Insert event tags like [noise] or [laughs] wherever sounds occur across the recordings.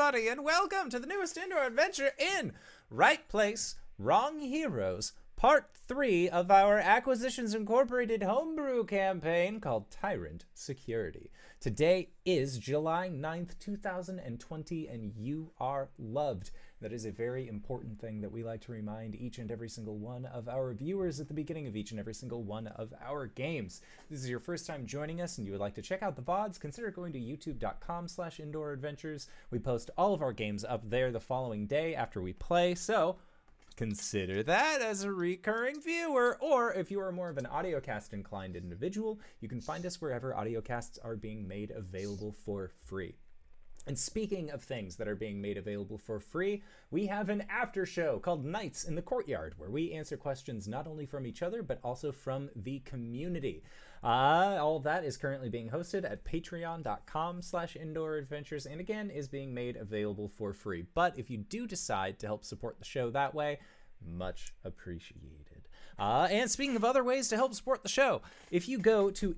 everybody, and welcome to the newest indoor adventure in Right Place, Wrong Heroes, part three of our Acquisitions Incorporated homebrew campaign called Tyrant Security. Today is July 9th, 2020, and you are loved. That is a very important thing that we like to remind each and every single one of our viewers at the beginning of each and every single one of our games. If this is your first time joining us and you would like to check out the VODs, consider going to youtube.com slash indoor adventures. We post all of our games up there the following day after we play, so consider that as a recurring viewer. Or if you are more of an audiocast inclined individual, you can find us wherever audiocasts are being made available for free. And speaking of things that are being made available for free, we have an after show called Nights in the Courtyard, where we answer questions not only from each other, but also from the community. Uh, all that is currently being hosted at patreon.com slash indoor adventures, and again, is being made available for free. But if you do decide to help support the show that way, much appreciated. Uh, and speaking of other ways to help support the show, if you go to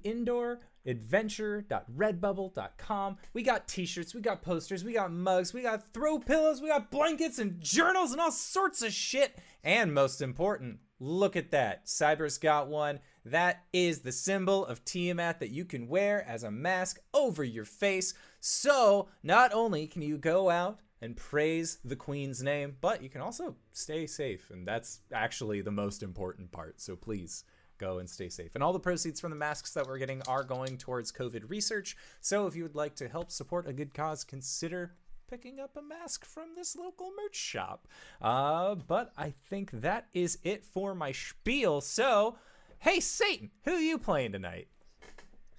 indoor.adventure.redbubble.com, we got t-shirts, we got posters, we got mugs, we got throw pillows, we got blankets and journals and all sorts of shit. And most important, look at that. Cyber's got one. That is the symbol of Tiamat that you can wear as a mask over your face. So not only can you go out and praise the Queen's name, but you can also stay safe. And that's actually the most important part. So please go and stay safe. And all the proceeds from the masks that we're getting are going towards COVID research. So if you would like to help support a good cause, consider picking up a mask from this local merch shop. Uh, but I think that is it for my spiel. So, hey, Satan, who are you playing tonight?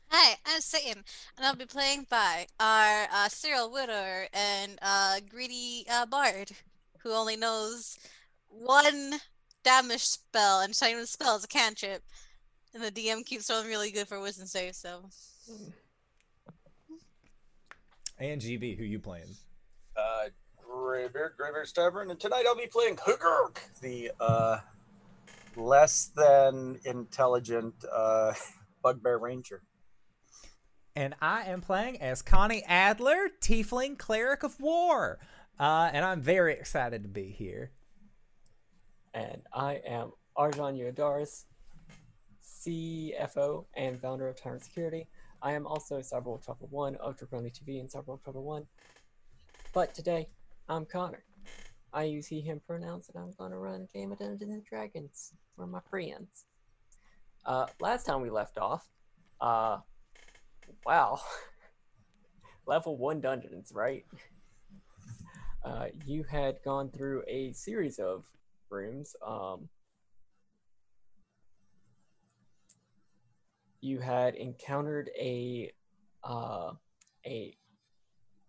Hi, I'm Satan, and I'll be playing by our uh, serial widower and uh, greedy uh, bard who only knows one damage spell, and not even spell is a cantrip. And the DM keeps throwing really good for wisdom save, so. And GB, who you playing? Uh, Greybeard, Greybeard Stubborn, and tonight I'll be playing Hugurk, the uh, less than intelligent uh, [laughs] Bugbear Ranger. And I am playing as Connie Adler, Tiefling Cleric of War. Uh, and I'm very excited to be here. And I am Arjan Yodaris, CFO and founder of Tyrant Security. I am also Cyberwolf Trouble 1 of Draconi TV and Cyberwolf Trouble 1. But today, I'm Connor. I use he, him pronouns, and I'm going to run game of Dungeons and Dragons for my friends. Uh, last time we left off, uh, wow, [laughs] level one dungeons, right? Uh, you had gone through a series of rooms. Um, you had encountered a uh, a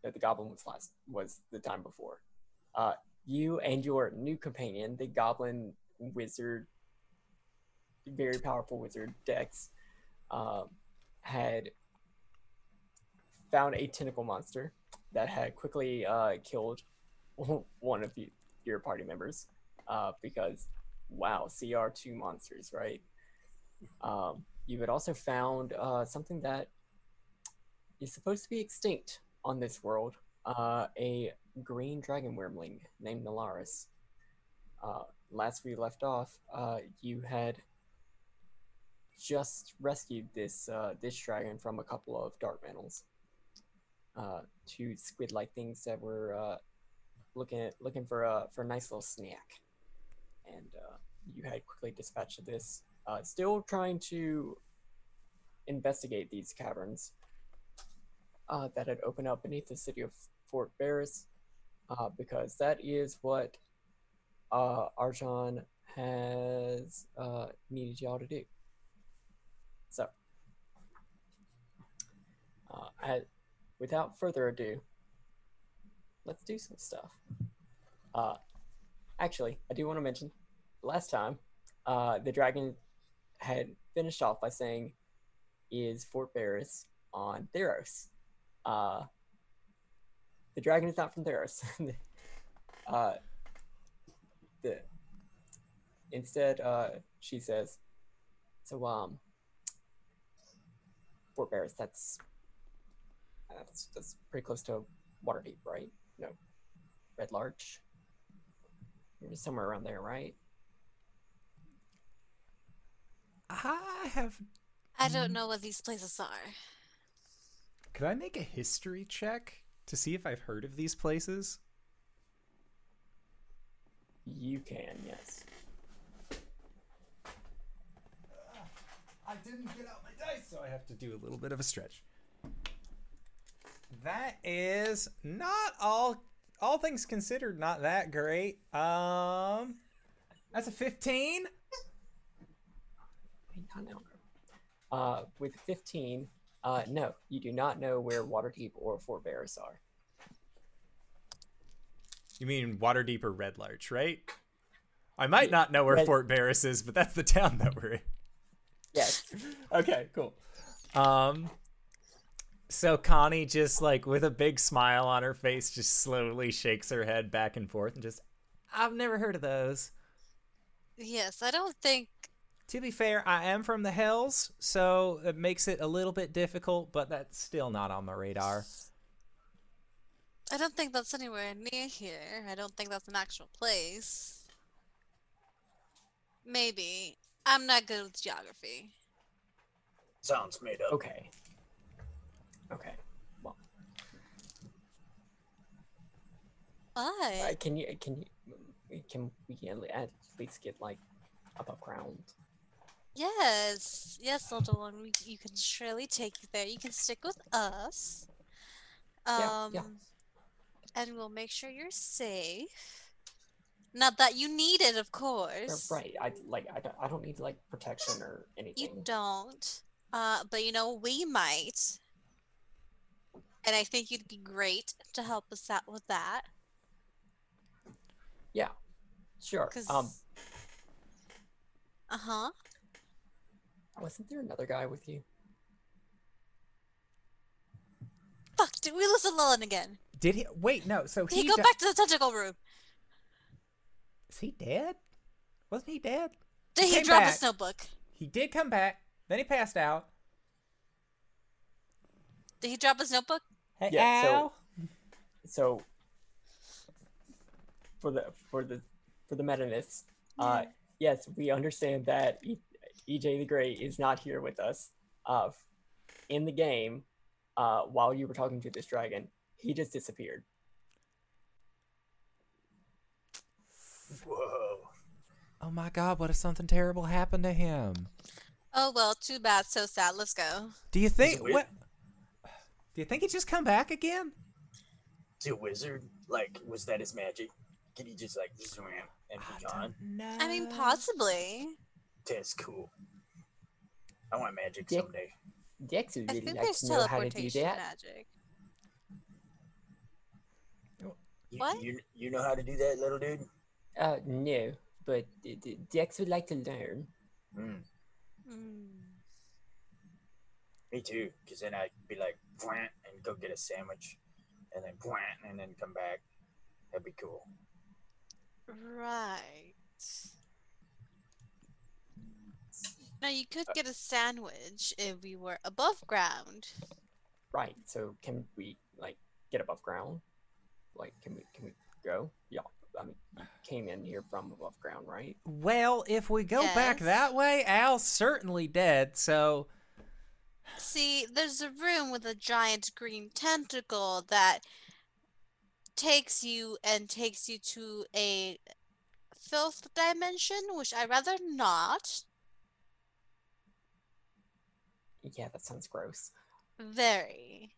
the goblin was last was the time before. Uh, you and your new companion, the goblin wizard, very powerful wizard Dex, uh, had found a tentacle monster that had quickly uh, killed [laughs] one of you, your party members uh, because, wow, CR2 monsters, right? Um, you had also found uh, something that is supposed to be extinct on this world uh, a green dragon wyrmling named Nalaris. Uh, last we left off, uh, you had just rescued this uh, this dragon from a couple of dark mantles, uh, two squid-like things that were looking at, looking for a for a nice little snack, and uh, you had quickly dispatched this. Uh, still trying to investigate these caverns uh, that had opened up beneath the city of Fort Barris, uh, because that is what uh, Arjan has uh, needed y'all to do. So, I, without further ado, let's do some stuff. Actually, I do want to mention last time uh, the dragon had finished off by saying, "Is Fort Barris on Theros?" Uh, the dragon is not from Theros. [laughs] uh, the instead, uh, she says, "So, um, Fort Barris. That's that's, that's pretty close to Waterdeep, right? no, Red Larch. You're somewhere around there, right? I have. I don't know what these places are. Could I make a history check to see if I've heard of these places? You can, yes. Uh, I didn't get out my dice, so I have to do a little bit of a stretch. That is not all all things considered not that great. Um that's a 15. Wait, not now. Uh, with 15, uh, no, you do not know where Waterdeep or Fort Barris are. You mean Waterdeep or Red Larch, right? I might not know where Red- Fort Barris is, but that's the town that we're in. Yes. [laughs] okay, cool. Um so Connie just like with a big smile on her face just slowly shakes her head back and forth and just I've never heard of those. Yes, I don't think. To be fair, I am from the hills, so it makes it a little bit difficult, but that's still not on my radar. I don't think that's anywhere near here. I don't think that's an actual place. Maybe. I'm not good with geography. Sounds made up. Okay. Okay. Well, uh, can you can you can we can at least get like above ground? yes, yes, little one, we, you can surely take you there. You can stick with us. Um, Yeah, yeah. and we'll make sure you're safe. Not that you need it, of course. Right. I like I don't I don't need like protection or anything. You don't. Uh, but you know, we might. And I think you'd be great to help us out with that. Yeah. Sure. Um. uh huh. Wasn't there another guy with you? Fuck! Did we lose Lillian again? Did he wait, no, so Did he he go di- back to the tentacle room? Is he dead? Wasn't he dead? Did he came drop back. his notebook? He did come back, then he passed out. Did he drop his notebook? Hey, Yeah, so- So for the for the for the meta myths, uh, yes, we understand that e- EJ the Great is not here with us. Uh, in the game, uh, while you were talking to this dragon, he just disappeared. Whoa. Oh my god, what if something terrible happened to him? Oh well, too bad. So sad. Let's go. Do you think what Do you think he'd just come back again? Is he a wizard? Like, was that his magic? Can he just like swim and be gone? No. I mean, possibly. That's cool. I want magic Yeah. someday. Dex would I really think like to know how to do that. magic. You, What? You, you know how to do that, little dude? Uh, no, but D- D- Dex would like to learn. Mm, Mm. me too. Because then I'd be like, "Bwah," and go get a sandwich, and then "Bwah," and then come back. That'd be cool. Right. Now you could uh, get a sandwich if we were above ground. Right. So can we like get above ground? Like, can we can we go? Yeah. I mean, you came in here from above ground, right? Well, if we go back that way, Al's certainly dead, so See, there's a room with a giant green tentacle that takes you and takes you to a filth dimension, which I rather not. Yeah, that sounds gross. Very.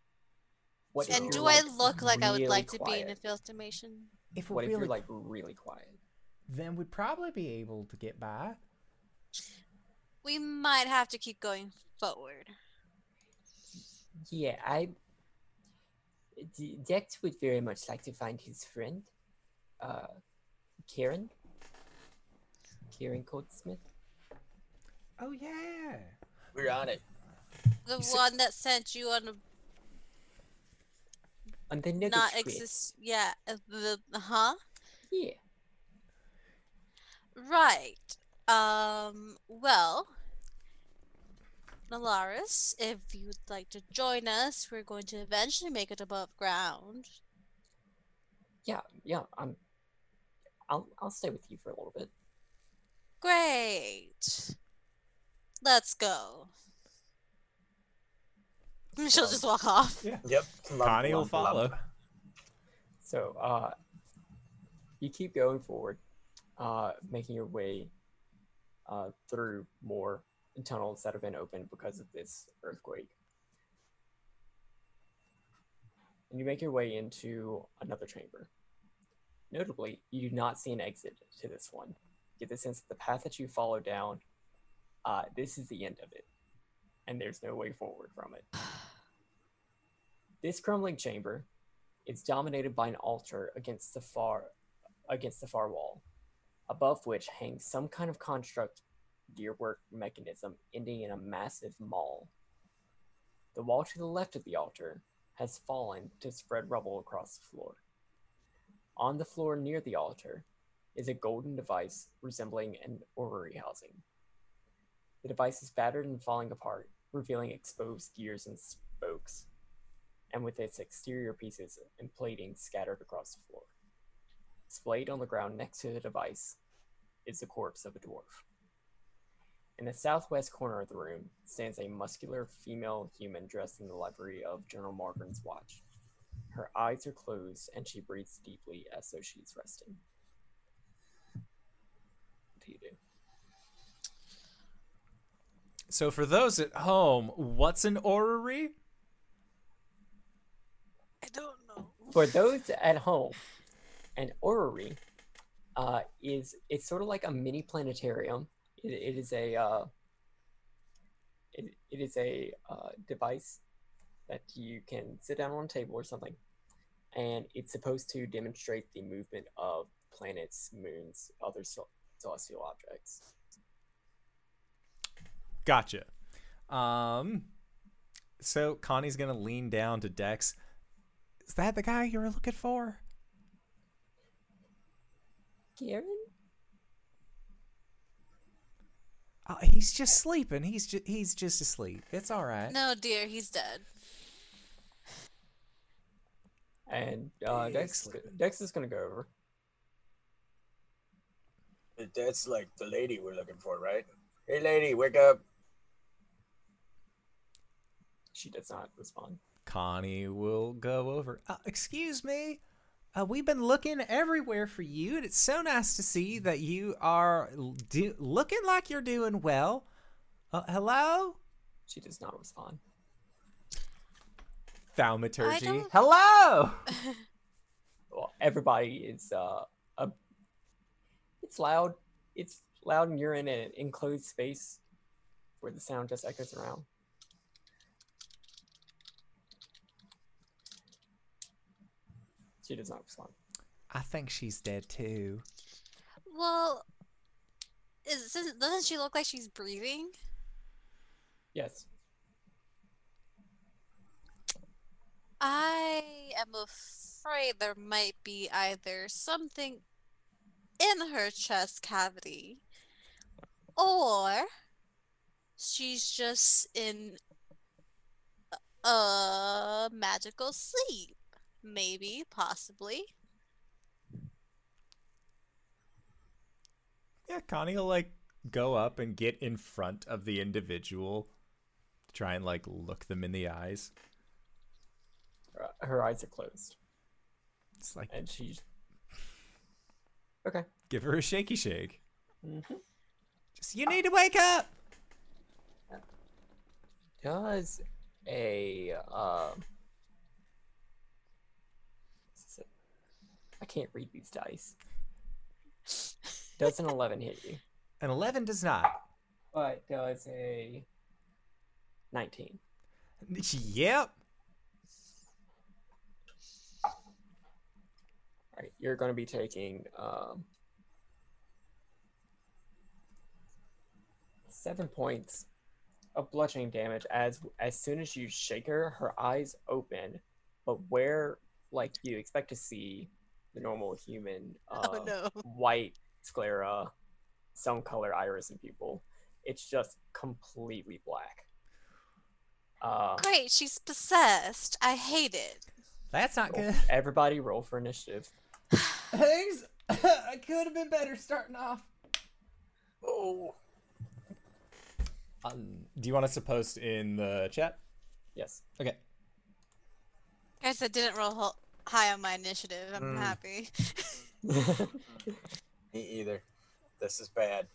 What And you're, do I look like I would really like to be in a quiet? filth dimension? if What we're if really you're like really quiet? then we'd probably be able to get by. We might have to keep going forward. Yeah, I. Dex would very much like to find his friend, uh, Karen. Karen Goldsmith. Oh yeah. We're on it. The You said- one that sent you on a On the nether not exist. Yeah, uh, the huh? Yeah. Right. Um. Well, Nalaris, if you'd like to join us, we're going to eventually make it above ground. Yeah, yeah. I'm. I'll I'll stay with you for a little bit. Great. Let's go. [laughs] She'll Um, just walk off. Yeah. Yep. Lump, Connie will follow. lump. So, uh, you keep going forward, uh, making your way uh, through more tunnels that have been opened because of this earthquake. And you make your way into another chamber. Notably, you do not see an exit to this one. You get the sense that the path that you follow down, uh, this is the end of it, and there's no way forward from it. [sighs] This crumbling chamber is dominated by an altar against the far against the far wall, above which hangs some kind of construct gearwork mechanism ending in a massive maul. The wall to the left of the altar has fallen to spread rubble across the floor. On the floor near the altar is a golden device resembling an orrery housing. The device is battered and falling apart, revealing exposed gears and spokes and with its exterior pieces and plating scattered across the floor. Displayed on the ground next to the device is the corpse of a dwarf. In the southwest corner of the room stands a muscular female human dressed in the livery of General Margaret's watch. Her eyes are closed and she breathes deeply as though she's resting. What do you do? So for those at home, what's an orrery? I don't know. for those at home, an orrery uh, is it's sort of like a mini planetarium. It, it is a uh, it, it is a uh, device that you can sit down on a table or something, and it's supposed to demonstrate the movement of planets, moons, other cel- celestial objects. Gotcha. Um, so Connie's gonna lean down to Dex. Is that the guy you were looking for? Kieran? Oh, he's just sleeping. He's just he's just asleep. It's all right. No, dear, he's dead. And uh, Dex, Excellent. Dex is gonna go over. That's like the lady we're looking for, right? Hey, lady, wake up. She does not respond. Connie will go over. Uh, excuse me. Uh, we've been looking everywhere for you, and it's so nice to see that you are do- looking like you're doing well. Uh, hello, She does not respond. thaumaturgy. Hello. [laughs] well, everybody is uh a it's loud it's loud and you're in an enclosed space where the sound just echoes around she does not respond I think she's dead too. Well, is, doesn't doesn't she look like she's breathing? yes I am afraid there might be either something in her chest cavity or she's just in a- a magical sleep. Maybe, possibly. Yeah, Connie will like go up and get in front of the individual, try and like look them in the eyes. her, her eyes are closed It's like and she's okay give her a shaky shake. hmm Just you need to wake up. does a uh this is it. I can't read these dice does an 11 hit you An eleven does not. but does a 19 Yep. All right, you're going to be taking um, seven points of bludgeoning damage as as soon as you shake her, her eyes open, but where like you expect to see the normal human [laughs] uh, oh no. white sclera, some color iris in people. it's just completely black. Uh, Great, she's possessed. I hate it. That's not roll- good. [laughs] everybody roll for initiative. Things [laughs] I could have been better starting off. Oh, Um, do you want us to post in the chat? Yes. Okay. Guys, I didn't roll ho- high on my initiative. I'm Mm. happy. [laughs] me either. This is bad.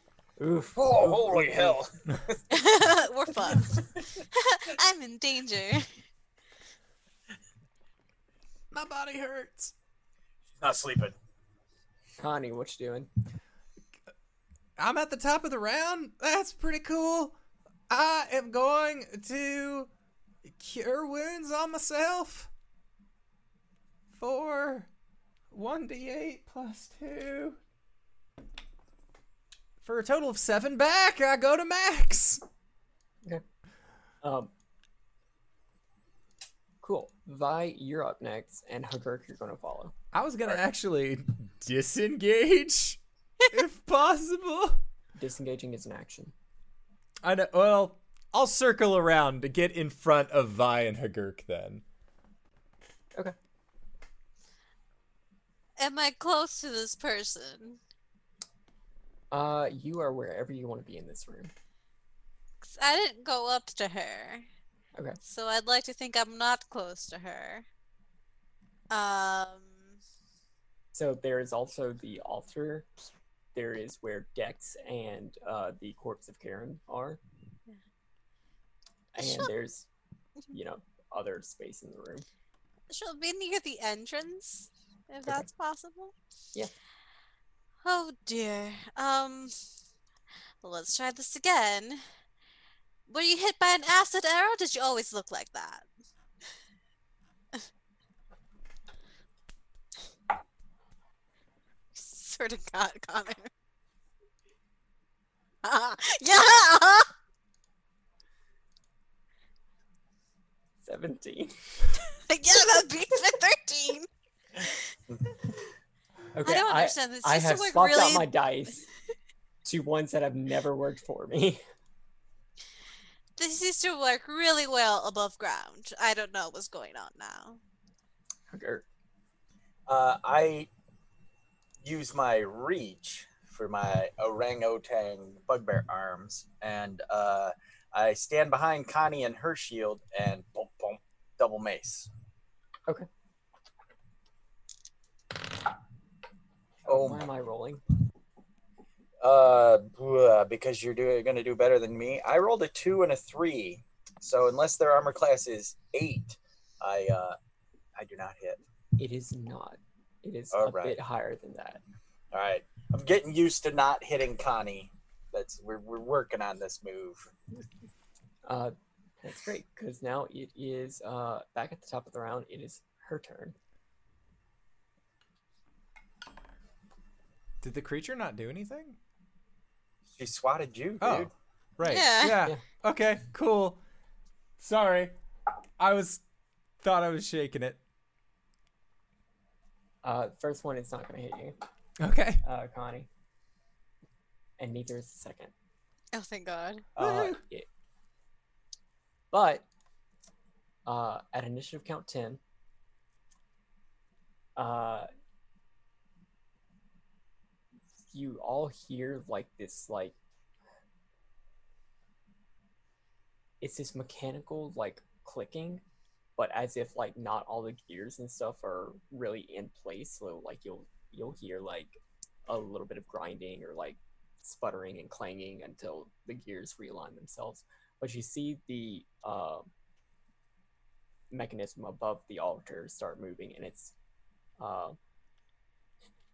Oof. Oh, holy hell! [laughs] We're fun. [laughs] I'm in danger. My body hurts. Not sleeping. Connie, what you doing? I'm at the top of the round. That's pretty cool. I am going to cure wounds on myself for 1d8 plus 2. For a total of 7 back, I go to max. Okay. Um. Cool. Vi, you're up next, and Hugurk, you're going to follow. I was going to actually disengage [laughs] if possible. Disengaging is an action. I know. Well, I'll circle around to get in front of Vi and Hagurk then. Okay. Am I close to this person? Uh, you are wherever you want to be in this room. 'Cause I didn't go up to her. Okay. So I'd like to think I'm not close to her. Um. So there is also the altar. There is where Dex and uh, the corpse of Karen are. Yeah. And Sure. there's, you know, other space in the room. She'll be near the entrance, if that's possible. Yeah. Oh dear. Um. Let's try this again. Were you hit by an acid arrow? Did you always look like that? [laughs] sort of got Connor. Ah, [laughs] yeah. 17. [laughs] yeah, that beats my thirteen. Okay, I don't understand this. I used to have work swapped really out my dice to ones that have never worked for me. This used to work really well above ground. I don't know what's going on now. Okay. Uh, I use my reach for my orangutan bugbear arms, and uh, I stand behind Connie and her shield, and boom, boom, double mace. Okay. Oh Why my am I rolling? Uh, because you're doing going to do better than me. I rolled a two and a three, so unless their armor class is eight, I uh, I do not hit. It is not. It is All a right. bit higher than that. All right, I'm getting used to not hitting Connie. That's we're we're working on this move. Uh, that's great because now it is uh back at the top of the round. It is her turn. Did the creature not do anything? She swatted you, dude. Oh, right. Yeah. Yeah. Yeah. Okay. Cool. Sorry, I was thought I was shaking it. Uh, first one it's not going to hit you, Okay. uh, Connie, and neither is the second. Oh, thank God. Uh, Woohoo. it, but uh, at initiative count ten, uh, you all hear like this like it's this mechanical like clicking but as if like not all the gears and stuff are really in place so like you'll you'll hear like a little bit of grinding or like sputtering and clanging until the gears realign themselves. But you see the uh, mechanism above the altar start moving and it's uh,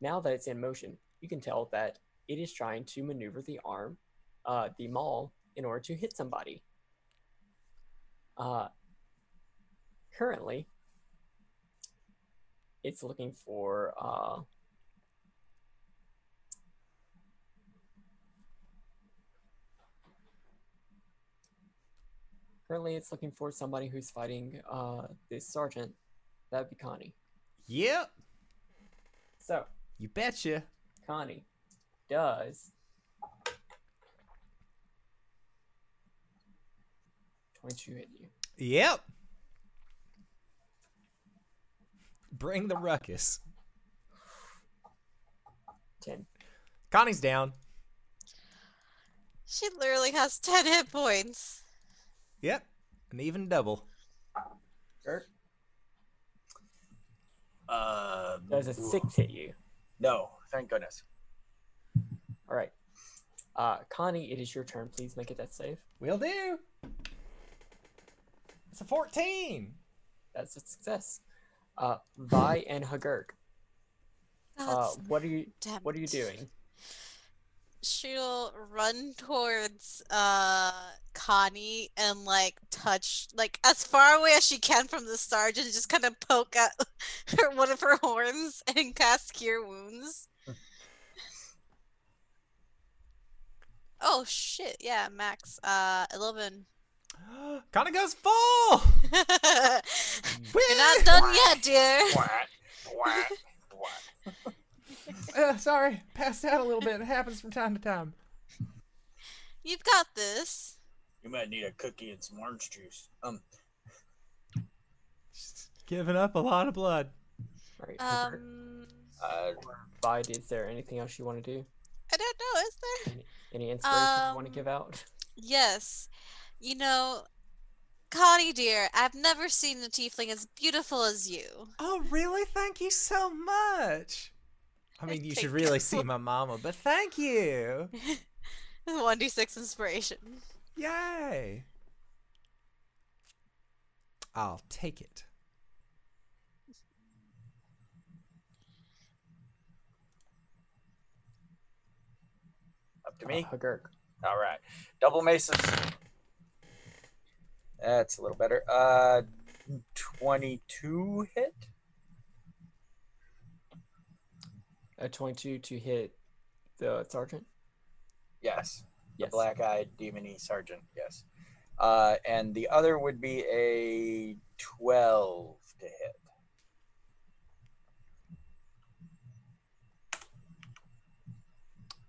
now that it's in motion you can tell that it is trying to maneuver the arm uh, the maul in order to hit somebody uh, currently it's looking for uh, currently it's looking for somebody who's fighting uh, this sergeant that would be connie Yep. so You betcha. Connie does 22 hit you Yep. Bring the ruckus. 10. Connie's down. She literally has 10 hit points. Yep. An even double. Gert, Uh, does a 6 hit you? No, thank goodness. All right. Uh, Connie, it is your turn. Please make a death save. Will do. It's a 14. That's a success. Uh, Vi and Hagurk, uh, what are you damn what are you doing? She'll run towards uh Connie and like touch like as far away as she can from the sergeant, just kind of poke at [laughs] her one of her horns and cast cure wounds. Oh shit, yeah, max uh eleven. [gasps] kind of goes full. [laughs] You're not done yet, dear. What? What? What? Uh, sorry, passed out a little bit. It happens from time to time. You've got this. You might need a cookie and some orange juice. Um, Giving up a lot of blood. All right. Hagurk. Um uh, Vi, is there anything else you want to do? I don't know, is there? Any, any inspiration you want to Um, give out? [laughs] Yes. You know, Connie dear, I've never seen a tiefling as beautiful as you. Oh, really? Thank you so much. I mean, you should really see my mama, but thank you. [laughs] 1d6 inspiration. Yay. I'll take it. Up to me. Uh, Hagurk. All right. Double maces. That's a little better. Uh, 22 hit. A 22 to hit the sergeant. Yes. Yes. The black-eyed demony sergeant. Yes. Uh, and the other would be a 12 to hit.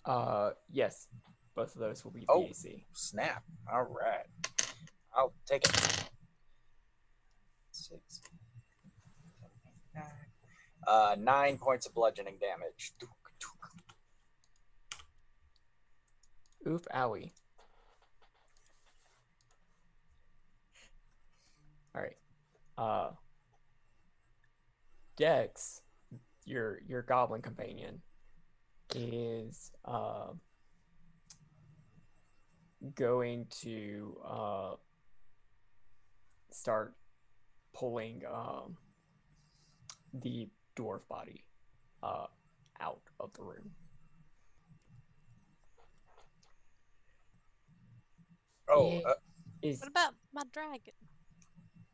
Uh, yes. Both of those will be Oh. the AC. Snap. All right. I'll take it. Six. seven, eight, nine. Uh, nine points of bludgeoning damage. Oof, owie. All right. Uh, Dex, your your goblin companion, is uh, going to uh, start pulling um, the dwarf body uh, out of the room. Oh, uh, Is What about my dragon?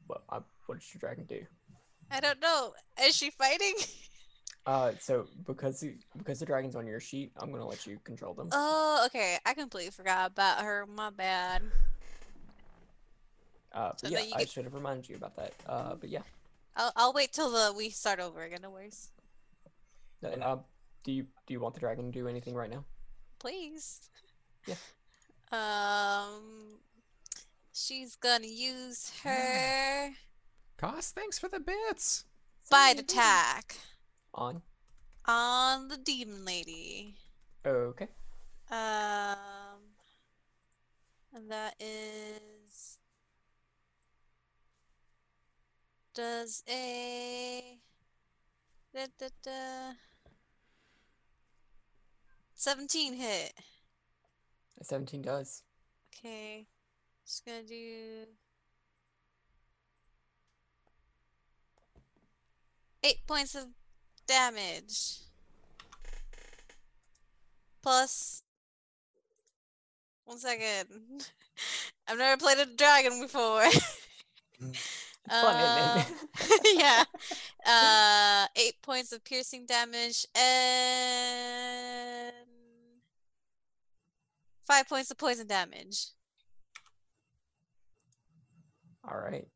what? Uh, what does your dragon do? I don't know. Is she fighting? [laughs] Uh, so because the, because the dragon's on your sheet, I'm gonna let you control them. oh, okay. I completely forgot about her. My bad. Uh, so but now yeah, I get- should have reminded you about that. Uh, but yeah, I'll, I'll wait till the we start over again. No worries. Uh, And- um, do you do you want the dragon to do anything right now? Please. Yeah. [laughs] Um, she's gonna use her Cost, thanks for the bits. bite attack On. on the demon lady. Okay. Um, and that is does a da, da, da, 17 hit. A 17 does. Okay, just gonna do eight points of damage plus one second. [laughs] I've never played a dragon before. [laughs] [laughs] Uh, yeah. Uh, eight points of piercing damage and five points of poison damage. All right.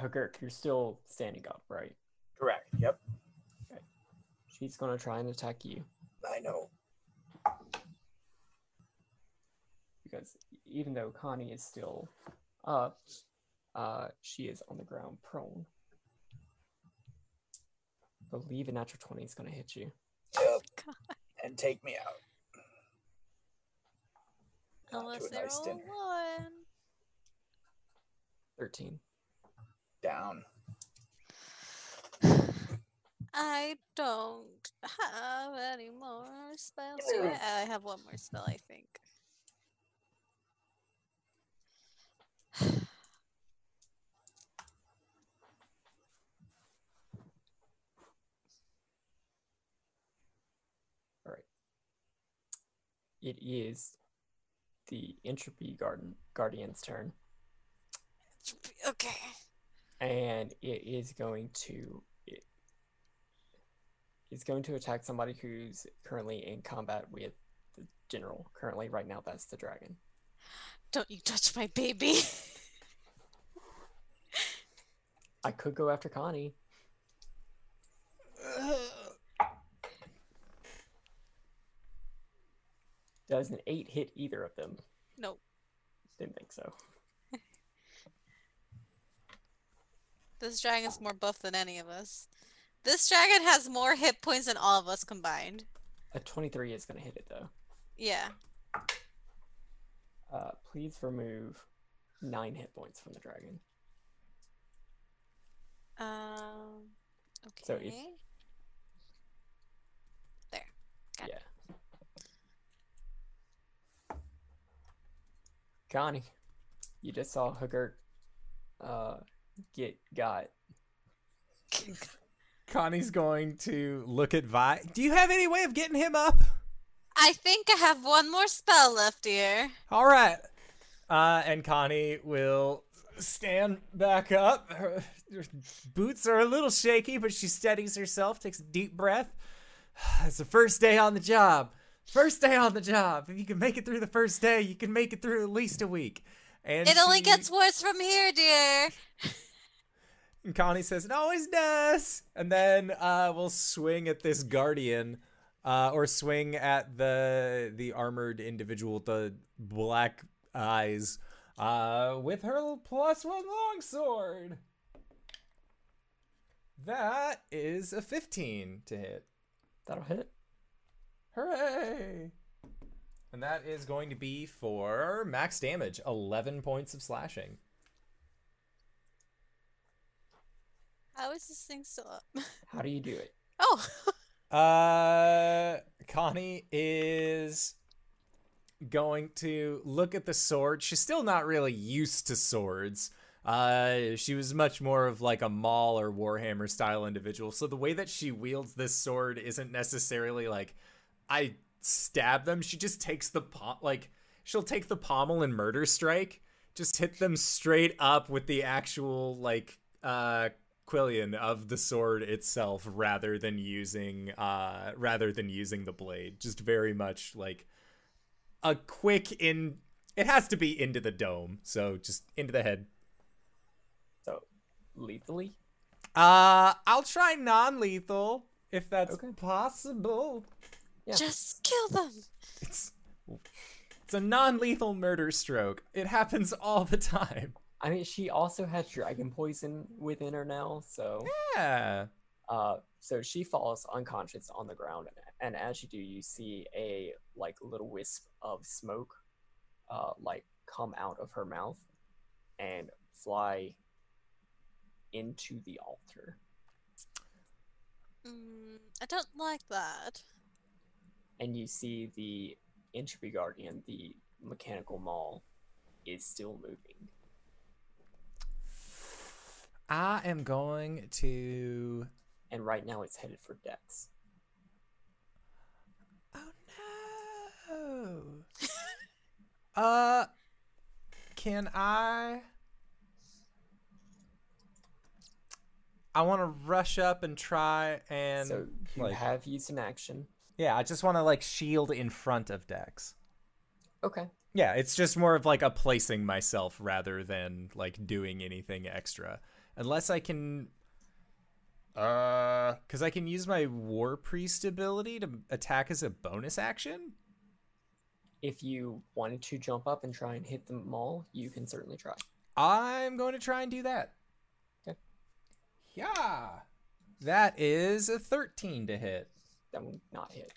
Hagurk, you're still standing up, right? correct. Yep. She's gonna try and attack you. I know. because even though Connie is still up, uh, she is on the ground prone. I Believe a natural 20 is going to hit you. Yep. [laughs] God. And take me out. Unless to a they nice roll dinner. one. 13. Down. I don't have any more spells. I? I have one more spell, I think. All right. It is the Entropy Garden Guardian's turn, Okay. And it is going to it is going to attack somebody who's currently in combat with the general. Currently, right now, that's the dragon. Don't you touch my baby. I could go after Connie. [sighs] Does an eight hit either of them? nope. Didn't think so. This dragon's more buff than any of us. This dragon has more hit points than all of us combined. A twenty-three is going to hit it though. Yeah. Uh, please remove nine hit points from the dragon. Um. Okay. So if- There. Got yeah. Connie, you just saw Hooker uh, get got. Connie's going to look at Vi. Do you have any way of getting him up? I think I have one more spell left here. All right. Uh, and Connie will stand back up. Her, her boots are a little shaky, but she steadies herself, takes a deep breath. [sighs] It's the first day on the job. First day on the job. If you can make it through the first day, you can make it through at least a week. And It only she- gets worse from here, dear. [laughs] And Connie says, "It always does." And then uh, we'll swing at this guardian, uh, or swing at the the armored individual with the black eyes, uh, with her plus one longsword. That is a fifteen to hit. That'll hit. Hooray! And that is going to be for max damage, eleven points of slashing. How is this thing still up? How do you do it? Oh, Uh, Connie is going to look at the sword. She's still not really used to swords. Uh, she was much more of like a Maul or Warhammer style individual. So the way that she wields this sword isn't necessarily like I stab them. She just takes the pom- like she'll take the pommel and murder strike, just hit them straight up with the actual like uh quillion of the sword itself rather than using uh rather than using the blade just very much like a quick in it has to be into the dome so just into the head So, lethally? uh i'll try non-lethal if that's Okay. possible Yeah. just kill them. it's it's a non-lethal murder stroke it happens all the time I mean, she also has dragon poison within her now, so yeah uh, so she falls unconscious on the ground, and as you do, you see a like little wisp of smoke, uh, like come out of her mouth, and fly into the altar. Mm, I don't like that. and you see the entropy guardian, the mechanical maul, is still moving. I am going to And right now it's headed for Dex. Oh no. [laughs] uh can I I want to rush up and try and so you like have used an action. Yeah, I just want to like shield in front of Dex. Okay. Yeah, it's just more of like a placing myself rather than like doing anything extra. Unless I can uh cuz I can use my war priest ability to attack as a bonus action. If you wanted to jump up and try and hit them all, you can certainly try. I'm going to try and do that. Okay. Yeah. That is a 13 to hit. That will not hit.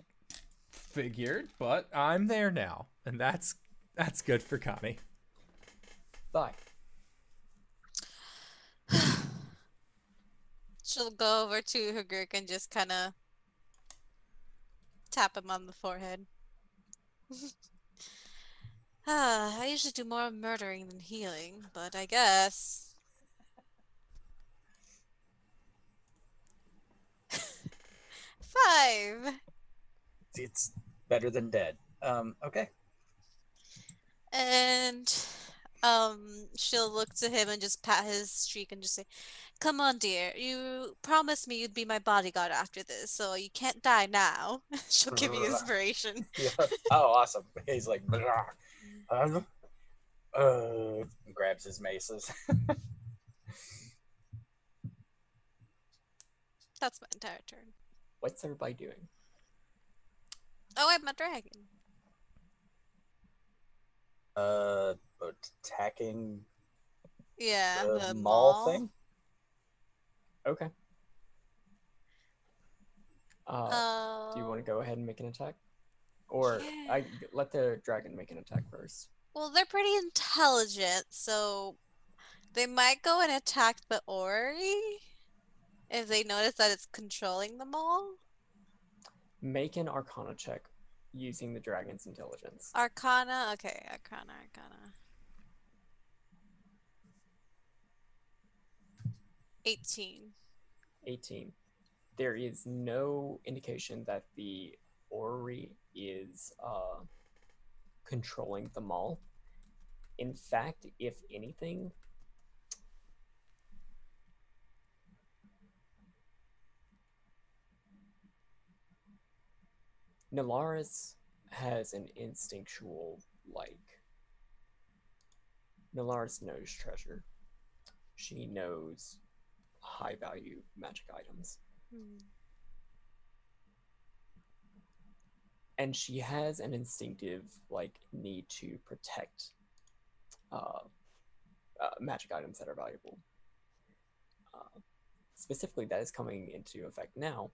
Figured, but I'm there now, and that's that's good for Connie. Bye. She'll go over to Hagurk and just kind of tap him on the forehead. [laughs] ah, I usually do more murdering than healing, but I guess. [laughs] Five. It's better than dead. Um, okay. And um she'll look to him and just pat his cheek and just say, Come on, dear, you promised me you'd be my bodyguard after this, so you can't die now. [laughs] she'll give you [laughs] inspiration. [laughs] Yeah. Oh, awesome. He's like, "Blah." Uh, uh, grabs his maces. That's my entire turn. What's everybody doing? Oh, I'm a dragon. uh, attacking Yeah, the, the maul, maul. thing. Okay. Uh, do you want to go ahead and make an attack? Or I let the dragon make an attack first. Well, they're pretty intelligent, so they might go and attack the Orrery if they notice that it's controlling them all. Make an arcana check using the dragon's intelligence. Arcana, okay, Arcana, Arcana. 18. 18. There is no indication that the Orrery is uh, controlling the mall. In fact, if anything, Nalaris has an instinctual like. Nalaris knows treasure. She knows high value magic items. Hmm. and she has an instinctive like need to protect uh, uh, magic items that are valuable. Uh, specifically, that is coming into effect now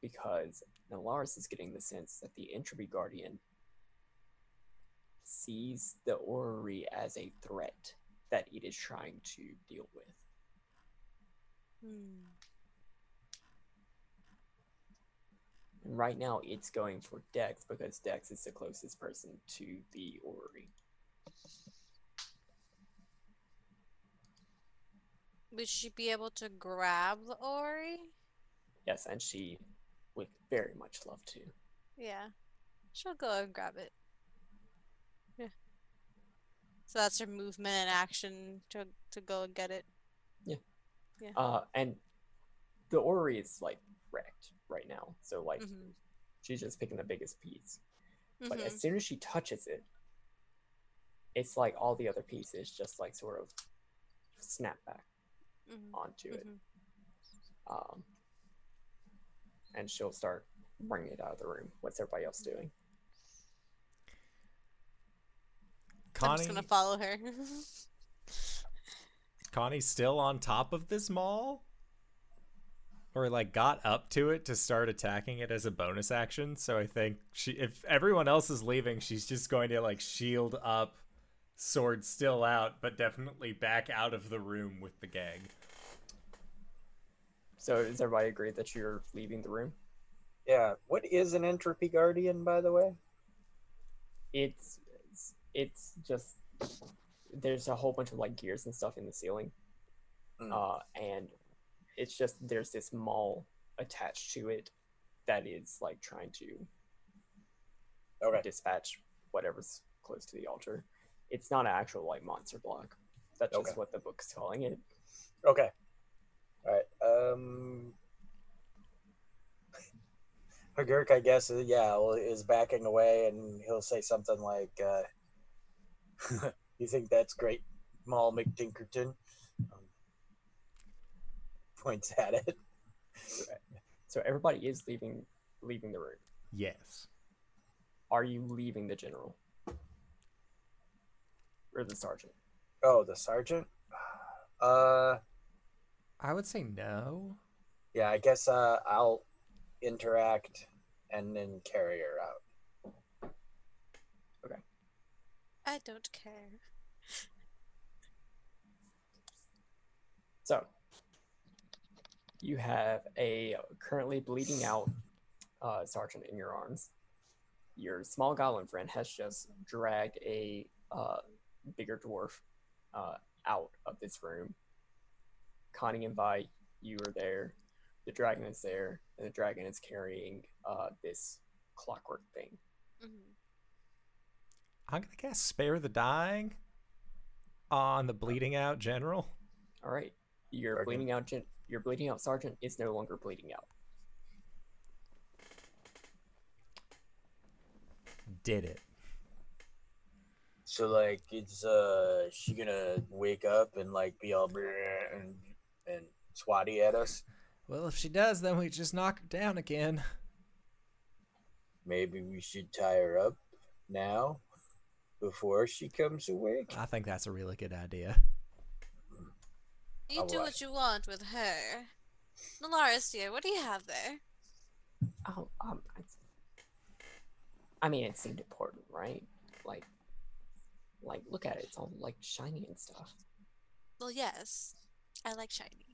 because Nalaris is getting the sense that the Entropy Guardian sees the Orrery as a threat that it is trying to deal with. Hmm. And right now, it's going for Dex because Dex is the closest person to the Orrery. Would she be able to grab the Orrery? Yes, and she would very much love to. Yeah. She'll go and grab it. Yeah. So that's her movement and action to to go and get it. Uh, and the Orrery is like wrecked right now, so like Mhm. she's just picking the biggest piece. But Mhm. as soon as she touches it, it's like all the other pieces just like sort of snap back Mhm. onto it. Mhm. Um, and she'll start bringing it out of the room. What's everybody else doing? I'm just gonna follow her. [laughs] Connie's still on top of this maul? Or like got up to it to start attacking it as a bonus action. So I think she if everyone else is leaving, she's just going to like shield up, sword still out, but definitely back out of the room with the gang. So does everybody agree that you're leaving the room? Yeah. What is an entropy guardian, by the way? It's it's, it's just there's a whole bunch of like gears and stuff in the ceiling. Mm. uh, and it's just there's this maul attached to it that is like trying to Okay. dispatch whatever's close to the altar. It's not an actual like monster block. That's just what the book's calling it. Okay. All right. Um. [laughs] Hagurk, I guess, yeah, is backing away, and he'll say something like, uh, [laughs] "You think that's great, Maul McTinkerton Um, points at it. So everybody is leaving leaving the room. Yes. Are you leaving the general? or the sergeant? Oh, the sergeant. Uh, I would say no. yeah. I guess uh, I'll interact and then carry her out. I don't care. So, you have a currently bleeding out uh, sergeant in your arms. Your small goblin friend has just dragged a uh, bigger dwarf uh, out of this room. Connie and Vi, you are there. The dragon is there, and the dragon is carrying uh, this clockwork thing. Mhm. I'm gonna cast Spare the Dying on the bleeding out general. All right, your Sergeant. bleeding out, gen- your bleeding out sergeant is no longer bleeding out. Did it. So like, it's uh, she gonna wake up and like be all "Bleh," and and swatty at us. Well, if she does, then we just knock her down again. Maybe we should tie her up now before she comes awake. I think that's a really good idea. You do Alright. what you want with her. Nalaris, dear, what do you have there? Oh, um, I, I mean, it seemed important, right? Like, like, look at it; it's all like shiny and stuff. Well, yes. I like shiny.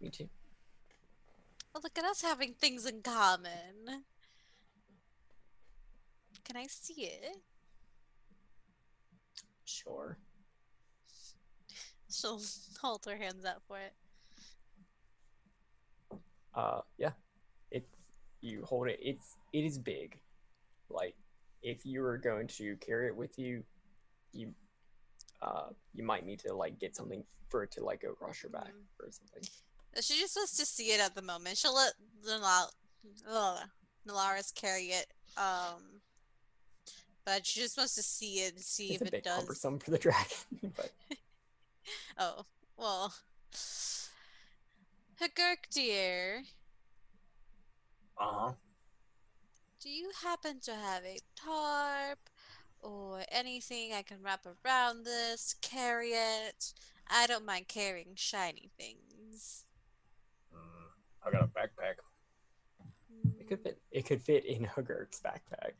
Me too. Oh, look at us having things in common. Can I see it? Sure. She'll hold her hands out for it. Uh, yeah. It, you hold it. It's it is big. Like, if you were going to carry it with you, you, uh, you might need to like get something for it to like go across your back Mhm. or something. She just wants to see it at the moment. She'll let Nalaris carry it. Um, but she just wants to see it and see It's if a bit it does. cumbersome for the dragon, [laughs] but [laughs] Oh, well. Hagurk, dear, Uh huh. do you happen to have a tarp or anything I can wrap around this? Carry it? I don't mind carrying shiny things. Mm, I got a backpack. it could fit. It could fit in Hagurk's backpack.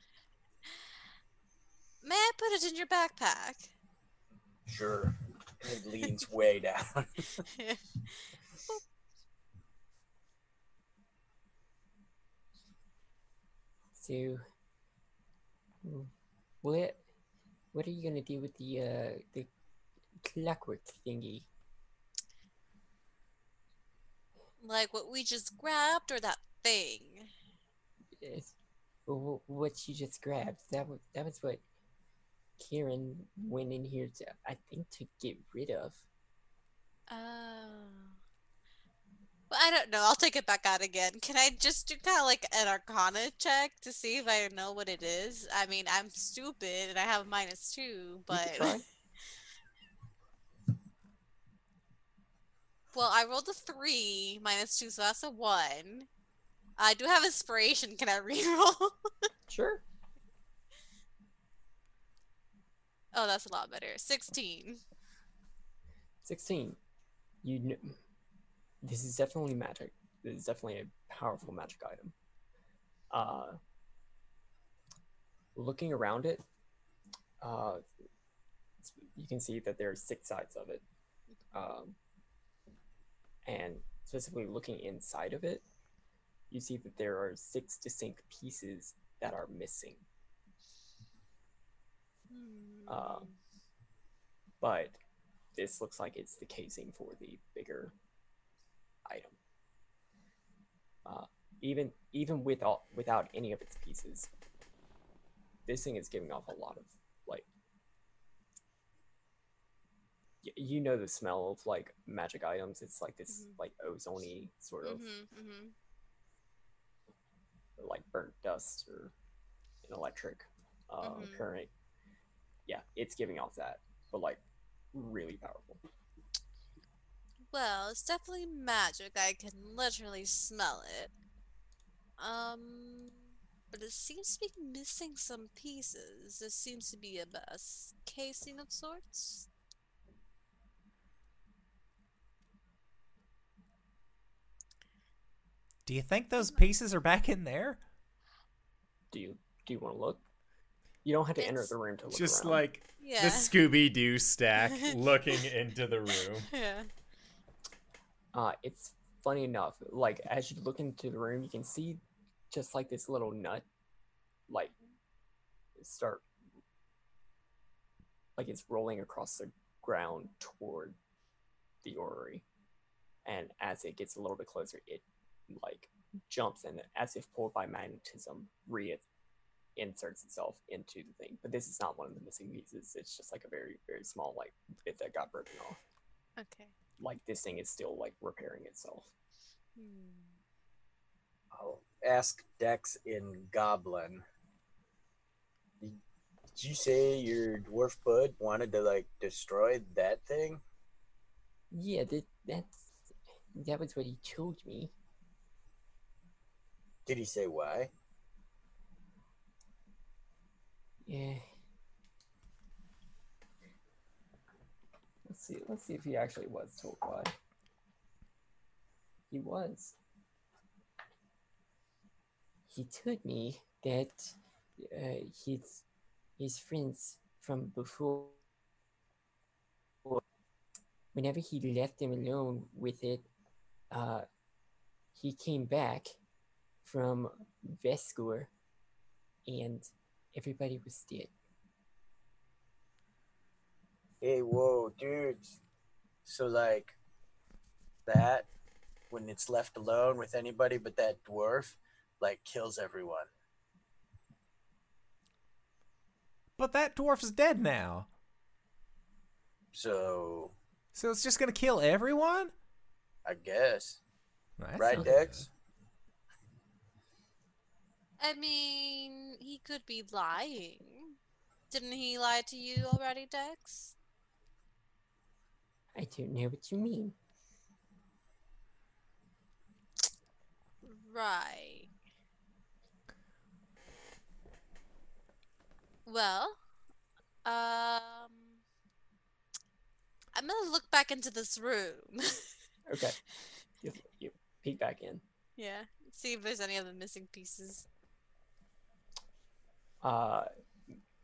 May I put it in your backpack? Sure. It leans way down. [laughs] So, what what are you gonna do with the uh the clockwork thingy? like what we just grabbed or that thing? Yes. Well, what you just grabbed? That was that was what Kieran went in here to I think to get rid of. Oh. Well, I don't know. I'll take it back out again. Can I just do kind of like an arcana check to see if I know what it is? I mean, I'm stupid and I have minus two, but. [laughs] Well, I rolled a three minus two, so that's a one. I do have inspiration. Can I [laughs] reroll? Sure. Oh, that's a lot better. 16. 16. You kn- this is definitely magic. This is definitely a powerful magic item. Uh, looking around it, uh, you can see that there are six sides of it. Um, and specifically looking inside of it, you see that there are six distinct pieces that are missing. Uh, Hmm. but this looks like it's the casing for the bigger item. Uh, even even with all, without any of its pieces, this thing is giving off a lot of like. y- You know the smell of like magic items. It's like this Mhm. like ozony sort of Mm-hmm, mm-hmm. like burnt dust or an electric uh, Mhm. current. Yeah, it's giving off that, but like really powerful. Well, it's definitely magic. I can literally smell it. Um, but it seems to be missing some pieces. There seems to be a, a s- casing of sorts. Do you think those pieces are back in there? Do you do you want to look? You don't have to enter the room to look Just around. like Yeah. the Scooby Doo stack [laughs] looking into the room. [laughs] yeah. Uh, it's funny enough. Like as you look into the room, you can see just like this little nut, like start, like it's rolling across the ground toward the orrery, and as it gets a little bit closer, it like jumps and as if pulled by magnetism, re inserts itself into the thing. But this is not one of the missing pieces. It's just like a very very small like bit that got broken off Okay. like this thing is still like repairing itself. Hmm. I'll ask Dex in Goblin. Did did you say your dwarf bud wanted to like destroy that thing? Yeah, that that's that was what he told me. Did he say why? Yeah. Let's see. Let's see if he actually was told why. He was. He told me that uh, his his friends from before. Whenever he left them alone with it, uh, he came back from Veskur, and everybody was dead. Hey, whoa, dudes. So like that when it's left alone with anybody but that dwarf, like kills everyone. But that dwarf's dead now. So So it's just gonna kill everyone? I guess. That right, sounds Dex? I mean, he could be lying. Didn't he lie to you already, Dex? I don't know what you mean. Right. Well, um, I'm gonna look back into this room. Okay. [laughs] You, you peek back in. yeah, see if there's any other missing pieces. Uh,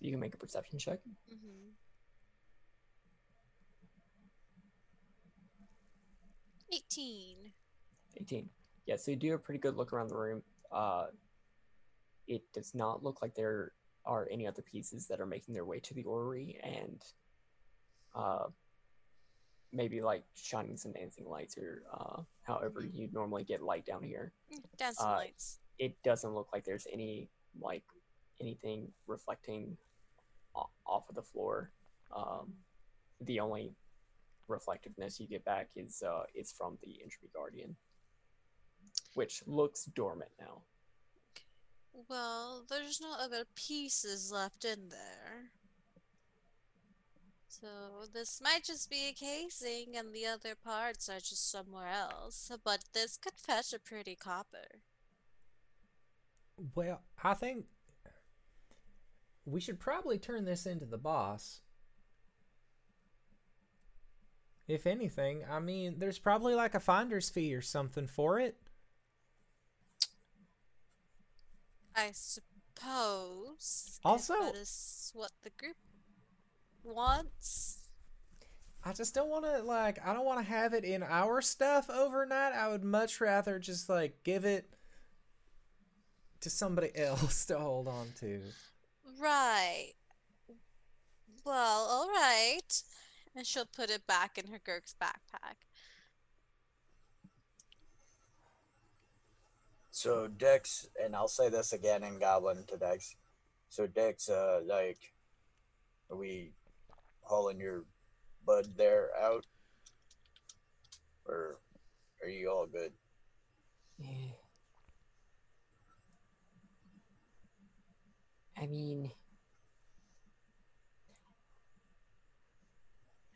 you can make a perception check. Mm-hmm. 18. 18. Yeah, so you do a pretty good look around the room. Uh, it does not look like there are any other pieces that are making their way to the orrery, and uh, maybe like shining some dancing lights or uh, however Mhm. you normally get light down here. Dancing Uh, lights. It doesn't look like there's any like anything reflecting off of the floor. Um, the only reflectiveness you get back is uh, is from the entropy guardian, which looks dormant now. Well, there's no other pieces left in there. So this might just be a casing and the other parts are just somewhere else. But this could fetch a pretty copper. Well, I think we should probably turn this into the boss. If anything, I mean, there's probably like a finder's fee or something for it. I suppose. Also- that is what the group wants. I just don't want to like I don't want to have it in our stuff overnight. I would much rather just like give it to somebody [laughs] else to hold on to. Right. Well, all right. And she'll put it back in Hagurk's backpack. So Dex, and I'll say this again in Goblin to Dex. So Dex, uh, like, are we hauling your bud there out, or are you all good? Yeah. I mean,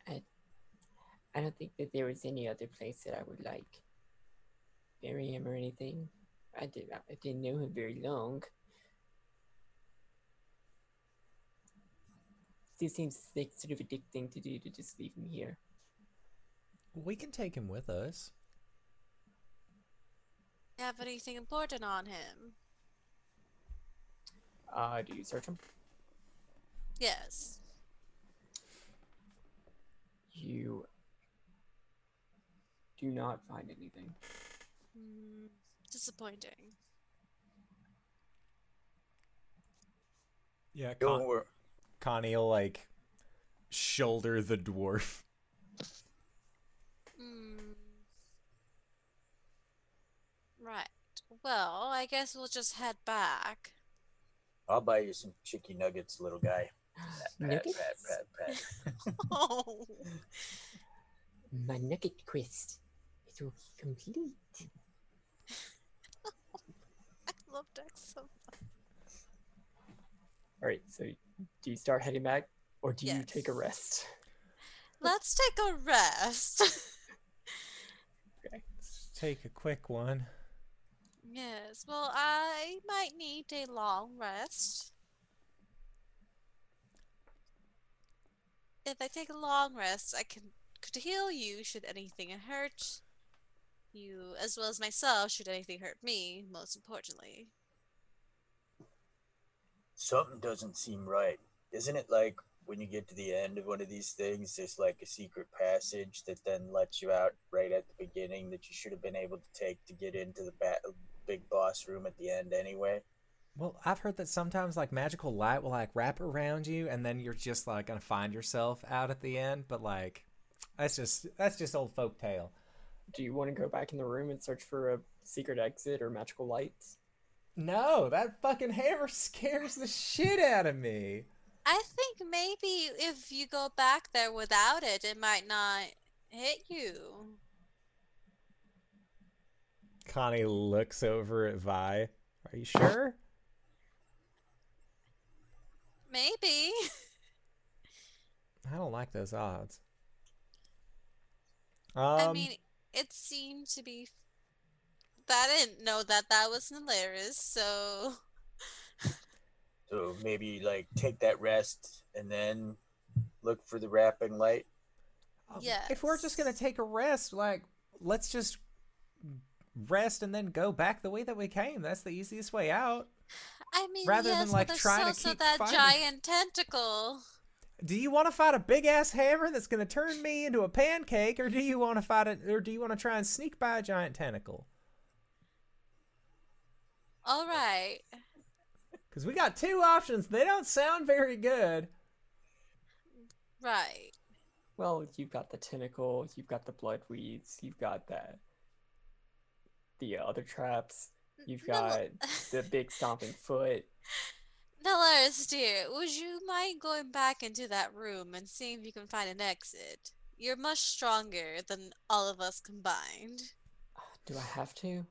I, I don't think that there was any other place that I would like bury him or anything. I did I didn't know him very long. This seems like sort of a dick thing to do to just leave him here. We can take him with us. Have anything important on him. Uh, do you search him? Yes. You do not find anything. Hmm, disappointing. Yeah, Don't wor- Connie will like shoulder the dwarf. Hmm. Right. Well, I guess we'll just head back. I'll buy you some chicky nuggets, little guy. [gasps] Pat, pat, Nuggets? pat, pat, pat. Oh. [laughs] My nugget quest. It will be complete. [laughs] I love Dex so much. All right, so do you start heading back, or do you take a rest? [laughs] Let's take a rest. okay. Let's take a quick one. Yes. Well, I might need a long rest. If I take a long rest, I can could heal you should anything hurt you, as well as myself should anything hurt me. Most importantly. Something doesn't seem right. Isn't it like when you get to the end of one of these things, there's like a secret passage that then lets you out right at the beginning that you should have been able to take to get into the ba- big boss room at the end anyway? Well, I've heard that sometimes like magical light will like wrap around you, and then you're just like gonna find yourself out at the end. But like, that's just that's just old folk tale. Do you want to go back in the room and search for a secret exit or magical lights? No, that fucking hammer scares the shit out of me. I think maybe if you go back there without it, it might not hit you. Connie looks over at Vi. Are you sure? Maybe. [laughs] I don't like those odds. Um, I mean, it seemed to be. I didn't know that that was hilarious, so. [laughs] So maybe like take that rest and then look for the wrapping light. um, if we're just gonna take a rest, like, let's just rest and then go back the way that we came. That's the easiest way out. I mean, Rather than, yes, like, but there's trying to also keep that fighting. giant tentacle. Do you want to fight a big ass hammer that's gonna turn me into a pancake, or do you want to fight it, or do you want to try and sneak by a giant tentacle? All right. Because we got two options. They don't sound very good. Right. Well, you've got the tentacle, you've got the blood weeds, you've got that the other traps, you've No, got [laughs] the big stomping foot. Nalaris, dear, would you mind going back into that room and seeing if you can find an exit? You're much stronger than all of us combined. [sighs] Do I have to?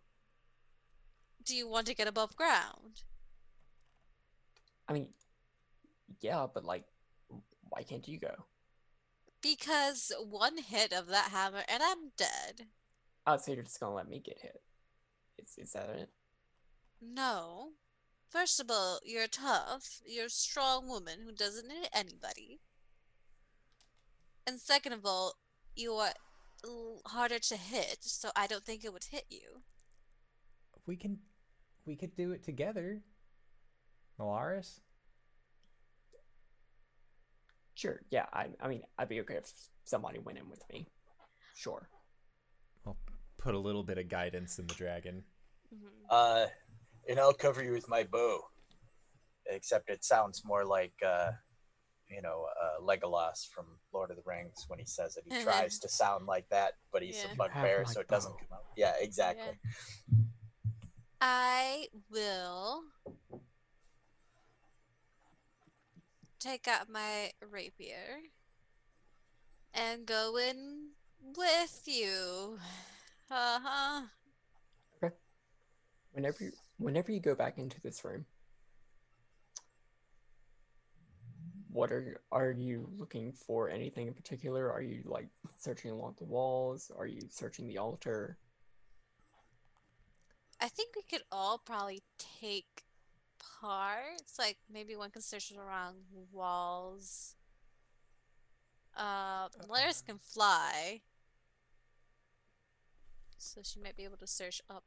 Do you want to get above ground? I mean, yeah, but like, why can't you go? Because one hit of that hammer and I'm dead. Oh, so you're just gonna let me get hit? Is is that it? No. First of all, you're tough. You're a strong woman who doesn't hit anybody. And second of all, you are harder to hit, so I don't think it would hit you. We can, we could do it together. Nalaris. Sure. Yeah. I I mean, I'd be okay if somebody went in with me. Sure. I'll put a little bit of guidance in the dragon. Mhm. Uh, and I'll cover you with my bow. Except it sounds more like, uh, you know, uh, Legolas from Lord of the Rings when he says it. He tries to sound like that, but he's Yeah. a bugbear, so my it doesn't come out. Yeah, exactly. I will take out my rapier and go in with you. Uh huh. Whenever you, whenever you go back into this room, what are are you looking for? Anything in particular? Are you like searching along the walls? Are you searching the altar? I think we could all probably take parts. Like maybe one can search around walls. Uh, Laris can fly. So she might be able to search up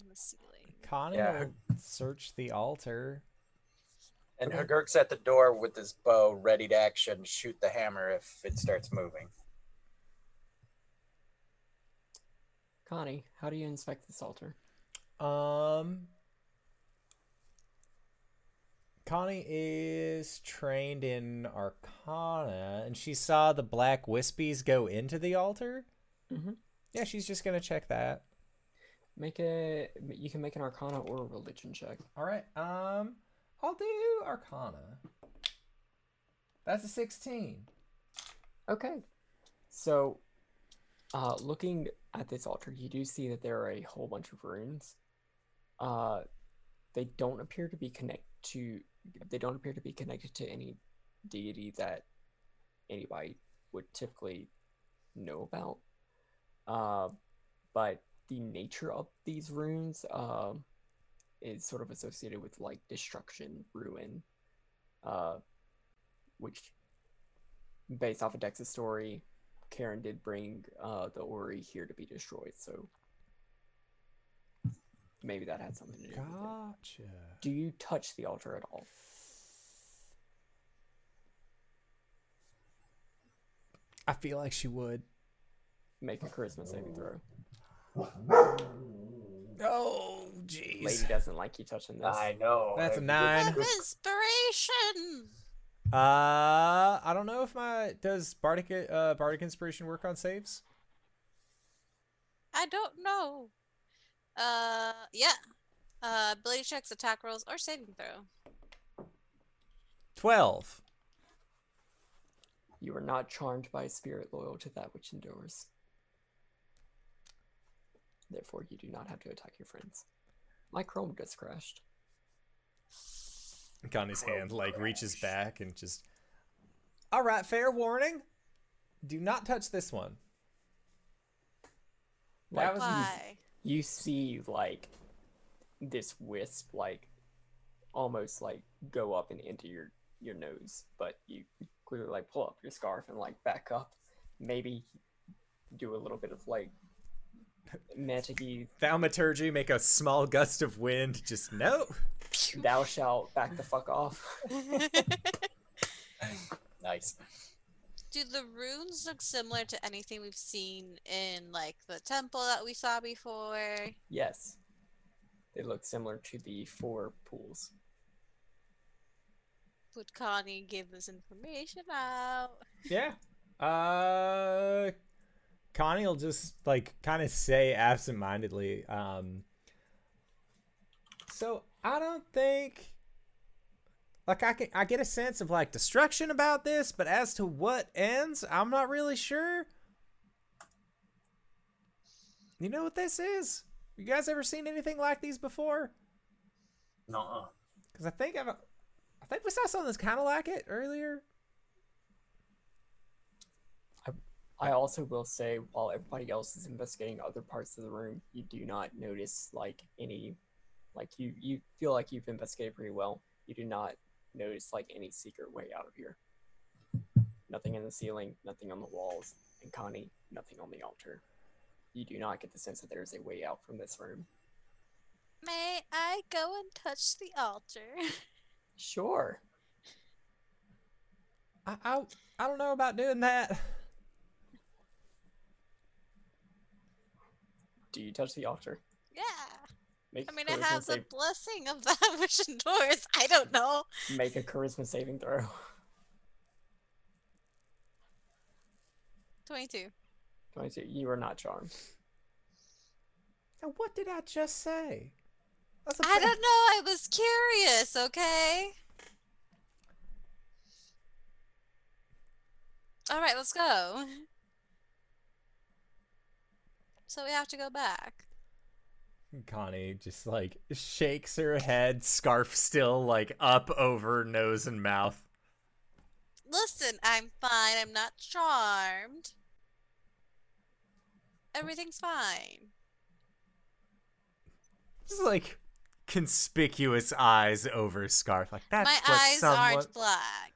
on the ceiling. Connie Yeah. will search the altar. And Okay. Hagurk's at the door with his bow, ready to action, shoot the hammer if it starts moving. Connie, how do you inspect this altar? Um, Connie is trained in Arcana, and she saw the black wispies go into the altar. Mm-hmm. Yeah, she's just gonna check that. Make a. You can make an Arcana or a Religion check. All right. Um, I'll do Arcana. That's a sixteen. Okay. So, uh, looking at this altar, you do see that there are a whole bunch of runes. Uh, they don't appear to be connect to. They don't appear to be connected to any deity that anybody would typically know about. Uh, but the nature of these runes um, is sort of associated with like destruction, ruin, uh, which based off of Dex's story, Karen did bring uh, the Orrery here to be destroyed, so maybe that had something to do with it. Gotcha. Do you touch the altar at all? I feel like she would. Make a charisma saving throw. Oh, jeez. Lady doesn't like you touching this. I know. That's a I- nine. Have inspiration! Uh, I don't know if my does bardic uh bardic inspiration work on saves. I don't know. Uh, yeah. Uh, ability checks, attack rolls, or saving throw. Twelve. You are not charmed by a spirit loyal to that which endures. Therefore, you do not have to attack your friends. My Chrome just crashed. Connie's hand like reaches back and just. All right, fair warning. Do not touch this one. That was Why? you see like this wisp like almost like go up and into your your nose but you clearly like pull up your scarf and like back up maybe do a little bit of like magic Thaumaturgy, make a small gust of wind. Just no. thou shalt back the fuck off [laughs] Nice. Do the runes look similar to anything we've seen in like the temple that we saw before? yes they look similar to the four pools Would Connie give this information out? Yeah. Uh, Connie will just like kind of say absentmindedly. Um. So I don't think. Like I can, I get a sense of like destruction about this, but as to what ends, I'm not really sure. You know what this is? You guys ever seen anything like these before? No. Because I think I've, I think we saw something that's kind of like it earlier. I also will say, while everybody else is investigating other parts of the room, you do not notice like any, like you you feel like you've investigated pretty well. You do not notice like any secret way out of here. Nothing in the ceiling, nothing on the walls, and Connie, nothing on the altar. You do not get the sense that there is a way out from this room. May I go and touch the altar? Sure. I, I, I don't know about doing that. Do you touch the altar? yeah. Make I a mean, it has have the blessing of that which endures. I don't know. make a charisma saving throw. 22. 22. You are not charmed. Now, what did I just say? That's a I don't know. I was curious, okay? All right, let's go. So we have to go back. Connie just like shakes her head, scarf still like up over nose and mouth. Listen, I'm fine. I'm not charmed. Everything's fine. Just like conspicuous eyes over scarf. Like that's My eyes someone. aren't black.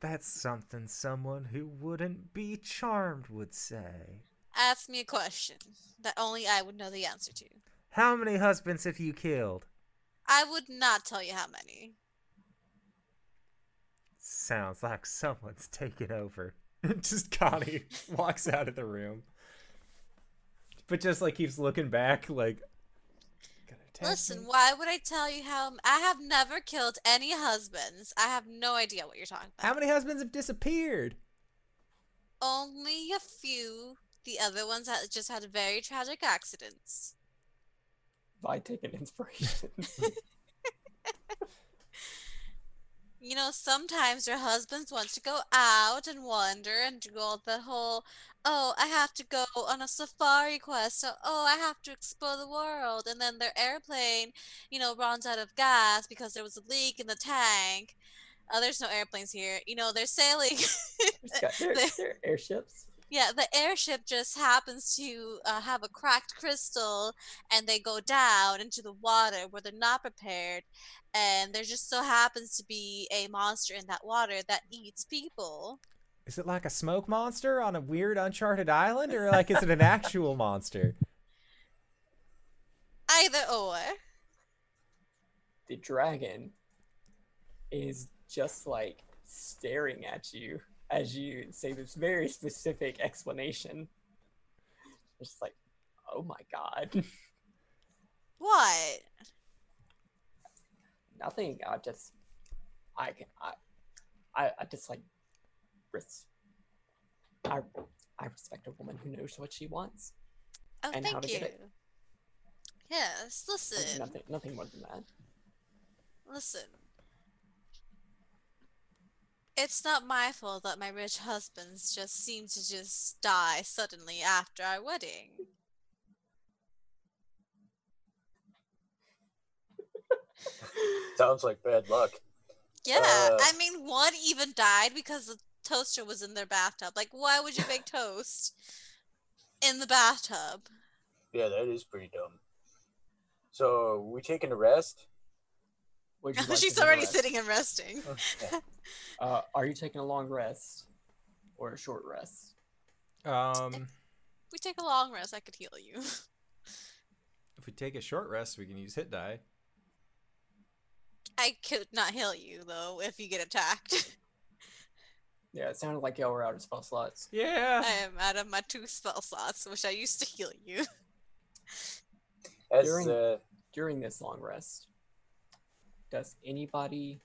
That's something someone who wouldn't be charmed would say. Ask me a question that only I would know the answer to. How many husbands have you killed? I would not tell you how many. Sounds like someone's taken over. [laughs] just Connie [laughs] walks out of the room. But just like keeps looking back, like. Listen, me?" why would I tell you how I have never killed any husbands? I have no idea what you're talking about. How many husbands have disappeared? Only a few. The other ones that just had very tragic accidents. By taking inspiration. [laughs] You know, sometimes your husbands want to go out and wander and do all the whole, oh, I have to go on a safari quest, so oh, I have to explore the world, and then their airplane, you know, runs out of gas because there was a leak in the tank. Oh, there's no airplanes here. You know, they're sailing. They're, [laughs] they're airships. Yeah, the airship just happens to uh, have a cracked crystal, and they go down into the water where they're not prepared, and there just so happens to be a monster in that water that eats people. Is it like a smoke monster on a weird uncharted island, or like is it an actual monster? Either or. The dragon is just like staring at you as you say this very specific explanation. Just like, oh my god. What? Nothing. I just, I can, I, I, I just like, res- I, I respect a woman who knows what she wants. Oh, And how thank to you. get it. Yes, listen, Nothing, nothing more than that. listen. It's not my fault that my rich husbands just seem to just die suddenly after our wedding. [laughs] Sounds like bad luck. Yeah, Uh, I mean, one even died because the toaster was in their bathtub. Like, why would you make [laughs] toast in the bathtub? Yeah, that is pretty dumb. So we taking a rest? Would you [laughs] like She's take already rest? sitting and resting. Yeah. Uh, are you taking a long rest or a short rest? Um, we take a long rest, I could heal you. [laughs] if we take a short rest, we can use hit die. I could not heal you though if you get attacked. [laughs] Yeah, it sounded like y'all were out of spell slots. Yeah. I am out of my two spell slots, which I used to heal you. As During- uh, During this long rest, does anybody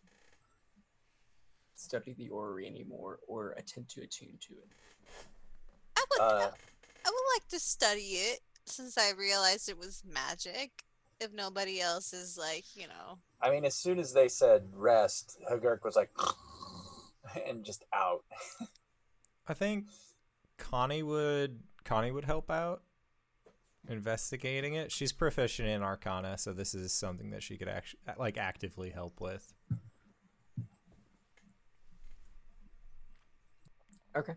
study the orrery anymore or attempt to attune to it? I would, uh, I would like to study it since I realized it was magic. If nobody else is like, you know, I mean, as soon as they said rest, Hagurk was like, [laughs] and just out. [laughs] I think Connie would Connie would help out investigating it. She's proficient in Arcana, so this is something that she could actually like actively help with. Okay.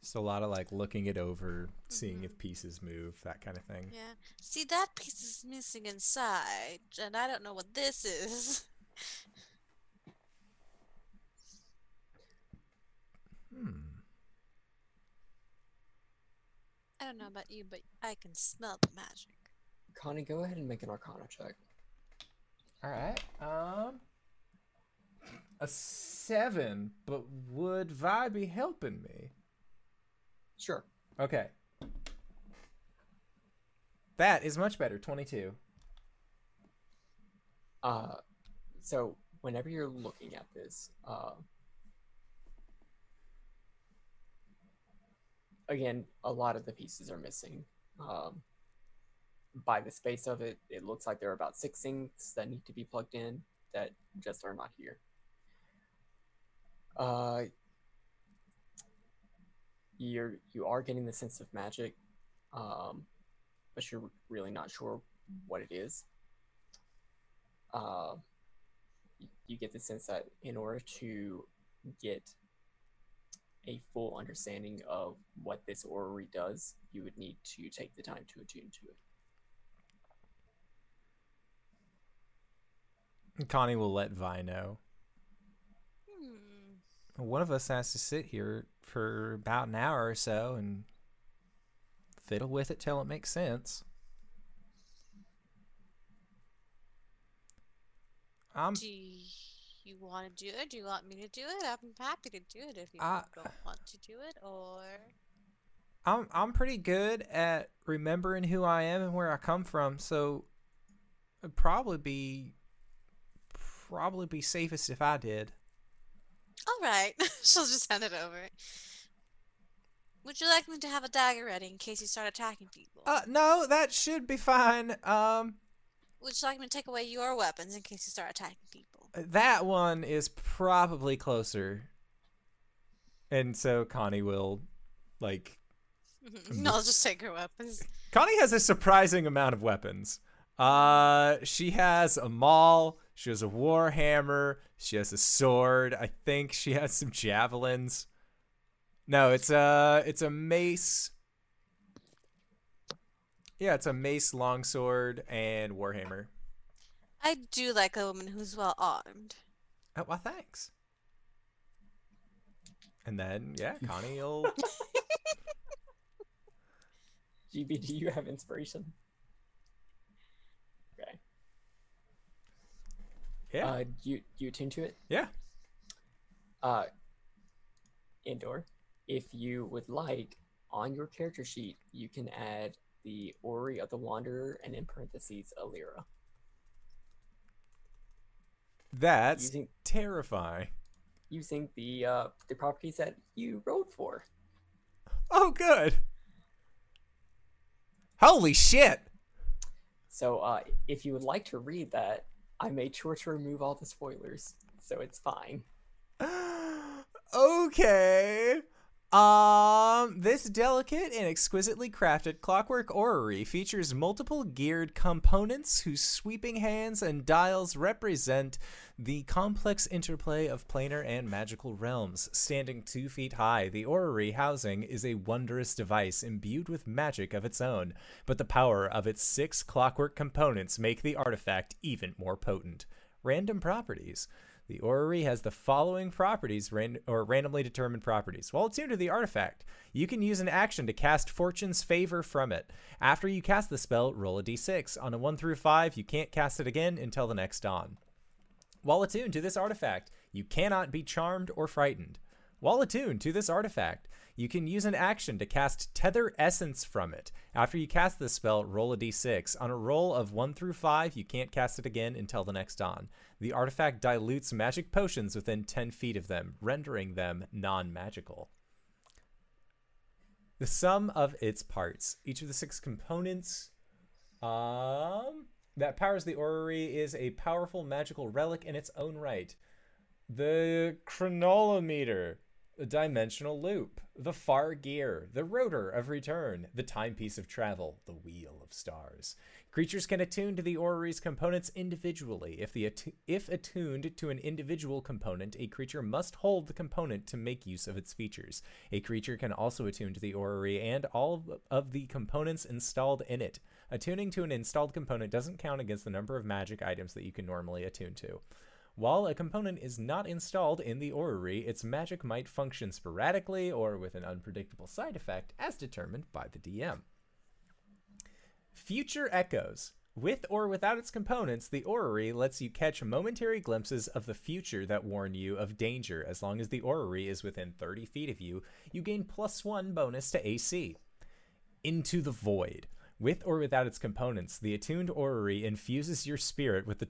Just a lot of like looking it over, seeing if mm-hmm. pieces move, that kind of thing. yeah. See, that piece is missing inside, and I don't know what this is. [laughs] I don't know about you, but I can smell the magic. Connie, go ahead and make an arcana check. All right. Um, a seven, but would Vi be helping me? Sure. Okay. That is much better. Twenty-two. Uh, so whenever you're looking at this, uh, again, a lot of the pieces are missing. Um, by the space of it, it looks like there are about six things that need to be plugged in that just are not here. Uh, you're you are getting the sense of magic, um, but you're really not sure what it is uh, you get the sense that in order to get a full understanding of what this orrery does, you would need to take the time to attune to it. Connie will let Vi know. Hmm. one of us has to sit here for about an hour or so and fiddle with it till it makes sense. I'm Do you want to do it? Do you want me to do it? I'm happy to do it if you Uh, don't want to do it, or I'm I'm pretty good at remembering who I am and where I come from, so it'd probably be probably be safest if I did. all right. [laughs] She'll just hand it over. Would you like me to have a dagger ready in case you start attacking people? Uh no, that should be fine. Um Would you like me to take away your weapons in case you start attacking people? that one is probably closer. And so Connie will like [laughs] no, I'll just take her weapons. Connie has a surprising amount of weapons. Uh, she has a maul. She has a war hammer. She has a sword. I think she has some javelins. No, it's a it's a mace. Yeah, it's a mace, longsword, and warhammer. I do like a woman who's well armed. Oh, well, thanks. And then, yeah, [laughs] Connie will. GB, [laughs] do you have inspiration? Okay. Yeah, Uh, you do you attune to it? yeah. Uh, indoor. If you would like, on your character sheet, you can add the Orrery of the Wanderer and in parentheses Alira. That's Using terrifying. using the uh the properties that you wrote for. Oh, good. Holy shit. So uh, if you would like to read that, I made sure to remove all the spoilers, so it's fine. [gasps] okay. Um, this delicate and exquisitely crafted clockwork orrery features multiple geared components whose sweeping hands and dials represent the complex interplay of planar and magical realms. Standing two feet high, the orrery housing is a wondrous device imbued with magic of its own, but the power of its six clockwork components make the artifact even more potent. Random properties. The orrery has the following properties, ran- or randomly determined properties. While attuned to the artifact, you can use an action to cast Fortune's Favor from it. After you cast the spell, roll a d6. On a 1 through 5, you can't cast it again until the next dawn. While attuned to this artifact, you cannot be charmed or frightened. While attuned to this artifact, you can use an action to cast Tether Essence from it. After you cast this spell, roll a d6. On a roll of 1 through 5, you can't cast it again until the next dawn. The artifact dilutes magic potions within 10 feet of them, rendering them non magical. The sum of its parts. Each of the six components um, that powers the orrery is a powerful magical relic in its own right. The chronolometer, the dimensional loop, the far gear, the rotor of return, the timepiece of travel, the wheel of stars. Creatures can attune to the orrery's components individually. If the if attuned to an individual component, a creature must hold the component to make use of its features. A creature can also attune to the orrery and all of the components installed in it. Attuning to an installed component doesn't count against the number of magic items that you can normally attune to. While a component is not installed in the orrery, its magic might function sporadically or with an unpredictable side effect as determined by the DM. Future Echoes. With or without its components, the orrery lets you catch momentary glimpses of the future that warn you of danger. As long as the orrery is within 30 feet of you, you gain plus one bonus to AC. Into the Void. With or without its components, the attuned orrery infuses your spirit with the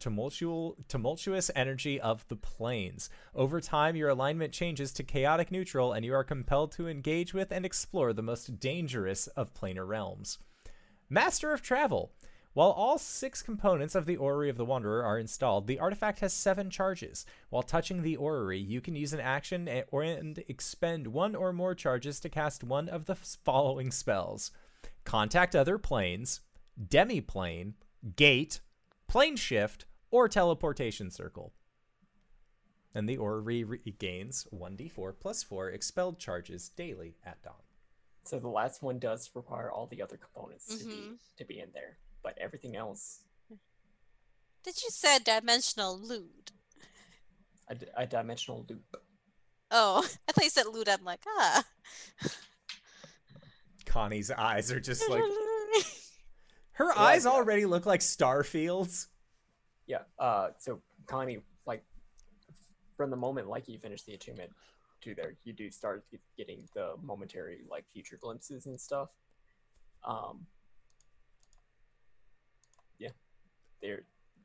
tumultuous energy of the planes. Over time, your alignment changes to chaotic neutral, and you are compelled to engage with and explore the most dangerous of planar realms. Master of Travel. While all six components of the Orrery of the Wanderer are installed, the artifact has seven charges. While touching the Orrery, you can use an action eh, or and expend one or more charges to cast one of the following spells Contact Other Planes, Demiplane, Gate, Plane Shift, or Teleportation Circle. And the Orrery regains 1d4 plus 4 expelled charges daily at dawn. So the last one does require all the other components to be Mhm. to be in there, but everything else, Did you say dimensional loot? a, d- a dimensional loop. Oh, [laughs] I thought you said loot. I'm like, ah. [laughs] Connie's eyes are just like [laughs] her Like eyes that. already look like star fields. Yeah. Uh, so Connie, like, from the moment like you finish the attunement to there, you do start getting the momentary like future glimpses and stuff. Um. Yeah. There.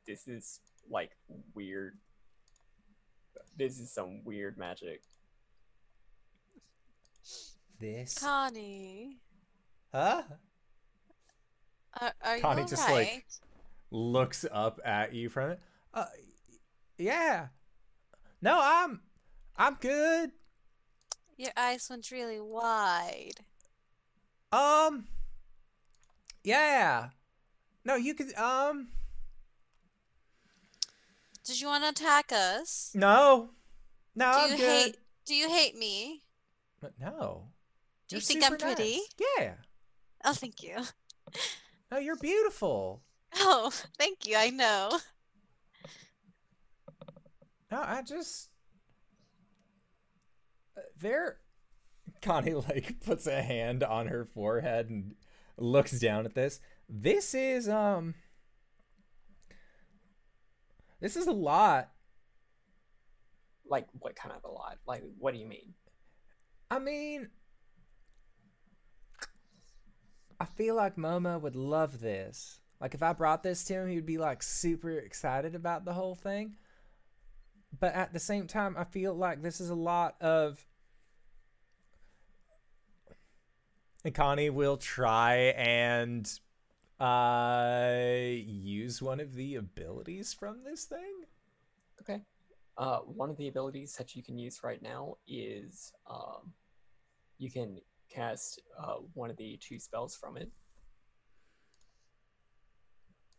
This is like weird. This is some weird magic. This, Connie, huh? are, are Connie you just, alright? like- Looks up at you from it. Uh, yeah. No, I'm, I'm good. Your eyes went really wide. Um. Yeah. No, you could. Um. Did you want to attack us? No. No, Do I'm you good. hate? Do you hate me? But no. Do you You're think I'm pretty? nice. Yeah. Oh, thank you. [laughs] No, you're beautiful. Oh, thank you. I know. No, I just. Uh, There. Connie, [laughs] like, puts a hand on her forehead and looks down at this. This is, um. This is a lot. Like, what kind of a lot? Like, what do you mean? I mean. I feel like Momo would love this. Like, if I brought this to him, he would be, like, super excited about the whole thing. But at the same time, I feel like this is a lot of. And Connie will try and uh use one of the abilities from this thing. Okay. Uh, one of the abilities that you can use right now is um, you can cast uh, one of the two spells from it.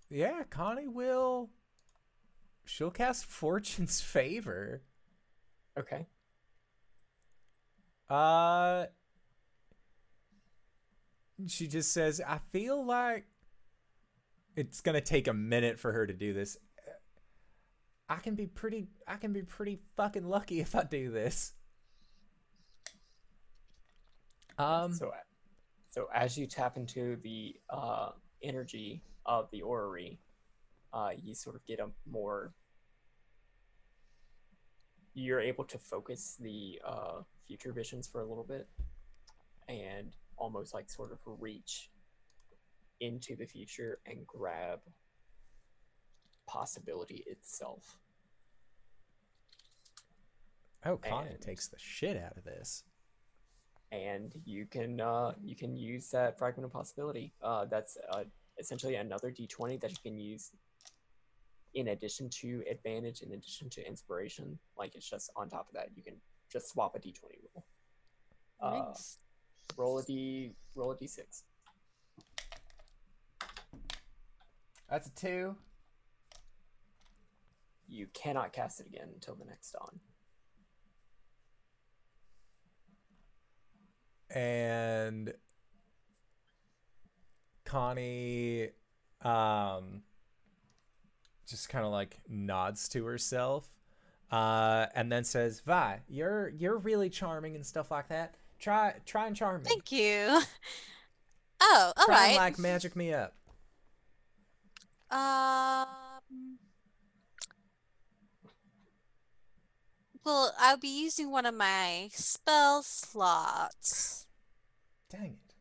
Yeah, Connie will. She'll cast Fortune's Favor. Okay. Uh. She just says, I feel like it's gonna take a minute for her to do this. I can be pretty I can be pretty fucking lucky if I do this. Um So, so as you tap into the uh, energy of the orrery, uh, you sort of get a more. You're able to focus the uh, future visions for a little bit, and almost like sort of reach into the future and grab possibility itself. Oh and- takes the shit out of this. And you can uh, you can use that fragment of possibility. Uh, that's uh, essentially another d20 that you can use in addition to advantage, in addition to inspiration. Like it's just on top of that, you can just swap a d20 roll. Uh, Nice. roll a d roll a d6. That's a two. You cannot cast it again until the next dawn. And Connie um just kind of like nods to herself uh and then says Vi you're you're really charming and stuff like that try try and charm me Thank you. [laughs] Oh, all try and like magic me up Um. Well, I'll be using one of my spell slots. dang it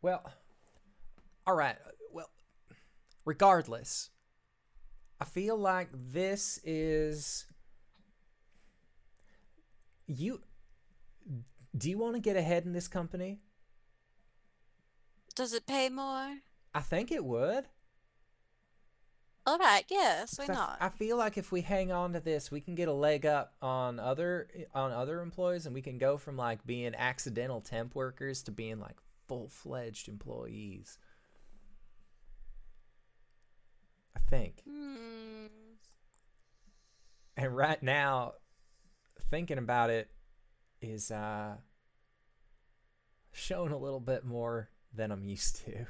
well all right well regardless I feel like this is you do you want to get ahead in this company? Does it pay more? I think it would. All right. Yes. Why 'Cause I not? I feel like if we hang on to this, we can get a leg up on other on other employees, and we can go from like being accidental temp workers to being like full fledged employees. I think. Hmm. And right now, thinking about it is uh showing a little bit more than I'm used to.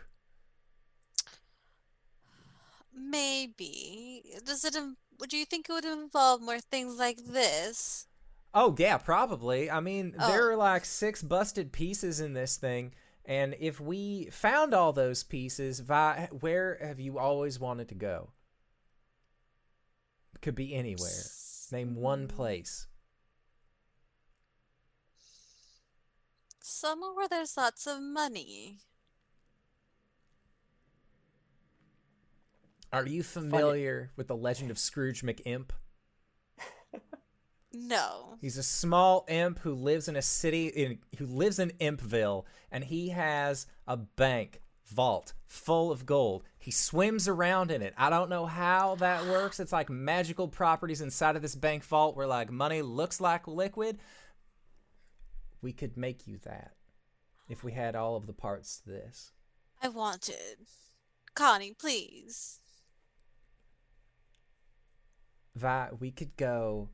Maybe. Does it? Would you think it would involve more things like this? Oh yeah, probably. I mean, Oh. there are like six busted pieces in this thing, and if we found all those pieces, Vi, where have you always wanted to go? Could be anywhere. Name one place. Somewhere where there's lots of money. Are you familiar with the legend of Scrooge McImp? [laughs] No. He's a small imp who lives in a city in who lives in Impville and he has a bank vault full of gold. He swims around in it. I don't know how that [gasps] works. It's like magical properties inside of this bank vault where like money looks like liquid. We could make you that if we had all of the parts to this. I wanted. Connie, please. Vi, we could go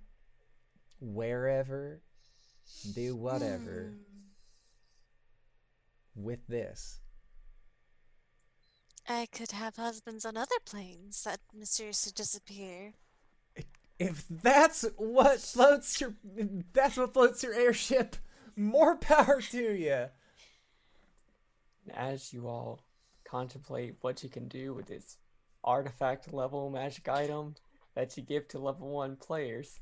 wherever, do whatever Hmm. with this. I could have husbands on other planes that mysteriously disappear. If that's what floats your if that's what floats your airship, more power to you. As you all contemplate what you can do with this artifact level magic item that you give to level one players,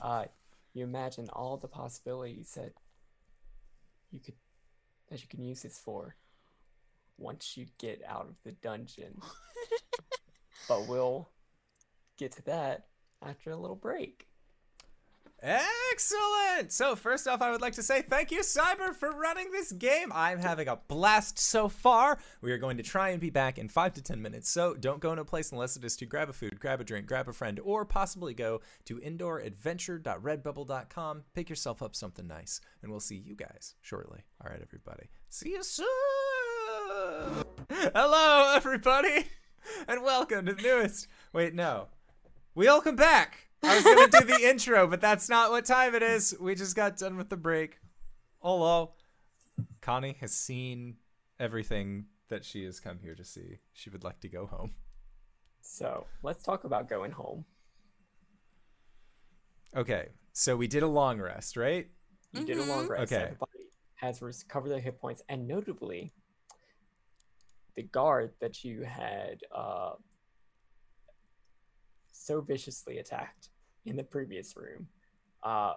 uh, you imagine all the possibilities that you could that you can use this for once you get out of the dungeon. [laughs] but we'll get to that after a little break. Excellent! So, first off, I would like to say thank you, Cyber, for running this game. I'm having a blast so far. We are going to try and be back in five to ten minutes, so don't go in a place unless it is to grab a food, grab a drink, grab a friend, or possibly go to indooradventure.redbubble.com, pick yourself up something nice, and we'll see you guys shortly. All right, everybody. See you soon! Hello, everybody, and welcome to the newest. Wait, no. Welcome back. I was gonna do the intro, but that's not what time it is. We just got done with the break. Hello. Connie has seen everything that she has come here to see. She would like to go home. So let's talk about going home. Okay, so we did a long rest, right? You did a long Mhm. rest. Okay. Everybody has recovered their hit points, and notably, the guard that you had uh, so viciously attacked in the previous room uh,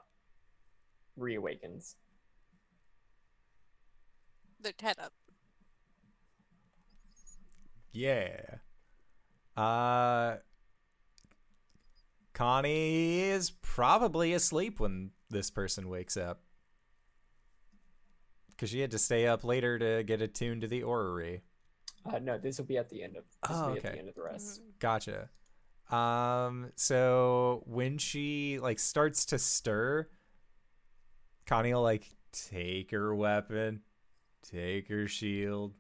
reawakens. Their head up. Yeah. Uh Connie is probably asleep when this person wakes up. Cuz she had to stay up later to get attuned to the orrery. Uh, no, this will be at the end of. This Oh, will be at the end of the rest. Gotcha. Um so when she like starts to stir, Connie will like take her weapon, take her shield,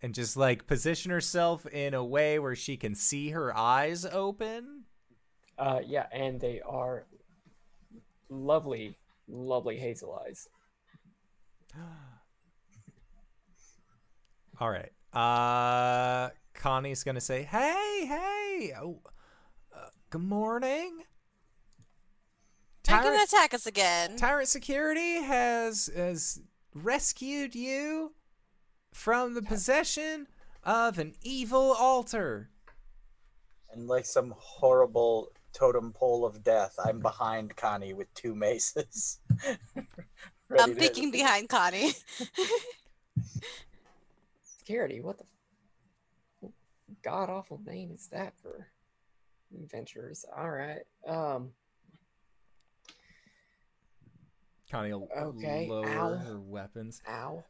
and just like position herself in a way where she can see her eyes open. Uh, yeah, and they are lovely, lovely hazel eyes. [gasps] All right. Uh Connie's going to say, "Hey, hey. Oh, uh, good morning." They're gonna Tyrant, attack us again. Tyrant Security has has rescued you from the possession of an evil altar. And like some horrible totem pole of death, I'm behind Connie with two maces. [laughs] I'm to- peeking behind Connie. [laughs] [laughs] Security, what the god awful name is that for adventurers? All right. Um, Connie will Okay, lower ow. her weapons. ow.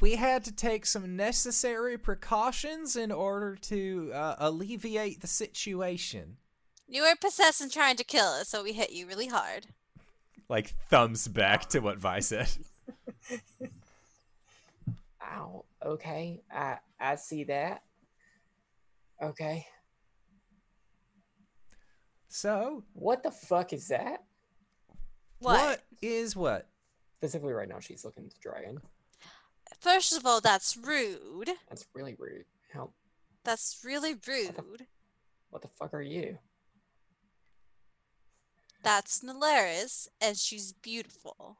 We had to take some necessary precautions in order to uh, alleviate the situation. you were possessed and trying to kill us, so we hit you really hard. Like thumbs back to what Vi said. [laughs] Ow. Okay. I I see that. Okay. So, What the fuck is that? What? what is what? Specifically, right now, she's looking at the dragon. First of all, that's rude. That's really rude. How? That's really rude. What the fuck are you? That's Nalaris, and she's beautiful.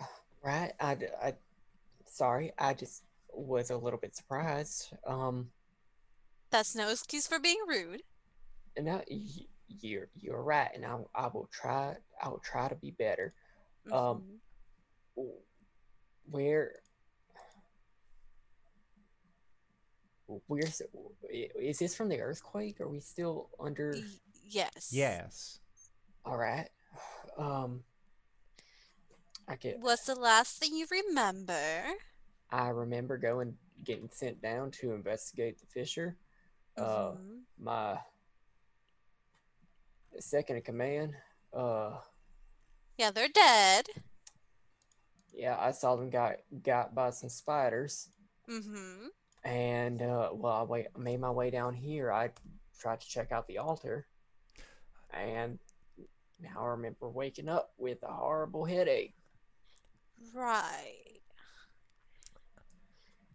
[sighs] Right? I, I, sorry, I just was a little bit surprised. Um, That's no excuse for being rude. no, y- you're you're right, and I I will try I will try to be better. Um, Mhm. Where? Where's is this from the earthquake? Are we still under? Yes. Yes. All right. Um, I get. What's the last thing you remember? I remember going getting sent down to investigate the fissure. Uh, Mhm. my second in command. Uh, Yeah, they're dead. yeah, I saw them got got by some spiders, Mm-hmm. and uh, well, I wait, made my way down here. I tried to check out the altar, and now I remember waking up with a horrible headache. Right.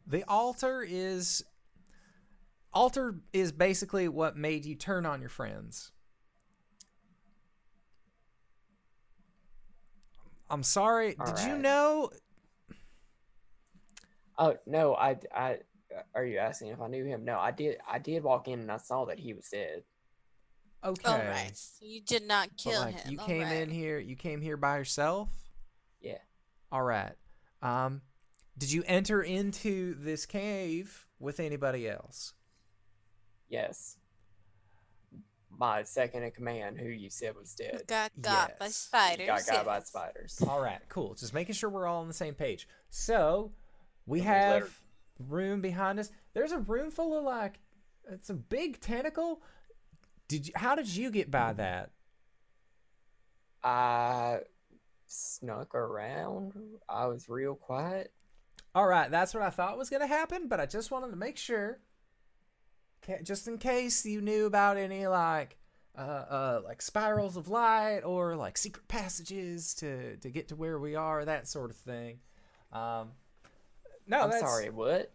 The altar is altar is basically what made you turn on your friends. I'm sorry. Did you know? Oh no, I I are you asking if I knew him? No, I did. I did walk in and I saw that he was dead. Okay. All right. So you did not kill like him. you all came in here. You came here by yourself. Yeah. All right. Um, did you enter into this cave with anybody else? Yes. My second in command, who you said was dead, got got by spiders. got got by spiders. All right, cool. Just making sure we're all on the same page. So we And have her- room behind us. There's a room full of like it's a big tentacle. Did you? How did you get by that? I snuck around. I was real quiet. All right, that's what I thought was gonna happen, but I just wanted to make sure, just in case you knew about any like, uh, uh, like spirals of light or like secret passages to to get to where we are, that sort of thing. Um, no, I'm that's, sorry, what?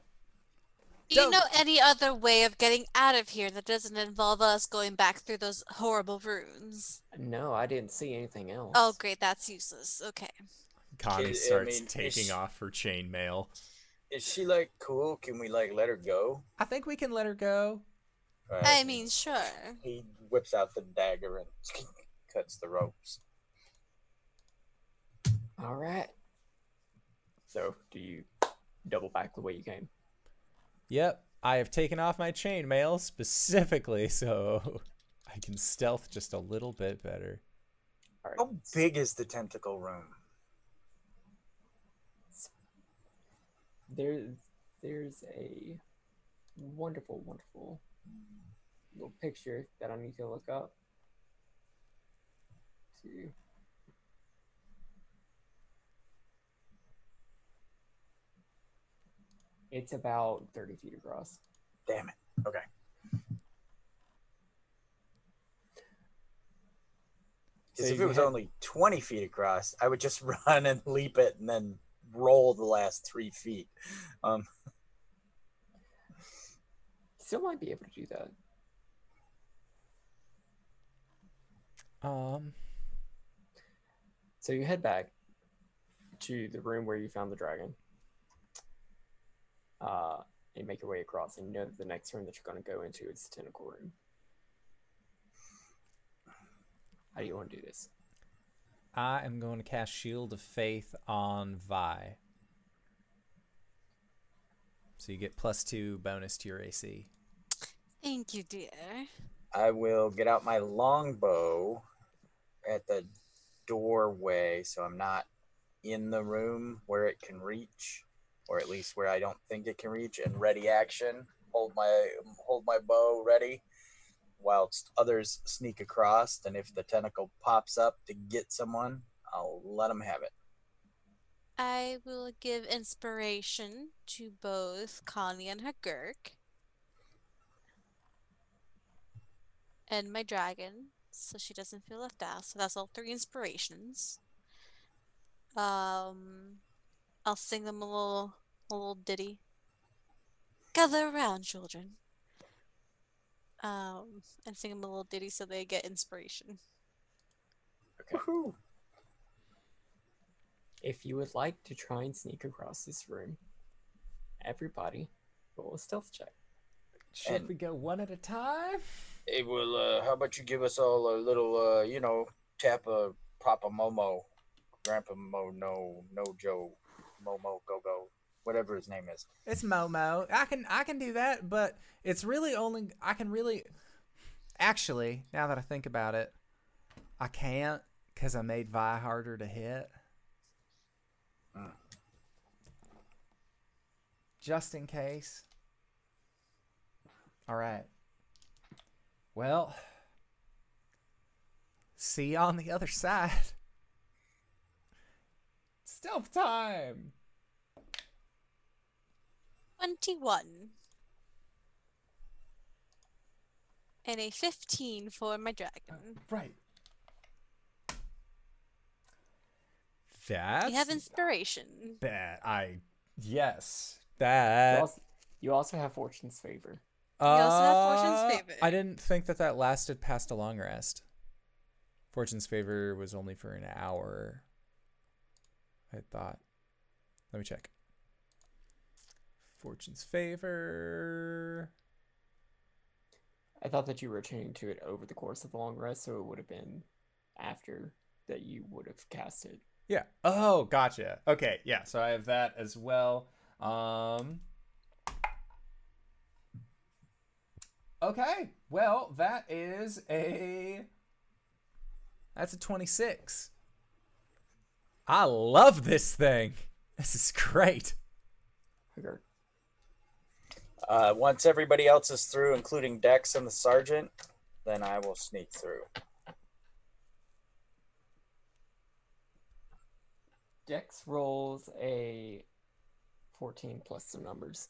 Do you Don't- know any other way of getting out of here that doesn't involve us going back through those horrible runes? No, I didn't see anything else. Oh, great. That's useless. Okay. Connie I- I starts mean, taking is- off her chainmail. Is she like cool? Can we like let her go? I think we can let her go. Alright. I mean, sure. he whips out the dagger and [laughs] cuts the ropes. All right. So, do you double back the way you came? Yep, I have taken off my chainmail specifically [laughs] so I can stealth just a little bit better. All right. How big is the tentacle room? There's there's a wonderful, wonderful little picture that I need to look up. It's about 30 feet across. Damn it. Okay. So if it was had- only 20 feet across, I would just [laughs] run and leap it and then roll the last three feet. Um, Still might be able to do that. Um, So you head back to the room where you found the dragon. Uh, and make your way across, and you know that the next room that you're going to go into is the tentacle room. How do you want to do this? I am going to cast Shield of Faith on Vi. So you get plus two bonus to your AC. Thank you, dear. I will get out my longbow at the doorway so I'm not in the room where it can reach, or at least where I don't think it can reach, and ready action. Hold my hold my bow ready, whilst others sneak across. And if the tentacle pops up to get someone, I'll let them have it. I will give inspiration to both Connie and Hagurk. And my dragon, so she doesn't feel left out. So that's all three inspirations. Um, I'll sing them a little, a little ditty. Gather around, children. Um, and sing them a little ditty so they get inspiration. Woohoo. If you would like to try and sneak across this room, everybody roll a stealth check. Should And- we go one at a time? It will. uh, how about you give us all a little, uh, you know, tap of Papa Momo, Grandpa Mo, no, no Joe, Momo, go go, whatever his name is. It's Momo. I can I can do that, but it's really only I can really actually now that I think about it, I can't because I made Vi harder to hit. Mm. Just in case. All right. Well, see you on the other [laughs] side. Stealth time. 21. And a 15 for my dragon. Right. That's you have inspiration. that. I yes. You That. also, you also have Fortune's favor. also have Fortune's Uh, favor. I didn't think that that lasted past a long rest. Fortune's favor was only for an hour. I thought. Let me check. Fortune's favor. I thought that you were changing to it over the course of the long rest, so it would have been after that you would have cast it. Yeah. Oh, gotcha. Okay. Yeah. So I have that as well. Um. Okay. Well, that is a. That's a 26. I love this thing. This is great. Haggard. Uh, once everybody else is through, including Dex and the sergeant, then I will sneak through. Dex rolls a 14 plus some numbers.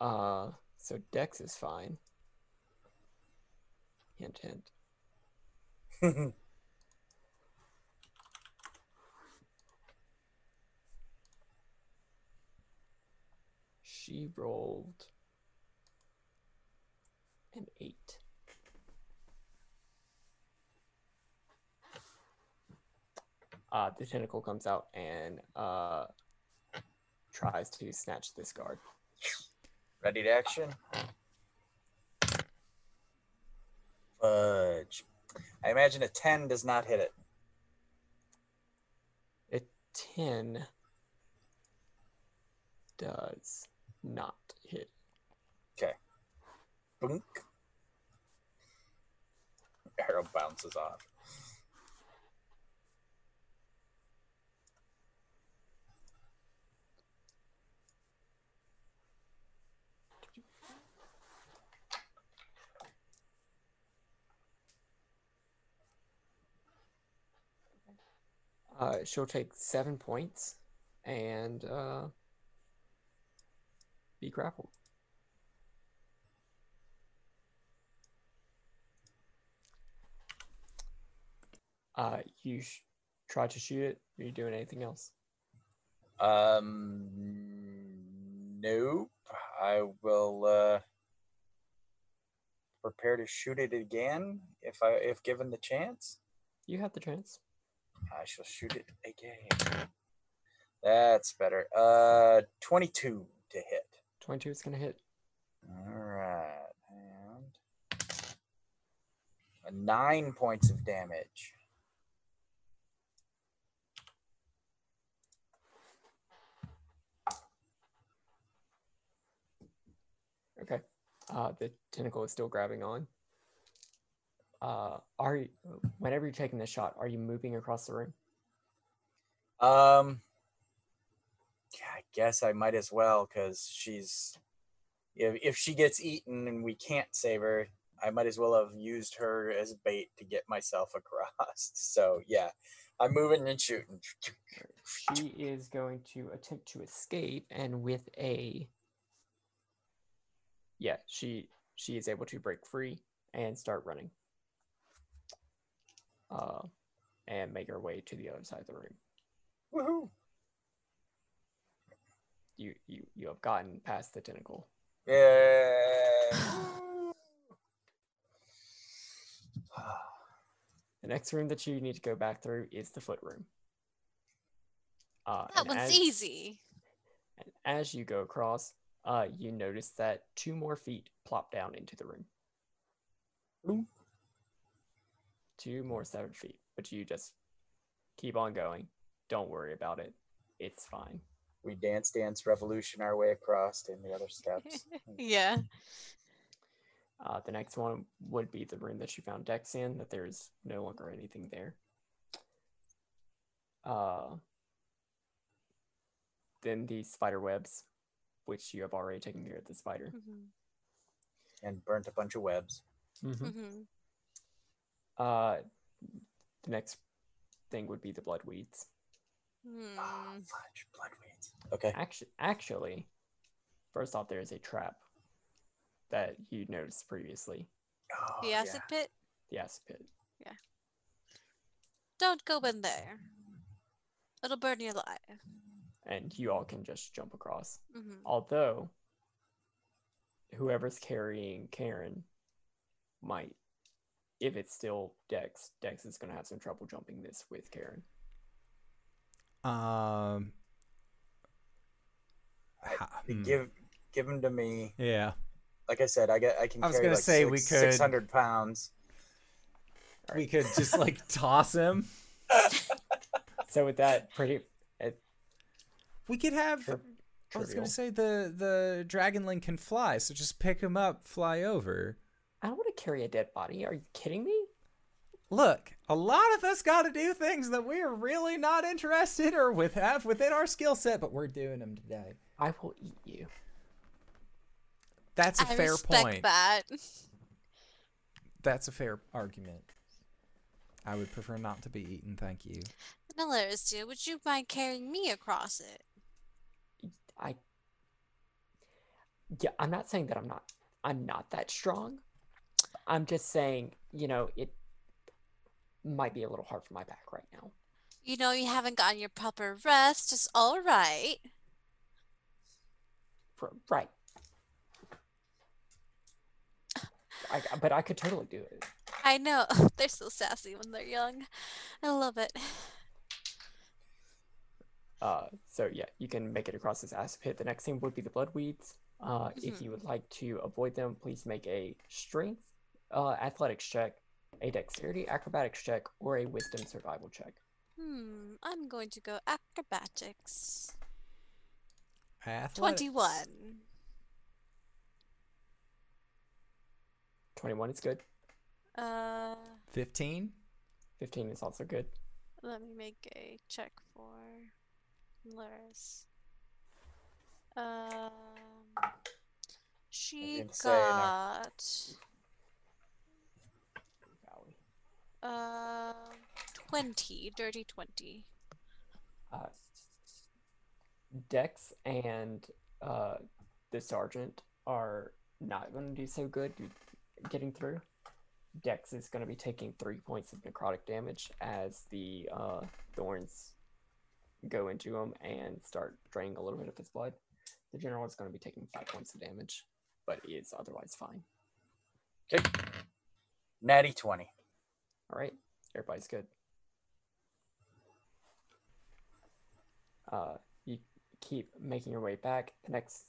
Uh, so Dex is fine. Hint, hint. [laughs] She rolled an 8. Uh, the tentacle comes out and uh, tries to snatch this guard. Ready to action? Fudge. I imagine a 10 does not hit it. A 10 does not. Boink. Arrow bounces off. Uh, she'll take seven points and uh, be grappled. Uh, you sh- try to shoot it. Are you doing anything else? Um, nope. I will uh, prepare to shoot it again if I if given the chance. You have the chance. I shall shoot it again. That's better. Uh, twenty-two to hit. 22 is going to hit. All right, and nine points of damage. Okay. Uh, the tentacle is still grabbing on. Uh, are you, whenever you're taking the shot, are you moving across the room? Um, yeah, I guess I might as well because she's if if she gets eaten and we can't save her, I might as well have used her as bait to get myself across. [laughs] So yeah, I'm moving and shooting. She is going to attempt to escape, and with a yeah, she she is able to break free and start running. Uh, and make her way to the other side of the room. Woohoo! You you you have gotten past the tentacle. Yeah. the next room that you need to go back through is the foot room. Uh, that one's as, easy. And as you go across, uh, you notice that two more feet plop down into the room. Boom. Two more seven feet, but you just keep on going. Don't worry about it. It's fine. We dance, dance, revolution our way across in the other steps. [laughs] Yeah. Uh, the next one would be the room that you found Dex in, that there's no longer anything there. Uh, then the spider webs, which you have already taken care of the spider. Mhm, and burnt a bunch of webs. Mm-hmm. mhm. Uh, the next thing would be the blood weeds. Hmm. Oh, fudge, blood weeds. Okay. Actually, actually, first off, there is a trap that you noticed previously. Oh, The acid pit? The acid pit. Yeah. Don't go in there. It'll burn you alive. And you all can just jump across. hmm Although, whoever's carrying Karen might, if it's still Dex, Dex is going to have some trouble jumping this with Karen. Um. ha- hmm. Give give them to me. Yeah. Like I said, I get I can I was carry gonna like say we could- six hundred pounds. We could just like [laughs] toss him. So with that, pretty it, We could have. tri- I was gonna say the the dragonling can fly, so just pick him up, fly over. I don't want to carry a dead body. Are you kidding me? Look, a lot of us got to do things that we're really not interested or with have within our skill set, but we're doing them today. I will eat you. That's a I fair respect point. that. That's a fair argument. I would prefer not to be eaten, thank you. Vanilla dear, would you mind carrying me across it? I yeah, I'm not saying that I'm not I'm not that strong. I'm just saying, you know, it might be a little hard for my back right now. You know you haven't gotten your proper rest. It's all right. Right. I, but I could totally do it. I know. [laughs] They're so sassy when they're young. I love it. Uh, so yeah, you can make it across this acid pit. The next thing would be the blood weeds. Uh, if you would like to avoid them, please make a strength, uh, athletics check, a dexterity acrobatics check, or a wisdom survival check. Hmm. I'm going to go acrobatics. Athletics. 21. 21 is good. Uh, 15? 15 is also good. let me make a check for Laris. Um, she gonna say, no. got uh 20, dirty 20. Uh, Dex and uh, the sergeant are not going to do so good getting through. Dex is going to be taking three points of necrotic damage as the uh, thorns go into him and start draining a little bit of his blood. The general is going to be taking five points of damage, but is otherwise fine. Okay. Natty twenty. All right, everybody's good. Uh, you keep making your way back. The next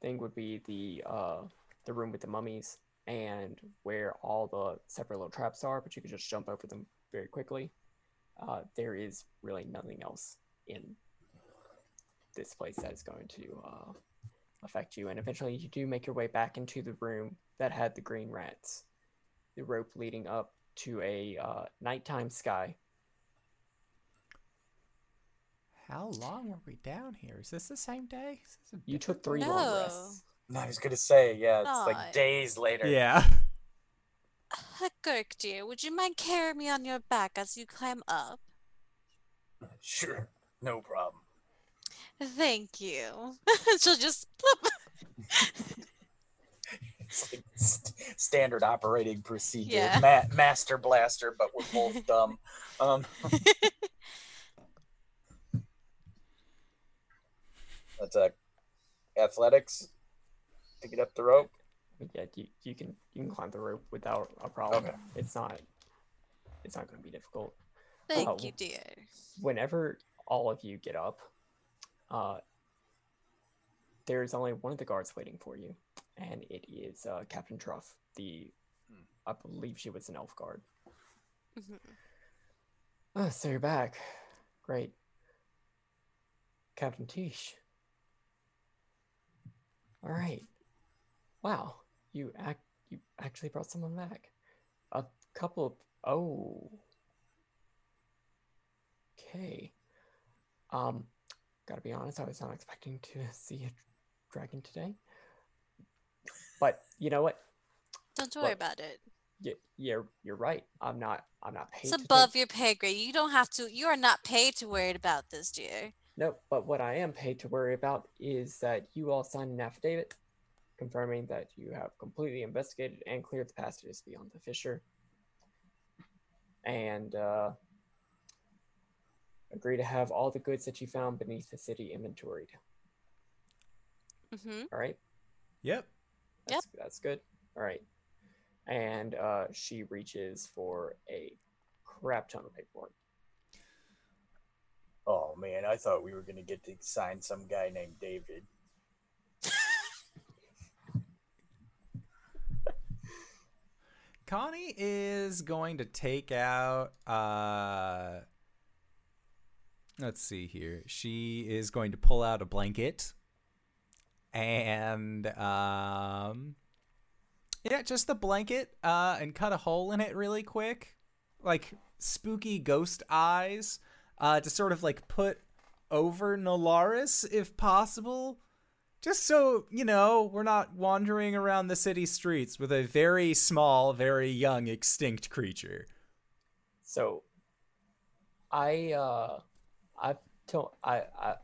thing would be the uh, the room with the mummies and where all the separate little traps are, but you can just jump over them very quickly. Uh, there is really nothing else in this place that is going to uh, affect you, and eventually you do make your way back into the room that had the green rats. The rope leading up to a uh, nighttime sky. How long were we down here? Is this the same day? Is this a You took three day? long No. rests. No, I was gonna say, yeah, it's Aw. like days later. Yeah. Kirk, dear, would you mind carrying me on your back as you climb up? Sure. No problem. Thank you. [laughs] She'll just plop. It's like st- standard operating procedure. Yeah. Ma- master blaster, but we're both [laughs] dumb. Um, [laughs] that's a athletics to get up the rope. Yeah, you, you can you can climb the rope without a problem. Okay. It's not it's not going to be difficult. Thank Oh. you, dear. Whenever all of you get up, uh, there's only one of the guards waiting for you, and it is uh, Captain Truff. The Hmm. I believe she was an elf guard. Mhm. Oh, so you're back. Great. Captain Tish. All right. Wow. You act you actually brought someone back. A couple of oh. Okay. Um gotta be honest, I was not expecting to [laughs] see a dragon today. But you know what? Don't worry about it. Yeah, you're you're right. I'm not I'm not paid It's above your pay grade. You don't have to. You are not paid to worry about this, dear. No, but what I am paid to worry about is that you all signed an affidavit confirming that you have completely investigated and cleared the passages beyond the fissure. And uh, agree to have all the goods that you found beneath the city inventoried. hmm All right? Yep. That's, That's good. All right. And uh, she reaches for a crap ton of paperwork. Oh man, I thought we were gonna get to sign some guy named David. [laughs] Connie is going to take out uh let's see here. She is going to pull out a blanket and um yeah, just the blanket uh and cut a hole in it really quick. Like spooky ghost eyes uh to sort of like put over Nalaris if possible. Just so, you know, we're not wandering around the city streets with a very small, very young, extinct creature. So I uh I told I I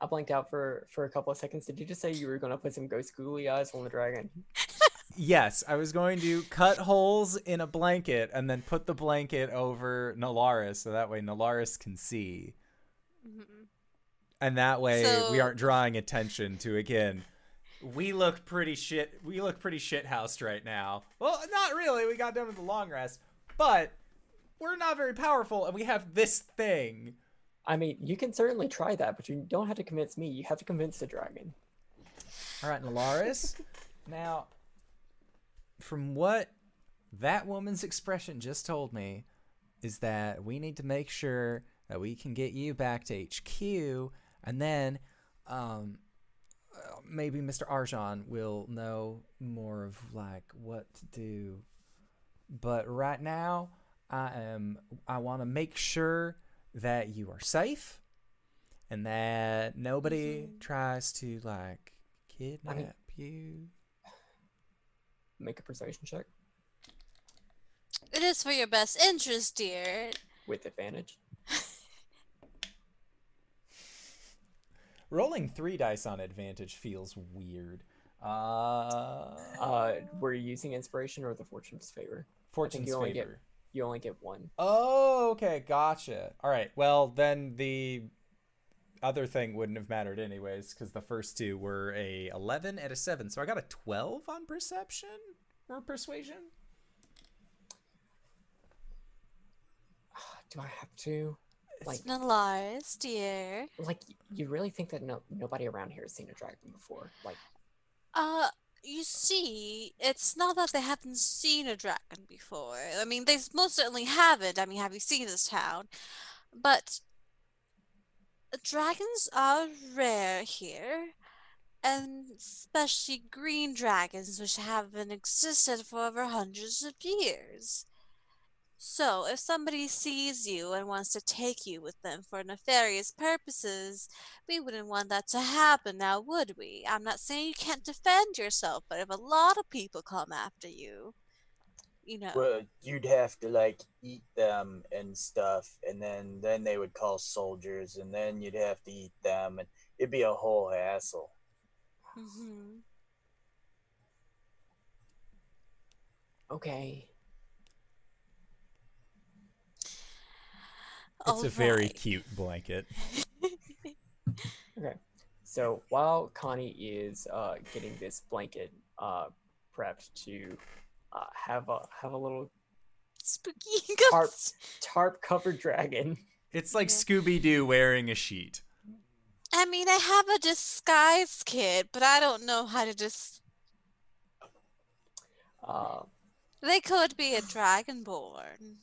I blanked out for for a couple of seconds. Did you just say you were gonna put some ghost googly eyes on the dragon? [laughs] Yes, I was going to cut holes in a blanket and then put the blanket over Nalaris so that way Nalaris can see. Mhm. And that way we aren't drawing attention to again. We look pretty shit. We look pretty shit housed right now. Well, not really. We got done with the long rest, but we're not very powerful, and we have this thing. I mean, you can certainly try that, but you don't have to convince me. You have to convince the dragon. All right, Nalaris. [laughs] now, from what that woman's expression just told me, is that we need to make sure that we can get you back to HQ, and then um, uh, maybe Mr. Arjan will know more of like what to do. But right now, I am. I want to make sure that you are safe, and that nobody Mhm. tries to like kidnap you. Make a persuasion check It is for your best interest, dear. with advantage. Rolling three dice on advantage feels weird. Uh, Uh, were you using inspiration or the fortune's favor? fortune's you only get- favor. You only get one. Oh, okay, gotcha. All right, well then the other thing wouldn't have mattered anyways because the first two were a 11 and a 7 so i got a 12 on perception or persuasion Do I have to? Like, Nalaris, dear. like you really think that no nobody around here has seen a dragon before? Like, Uh, you see, it's not that they haven't seen a dragon before. I mean, they most certainly haven't. I mean, have you seen this town? But dragons are rare here, and especially green dragons, which haven't existed for over hundreds of years. So, if somebody sees you and wants to take you with them for nefarious purposes, we wouldn't want that to happen now, would we? I'm not saying you can't defend yourself, but if a lot of people come after you, you know. Well, you'd have to like eat them and stuff, and then then they would call soldiers, and then you'd have to eat them, and it'd be a whole hassle. hmm okay, it's a very cute blanket [laughs] okay. So while Connie is uh, getting this blanket uh, prepped to uh, have a have a little spooky [laughs] Tarp. Tarp covered dragon. It's like Yeah. Scooby Doo wearing a sheet. I mean, I have a disguise kit, but I don't know how to just. Uh, They could be a dragonborn.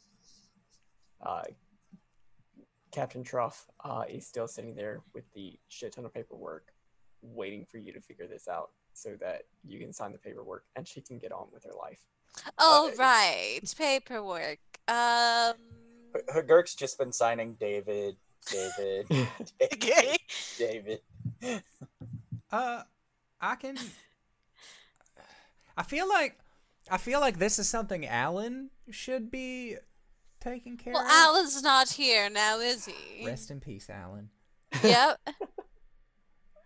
Captain Truff uh, is still sitting there with the shit ton of paperwork, waiting for you to figure this out so that you can sign the paperwork and she can get on with her life. Oh, Uh, right. Paperwork. Um. H- Hagurk's just been signing David, David, [laughs] Okay. David. [laughs] Uh, I can. I feel like, I feel like this is something Alan should be taking care Well, of. Alan's not here now, is he? Rest in peace, Alan. Yep. [laughs]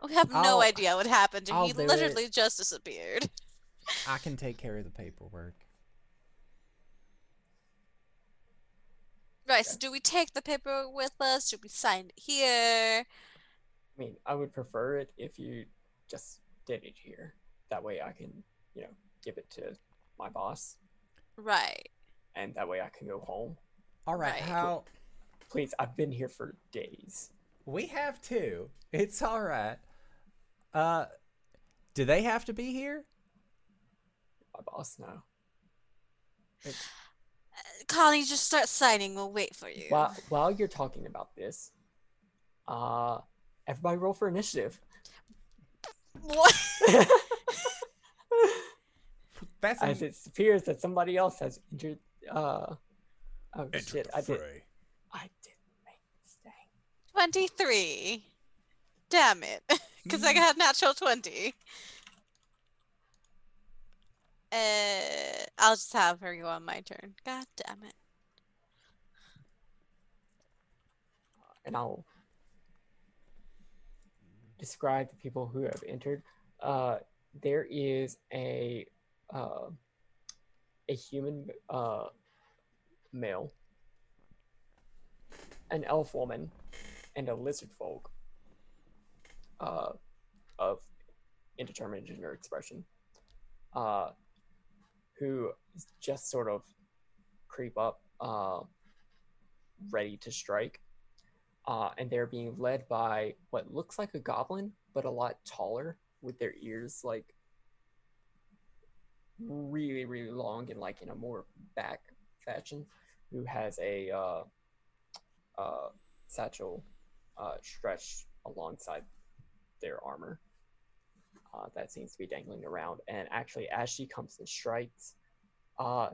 We have no I'll- idea what happened. to him. He do it. literally just disappeared. I can take care of the paperwork. Right, so do we take the paperwork with us? Should we sign it here? I mean, I would prefer it if you just did it here. That way I can, you know, give it to my boss, Right. And that way I can go home. All right, Right. how Please, I've been here for days. we have two. It's all right. Uh, do they have to be here? My boss now. Connie, just start signing. We'll wait for you. While while you're talking about this, uh, everybody roll for initiative. What? [laughs] That's As it appears that somebody else has entered. Uh, oh Enter shit! the I did. fray. I did make a mistake. 23. Damn it. [laughs] Because Mm. I got natural 20. Uh, I'll just have her go on my turn. God damn it. and I'll describe the people who have entered. Uh, there is a uh, a human uh, male, an elf woman, and a lizard folk uh, of indeterminate gender expression, uh, who just sort of creep up, uh, ready to strike. Uh, and they're being led by what looks like a goblin, but a lot taller, with their ears like really, really long and like in a more back fashion, who has a uh, uh, satchel uh, stretched alongside their armor. Uh, that seems to be dangling around, and actually, as she comes and strikes, uh,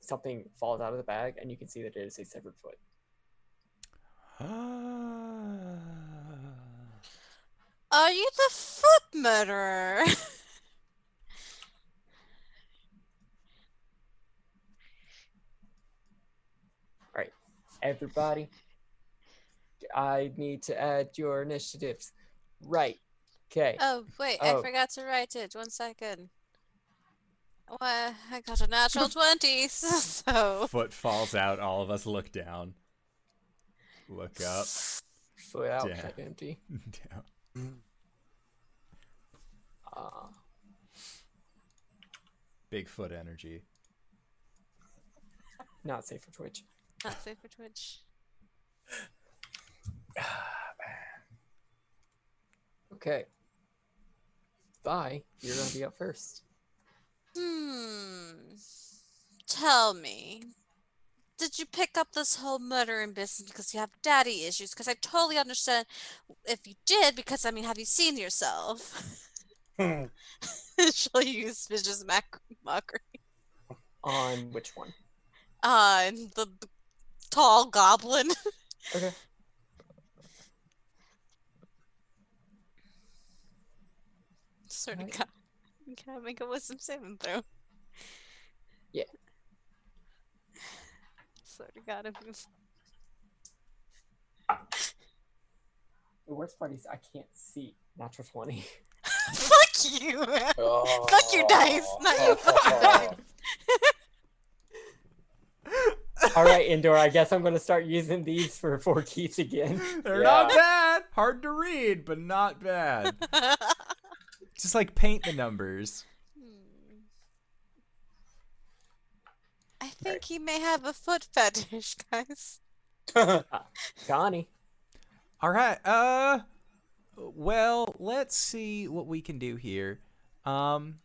something falls out of the bag, and you can see that it is a severed foot. Are you the foot murderer? [laughs] everybody. I need to add your initiatives. Right. Okay. oh, wait, Oh. I forgot to write it. One second. Well, I got a natural [laughs] 20, [laughs] so. Foot falls out. All of us look down. Look up. Foot out, Yeah. empty. [laughs] down. Uh, Big foot energy. not safe for Twitch. Not safe for Twitch. Ah, [sighs] man. Okay. Bye. You're gonna be up first. Hmm. Tell me. Did you pick up this whole murdering business because you have daddy issues? Because I totally understand if you did, because I mean, have you seen yourself? Hmm. [laughs] She'll use vicious mac- mockery On which one? on the b- tall goblin. [laughs] Okay. sort of Alright. got. Can I make a wisdom saving throw? Yeah. Sort of gotta be. The worst part is I can't see natural twenty. [laughs] Fuck you! Oh. [laughs] Fuck your dice, not you oh, fucking oh, oh. dice. All right, Indoor. I guess I'm gonna start using these for four keys again. They're not bad. Hard to read, but not bad. [laughs] Just like paint the numbers. Hmm. I think he may have a foot fetish, guys. [laughs] Connie. All right. Uh well, let's see what we can do here. Um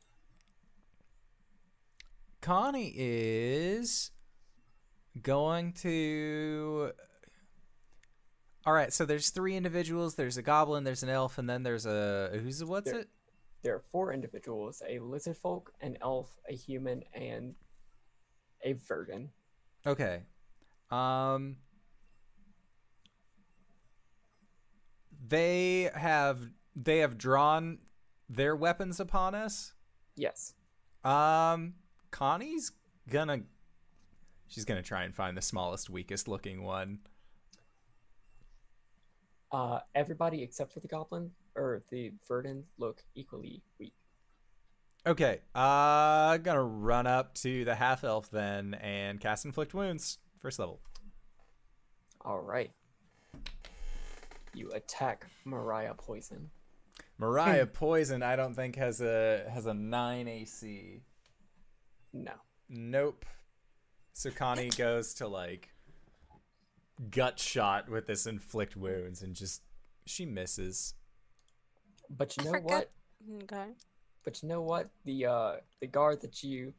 Connie is going to All right, so there's three individuals. There's a goblin, there's an elf, and then there's a who's what's There- it? There are four individuals: a lizard folk, an elf, a human, and a verdin. Okay. Um They have they have drawn their weapons upon us. Yes. Um Connie's gonna she's gonna try and find the smallest, weakest looking one. Uh, everybody except for the goblin or the verdin look equally weak. Okay, uh gonna run up to the half elf then and cast inflict wounds. First level. All right. You attack Mariah Poison. Mariah Poison, I don't think has a has a nine AC. No. Nope. So Connie goes to like gut shot with this inflict wounds and just she misses. But you know what? Okay. But you know what? The uh the guard that you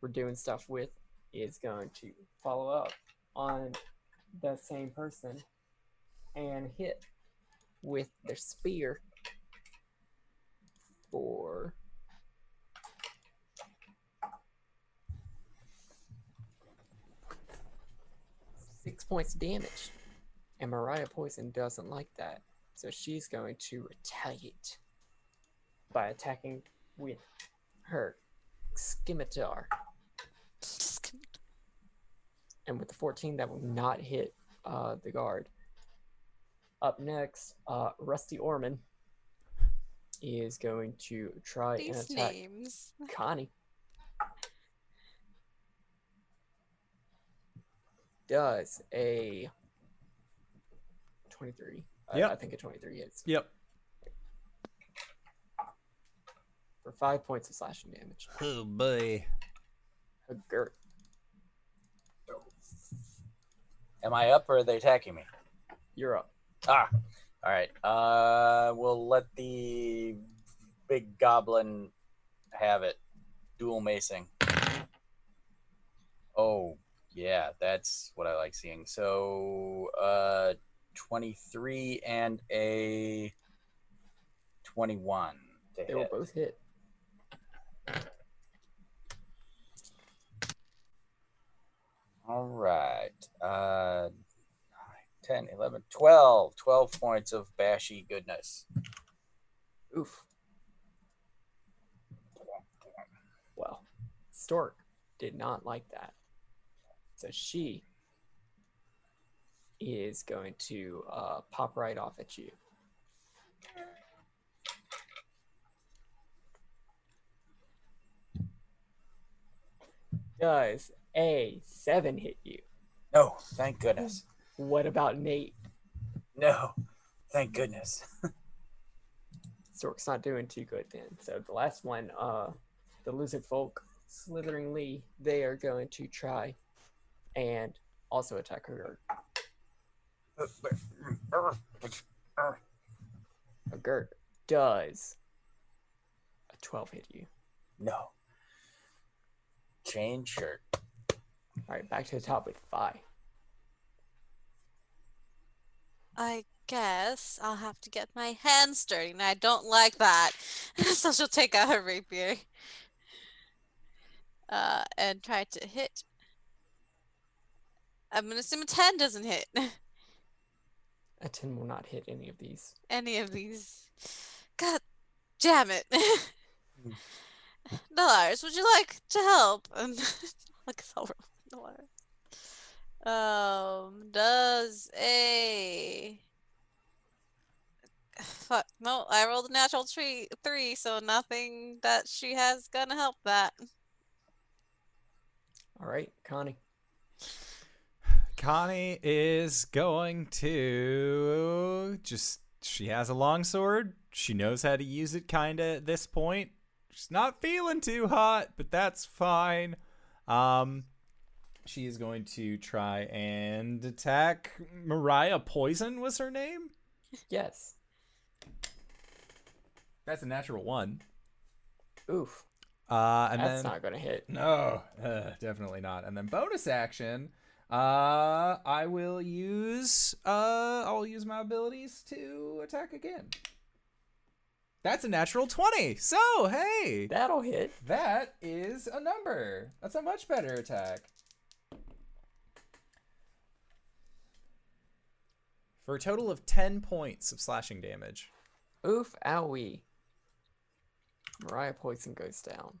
were doing stuff with is going to follow up on the same person and hit with their spear for six points of damage. And Mariah Poison doesn't like that. So she's going to retaliate by attacking with her scimitar. And with the 14, that will not hit uh, the guard. Up next, uh, Rusty Orman is going to try and attack names. Connie. Does a 23. I- Yep. I think a 23 hits Yep. for five points of slashing damage. Oh boy. A Gert. Am I up or are they attacking me? You're up. Ah, all right. Uh, we'll let the big goblin have it. Dual macing. Oh, yeah, that's what I like seeing. So, uh, 23 and a 21 to They will hit. both hit. All right. Uh, 10, 11, 12. 12 points of bashy goodness. Oof. Well, Stork did not like that. So she is going to uh, pop right off at you. Does a seven hit you? No, thank goodness. What about Nate? No, thank goodness. Stork's not doing too good then. So the last one, uh, the lizard folk, slitheringly, they are going to try and also attack her. Hagurk does a 12 hit you. No. Change shirt. All right, back to the top with five. I guess I'll have to get my hands dirty, and I don't like that. [laughs] so she'll take out her rapier uh, and try to hit. I'm gonna assume a 10 doesn't hit [laughs] A 10 will not hit any of these. any of these. God damn it. [laughs] Dolores, would you like to help? [laughs] And all Dolores. Um, does a fuck no? I rolled a natural tree three, so nothing that she has gonna help that. All right, Connie. Connie is going to just she has a long sword. She knows how to use it kinda at this point. She's not feeling too hot, but that's fine. Um she is going to try and attack Mariah Poison was her name? Yes. That's a natural one. Oof. Uh and That's then not gonna hit. No, uh, definitely not. And then bonus action, uh, I will use uh, I'll use my abilities to attack again. That's a natural twenty. So hey, That'll hit. that is a number. That's a much better attack. For a total of ten points of slashing damage. Oof, owie. Mariah Poison goes down.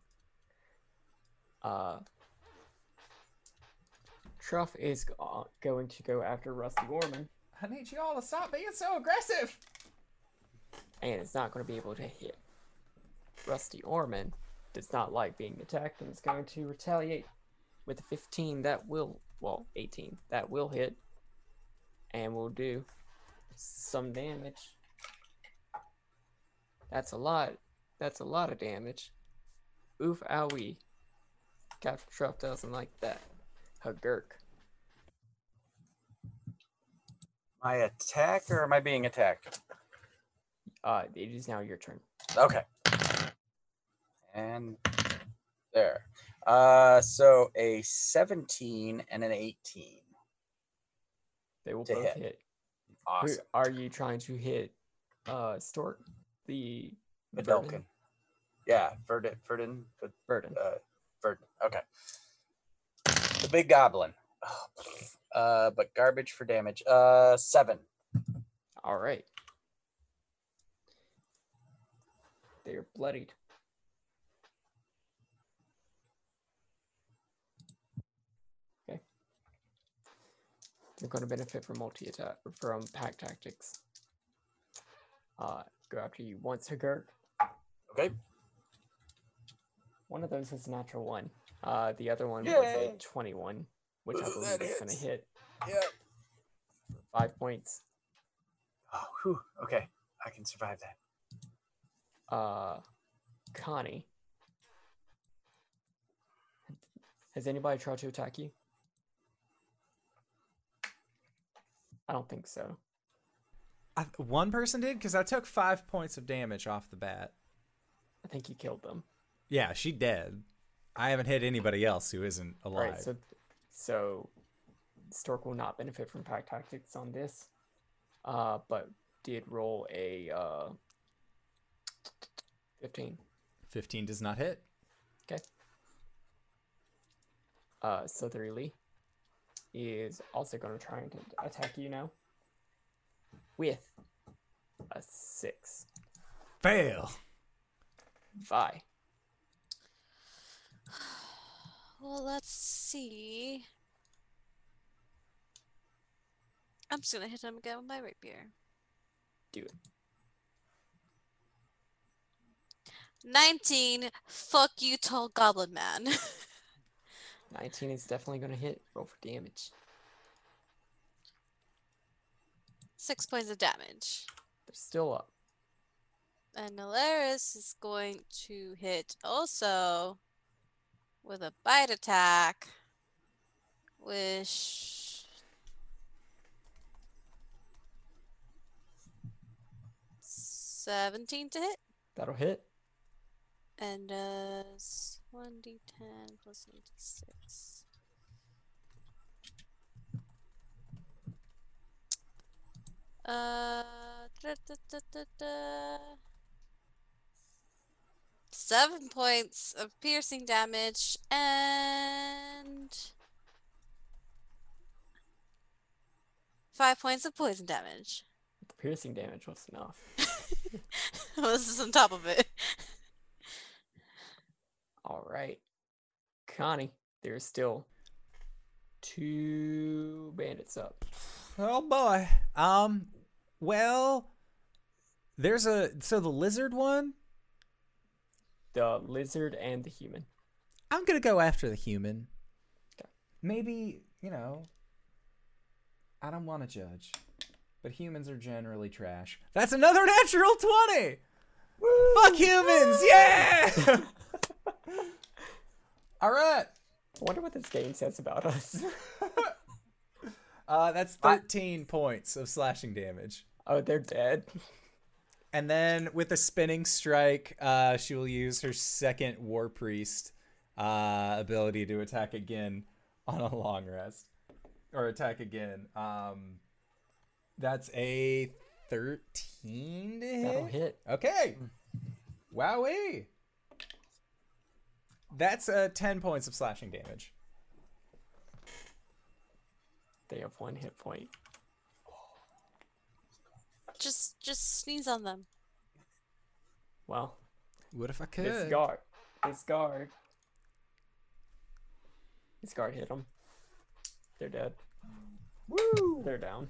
Uh, Truff is uh, going to go after Rusty Orman, I need you all to stop being so aggressive. and it's not going to be able to hit. Rusty Orman does not like being attacked and is going to retaliate with a 15 that will, well, 18 that will hit, and will do some damage. That's a lot. That's a lot of damage. Oof, owie. Captain Truff doesn't like that. Hagurk. My attack, or am I being attacked? Uh, it is now your turn. Okay. And there. Uh, so a 17 and an 18. They will both hit. hit. Awesome. are you trying to hit uh Stork? The Verdin? Yeah, Verdin. Verdin. Ver- Verdin. Uh, Verdin. Okay. The big goblin. [sighs] Uh, but garbage for damage. Uh, seven. All right. They're bloodied. Okay. They're going to benefit from multi attack from pack tactics. Uh, go after you once, Hagurk. Okay. One of those is natural one. Uh, the other one was a 21, which I believe is going to hit Yeah. five points. Oh, whew. Okay. I can survive that. Uh, Connie. Has anybody tried to attack you? I don't think so. I, one person did because I took five points of damage off the bat. I think you killed them. Yeah, she dead. I haven't hit anybody else who isn't alive. Right, so so Stork will not benefit from pack tactics on this. Uh, but did roll a uh 15. 15 does not hit. Okay. Uh, Southerly is also going to try and attack you now with a six. Fail. Vi. [sighs] Well, let's see. I'm just gonna hit him again with my rapier. Do it. 19. Fuck you, tall goblin man. [laughs] 19 is definitely to hit. Roll for damage. Six points of damage. They're still up. And Nalaris is going to hit also with a bite attack. Which. Seventeen to hit That'll hit. and does one d ten plus one d six. Uh, da, da, da. Seven points of piercing damage and five points of poison damage. The piercing damage was enough. [laughs] this is on top of it. All right. Connie, there's still two bandits up. Oh boy. Um. Well, there's a so the lizard one. The lizard and the human. I'm gonna go after the human. Okay. Maybe you know. I don't want to judge, but humans are generally trash. That's another [laughs] natural twenty. Fuck humans! Yeah. [laughs] All right. I wonder what this game says about us. [laughs] Uh, that's I- 13 points of slashing damage. oh, they're dead. And then with a spinning strike, uh, she will use her second War Priest uh, ability to attack again on a long rest. Or attack again. Um, that's a 13 to hit. That'll hit. Okay. Wowee. That's uh, 10 points of slashing damage. They have one hit point. Just just sneeze on them. Well, What if I could? this guard, this guard, this guard hit them. They're dead. Woo! They're down.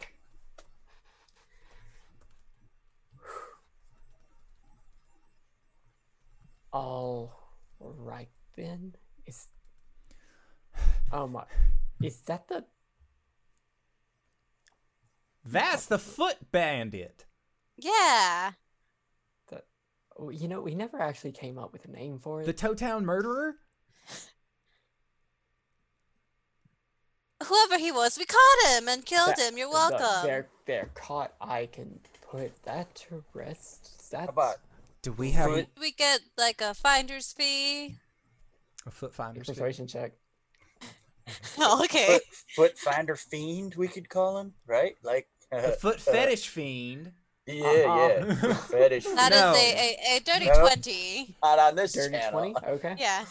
All right then. Is oh my, is that the That's the Foot Bandit. Yeah. the? You know, we never actually came up with a name for it. The Toe Town Murderer? Whoever he was, we caught him and killed That- him. You're the- welcome. They're they're caught. I can put that to rest. That's How about Do we have Foot- we get like a finder's fee. a Foot a Finder's fee? persuasion check. Oh, [laughs] okay. foot, foot finder fiend? We could call him, right? Like, The [laughs] Foot Fetish Fiend. yeah, Uh-uh. yeah, [laughs] foot fetish. That is No. a, a, a dirty No. 20. Not on this Dirty channel. twenty. Okay. Yeah.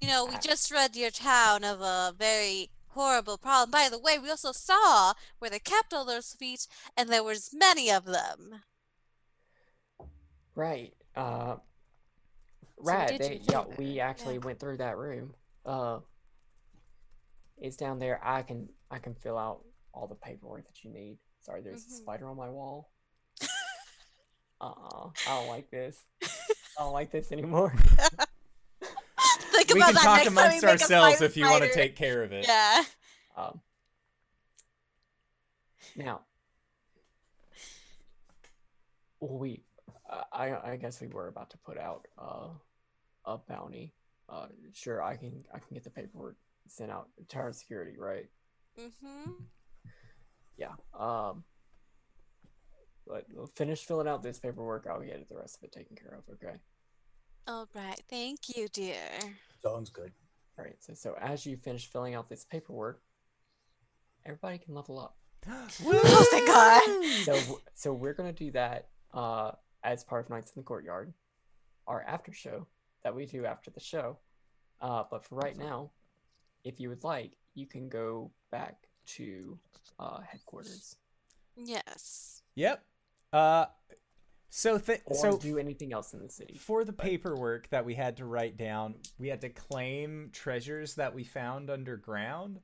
You know, we just read your town of a very horrible problem. By the way, we also saw where they kept all those feet, and there was many of them. Right. Uh. Right. did They, yeah, we actually yeah. went through that room. Uh. It's down there. I can I can fill out all the paperwork that you need. Sorry, there's Mhm. a spider on my wall. Uh-uh. I don't like this. I don't like this anymore. [laughs] Think We about can that talk next amongst make ourselves if you want to take care of it. Yeah. Um, now, we, uh, I, I guess we were about to put out uh, a bounty. Uh, sure, I can, I can get the paperwork sent out to our security, right? Mm-hmm. Yeah. Um, but finish filling out this paperwork. I'll get the rest of it taken care of. Okay. All right. Thank you, dear. Sounds good. All right. So, so as you finish filling out this paperwork, everybody can level up. [gasps] Oh, thank God. so so we're gonna do that uh as part of Nights in the Courtyard, our after show that we do after the show. Uh, but for right now, if you would like, you can go back to uh headquarters Yes. Yep. Uh, so th- or so do anything else in the city. for the paperwork that we had to write down, we had to claim treasures that we found underground.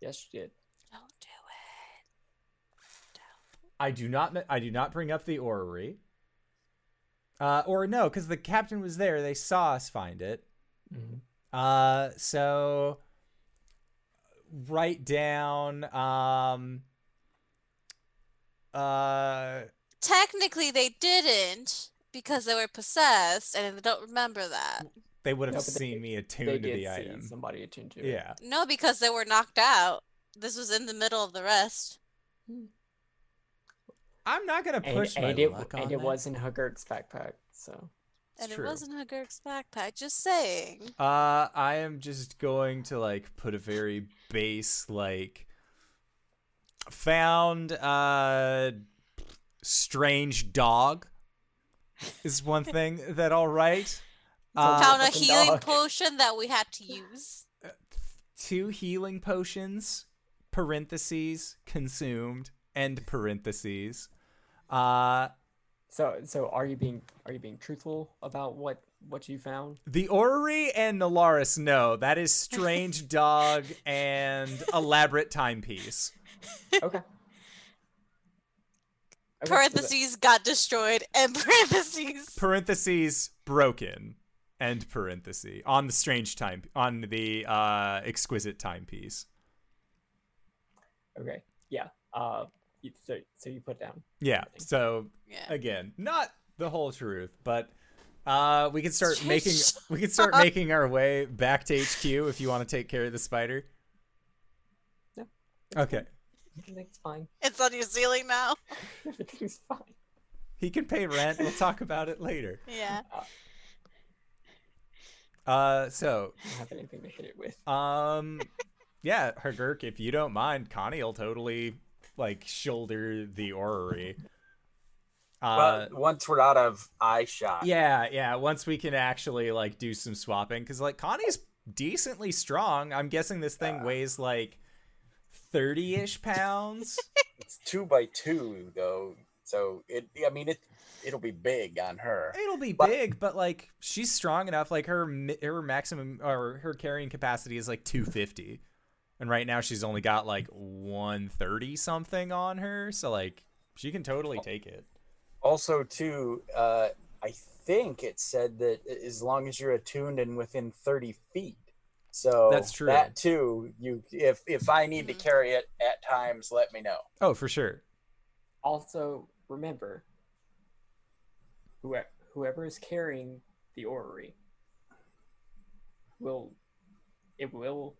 Yes, you did. Don't do it. I do not. I do not bring up the orrery. Uh, or no, because the captain was there. They saw us find it. Mhm. Uh, so write down. Um. Uh. Technically, they didn't because they were possessed, and they don't remember that. They would have No, but they- seen me attuned They to did the see item. somebody attuned to it. Yeah. No, because they were knocked out. This was in the middle of the rest. I'm not gonna And, push my and it luck and it that. was in Hagurk's backpack. So It's and true. it wasn't a Hagurk's backpack. Just saying. Uh, I am just going to like put a very base like found uh strange dog is one [laughs] thing that I'll write. Uh, Found a healing dog. potion that we had to use. two healing potions, parentheses consumed, end parentheses. Uh, so so are you being are you being truthful about what what you found? the orrery and Nalaris no, that is strange [laughs] dog and elaborate timepiece. Okay. Okay, so the- Parentheses got destroyed, and [laughs] parentheses. parentheses broken end parenthesis on the strange time on the uh exquisite timepiece Okay. Yeah. Uh. You, so so you put down. yeah so Yeah. again not the whole truth but Uh, we can start [laughs] making we can start making our way back to HQ if you want to take care of the spider. No. Okay. Everything's fine. It's on your ceiling now. [laughs] Everything's fine. He can pay rent. We'll talk about it later. [laughs] Yeah. Uh, so I don't have anything to hit it with. Um, yeah, Hagurk, if you don't mind, Connie will totally like shoulder the orrery. Uh, but once we're out of eye shot, yeah, yeah. Once we can actually like do some swapping, because like Connie's decently strong. I'm guessing this thing weighs like thirty-ish pounds. [laughs] it's two by two though, so it. I mean, it it'll be big on her. It'll be But- big, but like she's strong enough. Like her her maximum or her carrying capacity is like 250, and right now she's only got like 130 something on her. So like she can totally take it. Also, too, uh, I think it said that as long as you're attuned and within 30 feet. So That's true. That too, you if if I need to Mhm. carry it at times, let me know. Oh, for sure. Also, remember, whoever, whoever is carrying the orrery will it will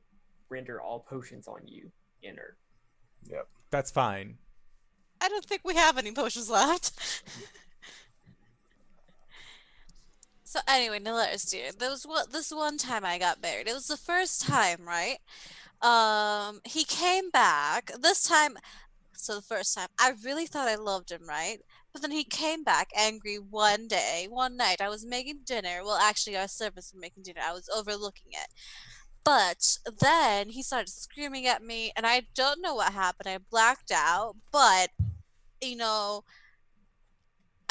render all potions on you inert. Yep. That's fine. I don't think we have any potions left. so anyway, Nalaris dear, there was what this one time I got married. It was the first time, right? Um, he came back. This time, so the first time, I really thought I loved him, right? But then he came back angry one day, one night. I was making dinner. Well, actually, our servants were making dinner. I was overlooking it. But then he started screaming at me, and I don't know what happened. I blacked out, but you know,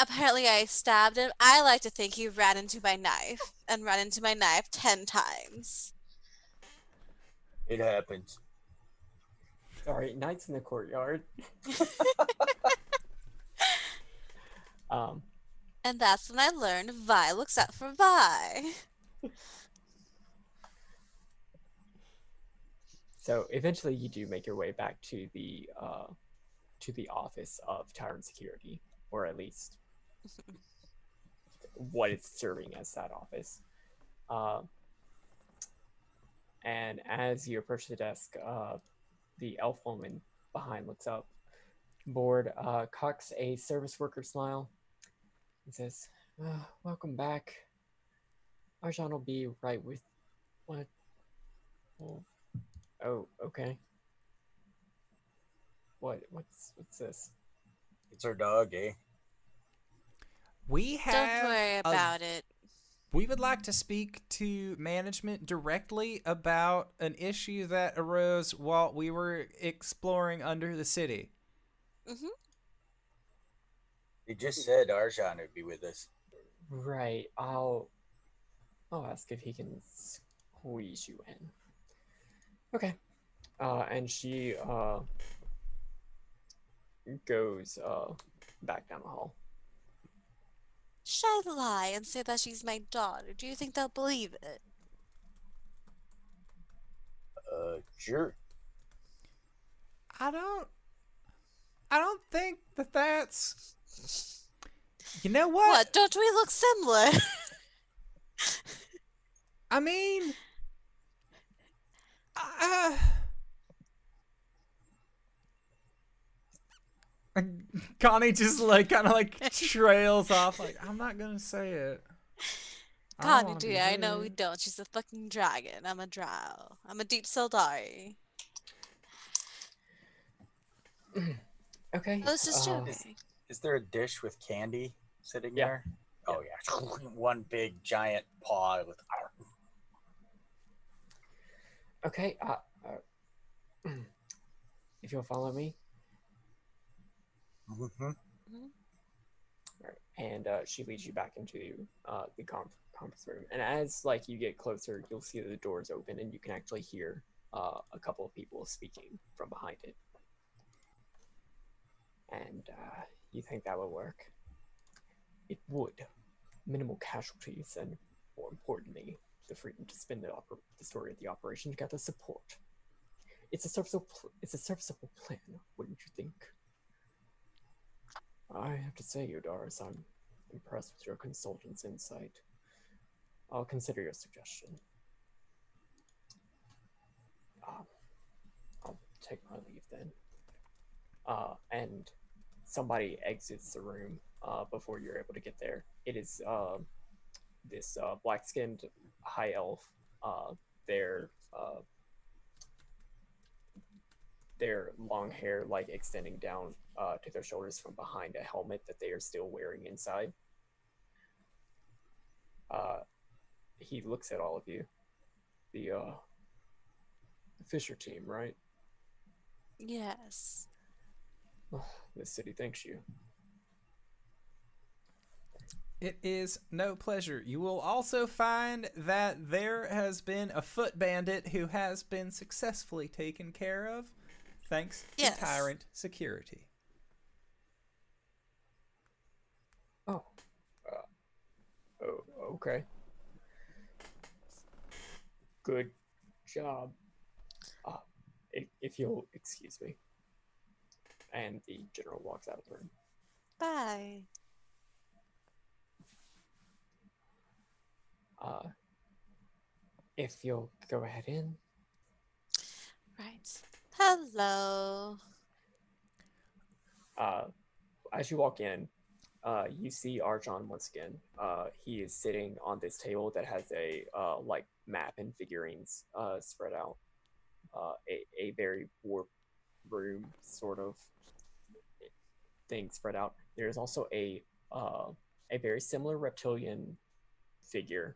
apparently I stabbed him. I like to think he ran into my knife and ran into my knife 10 times. It happens. Sorry, knights in the courtyard. [laughs] um, And that's when I learned Vi looks out for Vi. [laughs] so eventually you do make your way back to the uh, to the office of Tyrant Security, or at least [laughs] what it's serving as that office. Uh, and as you approach the desk, uh, the elf woman behind looks up, bored, uh, cocks a service worker smile, and says, "Ah, "Welcome back. Arjan will be right with what? Well, oh, okay. What? What's what's this? It's our dog, eh? We have. Don't worry a- about it. We would like to speak to management directly about an issue that arose while we were exploring under the city. He just said Arjan would be with us. Right. I'll I'll ask if he can squeeze you in. Okay. Uh, and she uh goes uh back down the hall. Should I lie and say that she's my daughter? Do you think they'll believe it? Uh, sure. I don't. I don't think that that's. You know what? What? Don't we look similar? [laughs] I mean. Uh, [sighs] Connie just like kind of like trails off. Like I'm not gonna say it. I Connie, wanna dear, I know we don't. She's a fucking dragon. I'm a drow. I'm a deep Sildari. [clears throat] Okay. I was just uh, joking. Is there a dish with candy sitting Yeah. there? Oh yeah, [clears throat] one big giant paw with. Okay. Uh, uh, [clears throat] if you'll follow me, Mhm. Right. And uh, she leads you back into uh, the conf- conference room. And as like you get closer, you'll see that the doors open, and you can actually hear uh, a couple of people speaking from behind it. And uh, you think that will work? It would. Minimal casualties, and more importantly, the freedom to spin the, oper- the story of the operation together support. It's a serviceable. Pl- it's a serviceable plan, wouldn't you think? I have to say, Yodaris, I'm impressed with your consultant's insight. I'll consider your suggestion. Um, I'll take my leave then. Uh, and somebody exits the room uh, before you're able to get there. It is um this uh, black-skinned high elf. Uh, their uh, their long hair like extending down uh, to their shoulders from behind a helmet that they are still wearing inside. Uh, he looks at all of you. The uh, the Fisher team, right? Yes. [sighs] The city thanks you. It is no pleasure. You will also find that there has been a foot bandit who has been successfully taken care of thanks to Tyrant Security. Oh. Uh, oh, okay. Good job. Uh, if, if you'll excuse me. And the general walks out of the room. Bye. Uh, if you'll go ahead in. Right. Hello. Uh, as you walk in, uh, you see Archon once again. Uh, he is sitting on this table that has a uh, like map and figurines uh, spread out. Uh, a, a very warp room sort of thing spread out. There's also a uh, a very similar reptilian figure,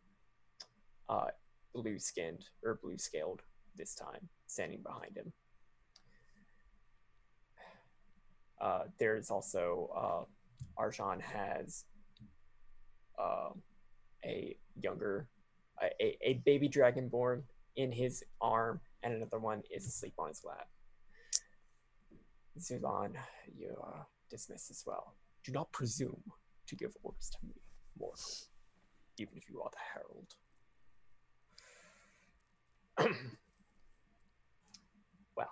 uh, blue skinned or blue scaled this time, standing behind him. Uh, there's also uh, Arjan has uh, a younger, a, a, baby dragonborn in his arm, and another one is asleep on his lap. Zulon, you are dismissed as well. Do not presume to give orders to me, mortal, even if you are the herald. [clears throat] well,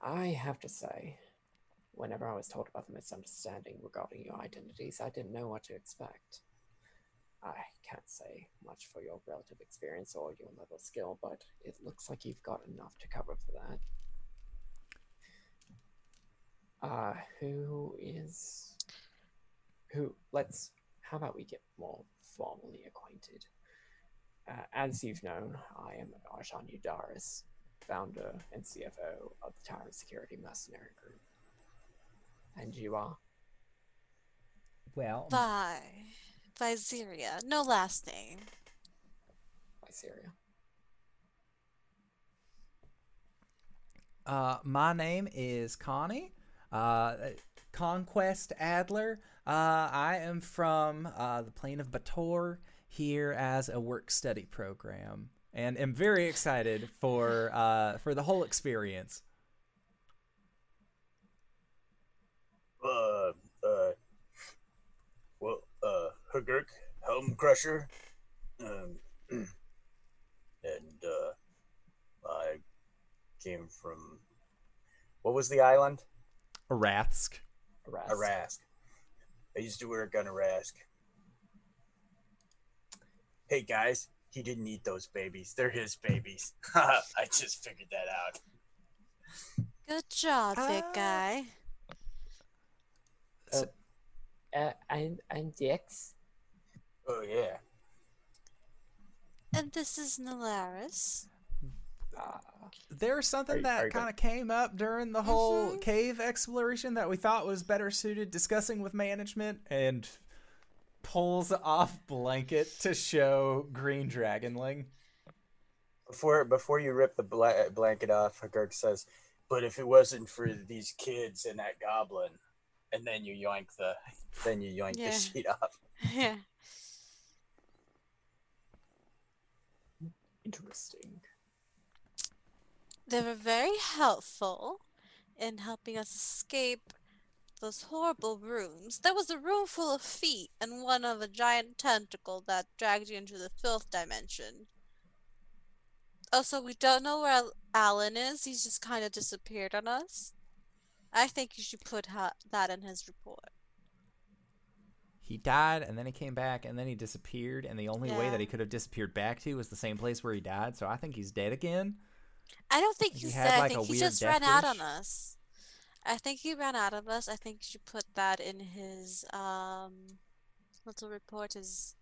I have to say, whenever I was told about the misunderstanding regarding your identities, I didn't know what to expect. I can't say much for your relative experience or your level of skill, but it looks like you've got enough to cover for that. Uh, who is. Who. Let's. How about we get more formally acquainted? Uh, as you've known, I am Arjan Udaris, founder and CFO of the Tyrant Security Mercenary Group. And you are? Well, Bye. Viseria. No last name. Lysaria. Uh, my name is Connie. Uh, Conquest Adler. Uh, I am from uh, the plane of Baator here as a work study program, and am very excited for uh, for the whole experience. Uh, uh, well, uh, Hagurk, Helm Crusher, um, [clears throat] and, uh, I came from, what was the island? Arathsk. Arask. Arask. I used to work on Arask. Hey guys, he didn't eat those babies. They're his babies. [laughs] I just figured that out. Good job, big Ah. guy. Uh, I'm, I'm Dix. Oh yeah. And this is Nalaris. Uh, There's something you- that kind of came up during the whole Mhm. cave exploration that we thought was better suited discussing with management and pulls off blanket to show green dragonling. Before before you rip the bla- blanket off, Hagurk says, "But if it wasn't for these kids and that goblin," and then you yoink the then you yoink Yeah. the sheet off. [laughs] Yeah. interesting. They were very helpful in helping us escape those horrible rooms. There was a room full of feet and one of a giant tentacle that dragged you into the filth dimension. Also, we don't know where Alan is. He's just kind of disappeared on us. I think you should put ha- that in his report. He died and then he came back and then he disappeared and the only way that he could have disappeared back to was the same place where he died. So I think he's dead again. I don't think He he's had, dead. I like, a think he just ran out on us. I think he ran out of us. I think you should put that in his um little report. His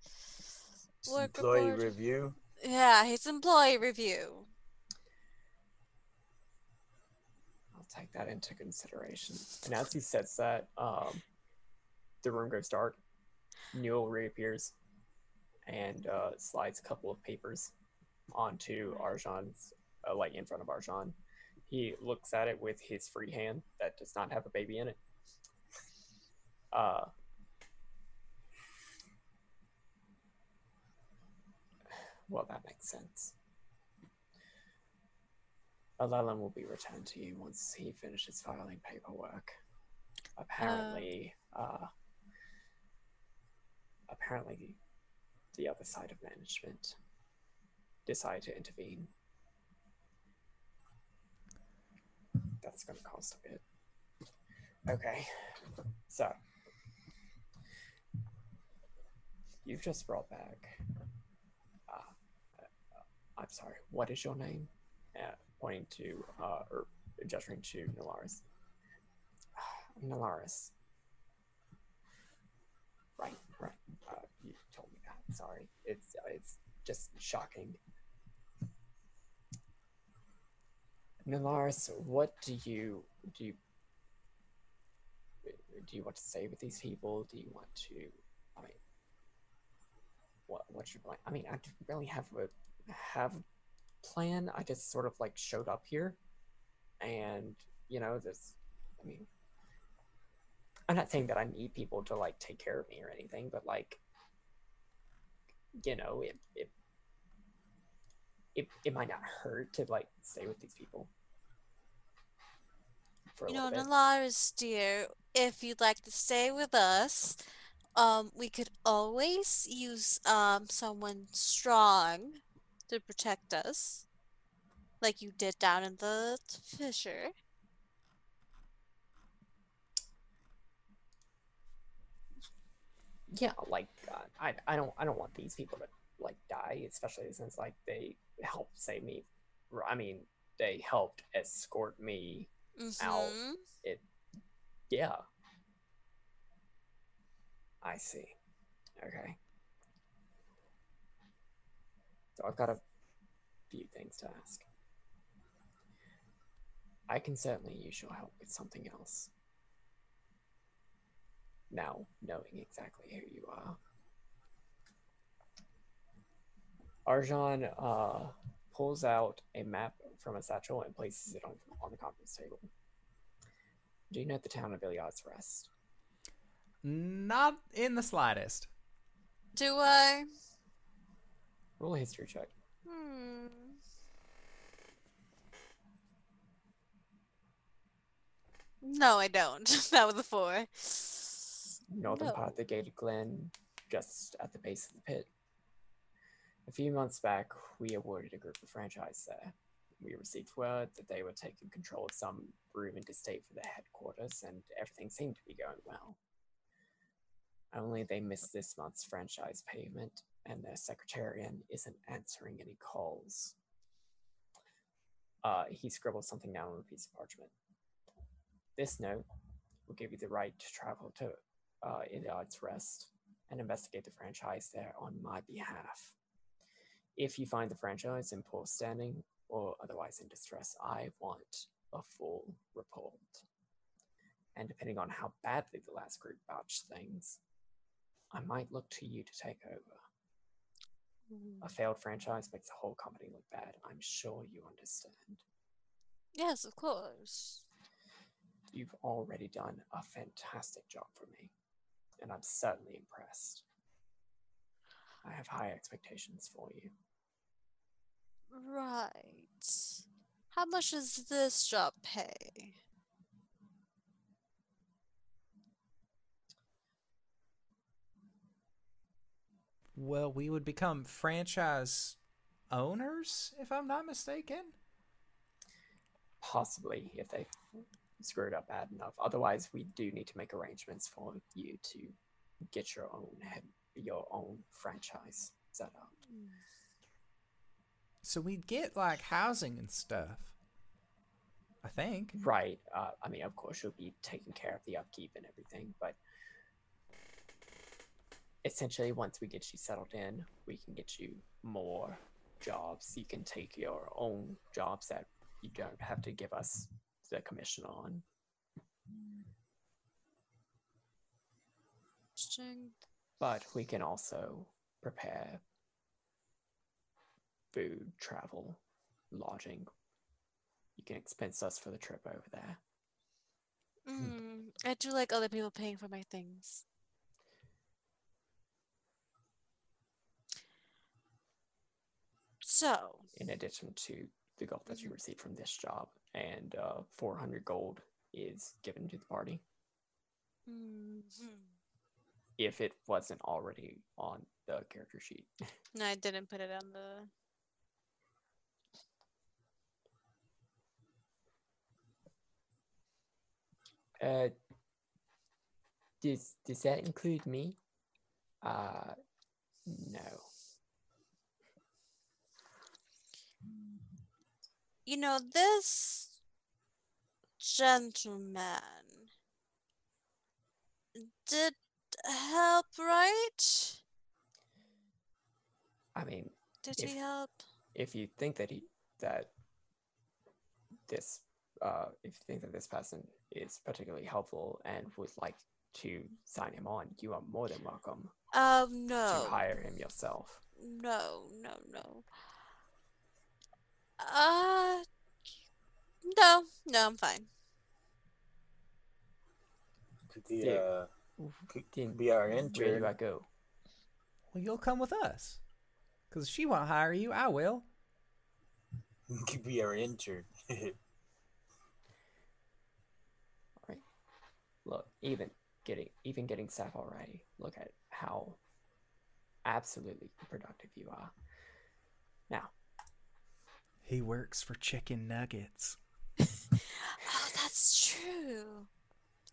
work Employee report. review. Yeah, his employee review. I'll take that into consideration. And as he says that, um, the room goes dark. Newell reappears and uh, slides a couple of papers onto Arjan's, uh, like in front of Arjan. He looks at it with his free hand that does not have a baby in it. Uh, well, that makes sense. Alelin will be returned to you once he finishes filing paperwork. Apparently, uh, apparently, the other side of management decided to intervene. That's going to cost a bit. Okay, so you've just brought back. Uh, I'm sorry. What is your name? Uh, pointing to, uh, or gesturing to Nalaris. [sighs] Nalaris. Right, right. Uh, you told me that. Sorry. It's uh, it's just shocking. Nalaris, what do you do? You, do you want to say with these people? Do you want to? I mean, what what's your plan? I mean, I don't really have a have plan. I just sort of like showed up here, and you know, this. I mean, I'm not saying that I need people to like take care of me or anything, but like, you know, it it it, it might not hurt to like stay with these people. For a You know, bit. Nalaris, dear, if you'd like to stay with us, um, we could always use um someone strong to protect us, like you did down in the fissure. yeah like uh, I, I don't i don't want these people to like die especially since like they helped save me I mean they helped escort me Ow. Mhm. yeah. I see. Okay. So i've got a few things to ask. I can certainly use your help with something else. Now knowing exactly who you are. Arjan uh, pulls out a map from a satchel and places it on, on the conference table do you know the town of Iliad's Rest? Not in the slightest. Do I? Roll a history check. Hmm. No, I don't. [laughs] that was a four. northern No. part of the gated glen, just at the base of the pit. A few months back, we awarded a group of franchise there. We received word that they were taking control of some room ruined estate for their headquarters, and everything seemed to be going well. Only they missed this month's franchise payment, and their secretarian isn't answering any calls. Uh, he scribbled something down on a piece of parchment. This note will give you the right to travel to uh, Iliad's Rest and investigate the franchise there on my behalf. If you find the franchise in poor standing or otherwise in distress, I want a full report. And depending on how badly the last group botched things, I might look to you to take over. A mm. failed franchise makes the whole company look bad. I'm sure you understand. Yes, of course. You've already done a fantastic job for me, and I'm certainly impressed. I have high expectations for you. Right. How much does this job pay? Well, we would become franchise owners, if I'm not mistaken. Possibly, if they screwed up bad enough. Otherwise, we do need to make arrangements for you to get your own your own franchise set up. Mm. So we'd get like housing and stuff. I think. Right. Uh, I mean, of course, you'll be taking care of the upkeep and everything, but essentially, once we get you settled in, we can get you more jobs. You can take your own jobs that you don't have to give us the commission on. But we can also prepare food, travel, lodging. You can expense us for the trip over there. Mm, I do like other people paying for my things. So, in addition to the gold that you receive from this job, and uh, 400 gold is given to the party mhm. if it wasn't already on the character sheet. [laughs] no, I didn't put it on the. Uh, does does that include me? Uh, no. You know, this gentleman did help, right? I mean, Did If- he help? if you think that he that this uh if you think that this person is particularly helpful and would like to sign him on, you are more than welcome Um, no. to hire him yourself. No, no, no. Uh, no, no, I'm fine. Could be, Yeah. uh, could Then be our intern. where do I go? Well, you'll come with us. Cause she won't hire you. I will. [laughs] Could be our intern. [laughs] Look, even getting even getting staff already. Look at how absolutely productive you are. Now, He works for chicken nuggets. [laughs] Oh, that's true.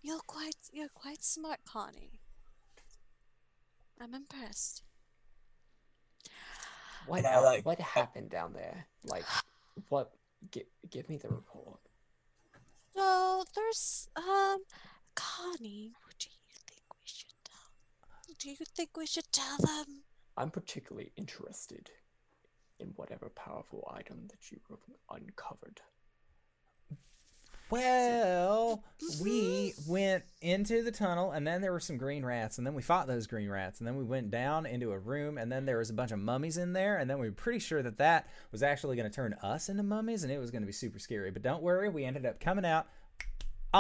You're quite, you're quite smart, Connie. I'm impressed. what I like- what happened down there? Like, what? Give give me the report. So there's, um, Connie. What do you think we should tell? Do you think we should tell them? I'm particularly interested in whatever powerful item that you have uncovered. Well, we mm-hmm. went into the tunnel, and then there were some green rats, and then we fought those green rats, and then we went down into a room, and then there was a bunch of mummies in there, and then we were pretty sure that that was actually going to turn us into mummies, and it was going to be super scary. But don't worry, we ended up coming out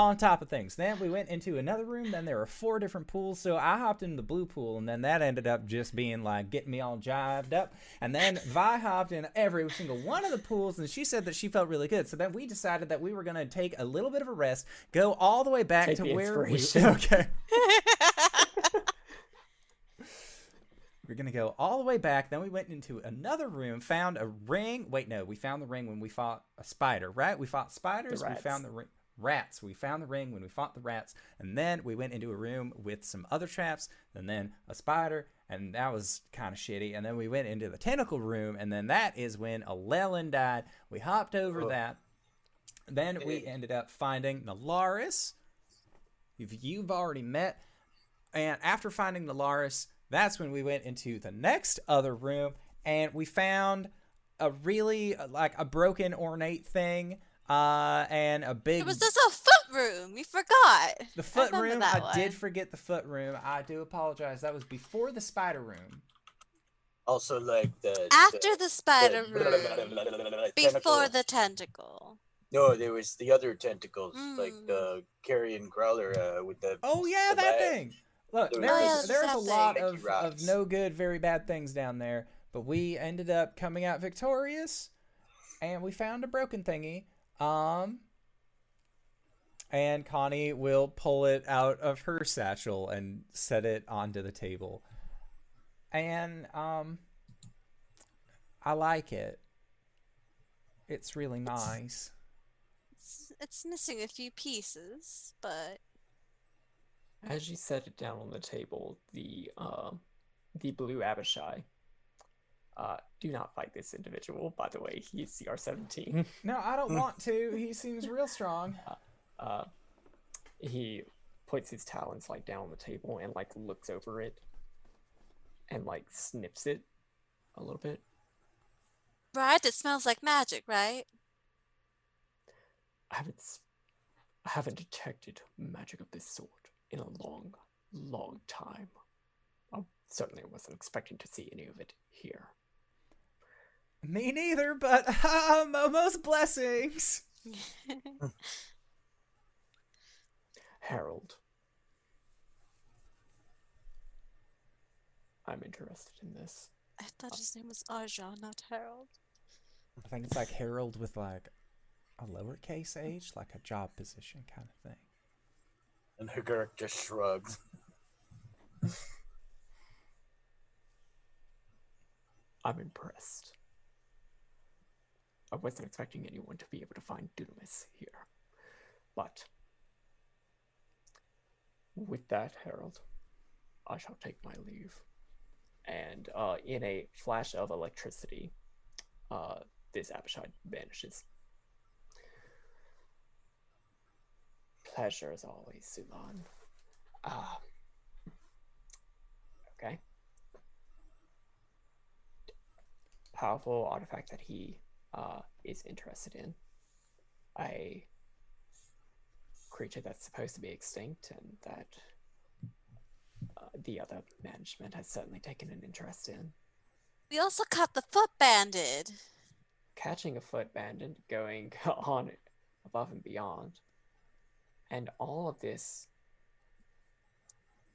on top of things. Then we went into another room. Then there were four different pools. So I hopped in the blue pool, and then that ended up just being like getting me all jived up. And then Vi hopped in every single one of the pools, and she said that she felt really good. So then we decided that we were going to take a little bit of a rest, go all the way back Take to where we. [laughs] Okay. [laughs] We're gonna go all the way back. Then we went into another room, found a ring. Wait, no, we found the ring when we fought a spider, right? We fought spiders. We found the ring. Rats. We found the ring when we fought the rats, and then we went into a room with some other traps, and then a spider, and that was kind of shitty. And then we went into the tentacle room, and then that is when Alelin died. We hopped over Oh. that. Then we ended up finding Nalaris, if you've already met. And after finding Nalaris, that's when we went into the next other room and we found a really like a broken ornate thing uh and a big It was just a foot room. You forgot. the foot remember room that I did forget the foot room. I do apologize. That was before the spider room. also, like the After the, the spider the- room. tentacle. Before the tentacle. No, there was the other tentacles, like Mm. the carrion crawler uh, with the. Oh yeah, the that leg. thing. Look, There there's was- Oh, yeah, there's a that lot of, of no good, very bad things down there, but we ended up coming out victorious, and we found a broken thingy. Um, and Connie will pull it out of her satchel and set it onto the table, and um, I like it. It's really nice. It's it's missing a few pieces, but As you set it down on the table, the uh, the blue Abishai. Uh, do not fight this individual. By the way, he's CR17. No, I don't want [laughs] to. He seems real strong. uh, he puts his talons like down on the table and like looks over it and like snips it a little bit. right, it smells like magic, right? I haven't s- I haven't detected magic of this sort in a long, long time. I certainly wasn't expecting to see any of it here. Me neither, but [laughs] um, most blessings. [laughs] Harold. I'm interested in this. I thought his name was Arjan, not Harold. I think it's like Harold with like a lowercase h, like a job position kind of thing. And Hagurk just shrugs. [laughs] I'm impressed. I wasn't expecting anyone to be able to find Dunamis here. But with that, Harold, I shall take my leave. And uh, in a flash of electricity, uh, this Abishai vanishes. Pleasure as always, Sulan. Ah. okay. powerful artifact that he uh, is interested in. A creature that's supposed to be extinct and that uh, the other management has certainly taken an interest in. We also caught the foot banded. Catching a foot bandit, going [laughs] on above and beyond. And all of this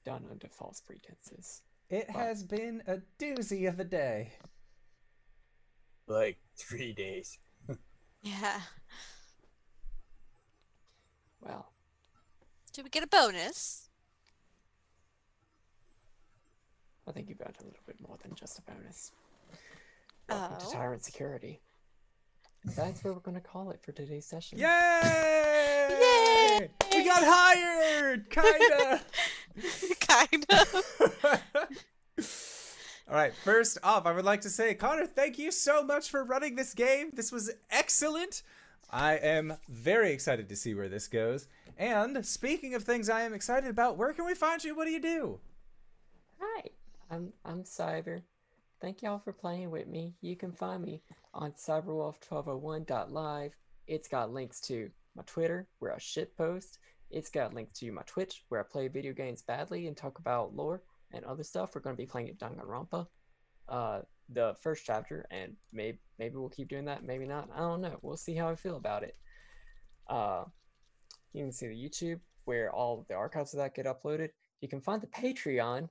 done under false pretenses. It Wow. has been a doozy of a day. Like three days. Yeah. Well, Did we get a bonus? I think you've earned a little bit more than just a bonus. Welcome Oh. to Tyrant Security. That's where we're going to call it for today's session. Yay! Yay! We got hired, kinda. [laughs] kind of. [laughs] All right, first off, I would like to say, Connor, thank you so much for running this game. This was excellent. I am very excited to see where this goes. And speaking of things I am excited about, where can we find you? What do you do? Hi, I'm I'm Cyber. Thank y'all for playing with me. You can find me on cyberwolf1201.live. It's got links to my Twitter, where I shitpost. It's got links to my Twitch, where I play video games badly and talk about lore and other stuff. We're going to be playing at Danganronpa, uh, the first chapter, and maybe maybe we'll keep doing that. Maybe not. I don't know. We'll see how I feel about it. Uh, you can see the YouTube, where all the archives of that get uploaded. You can find the Patreon,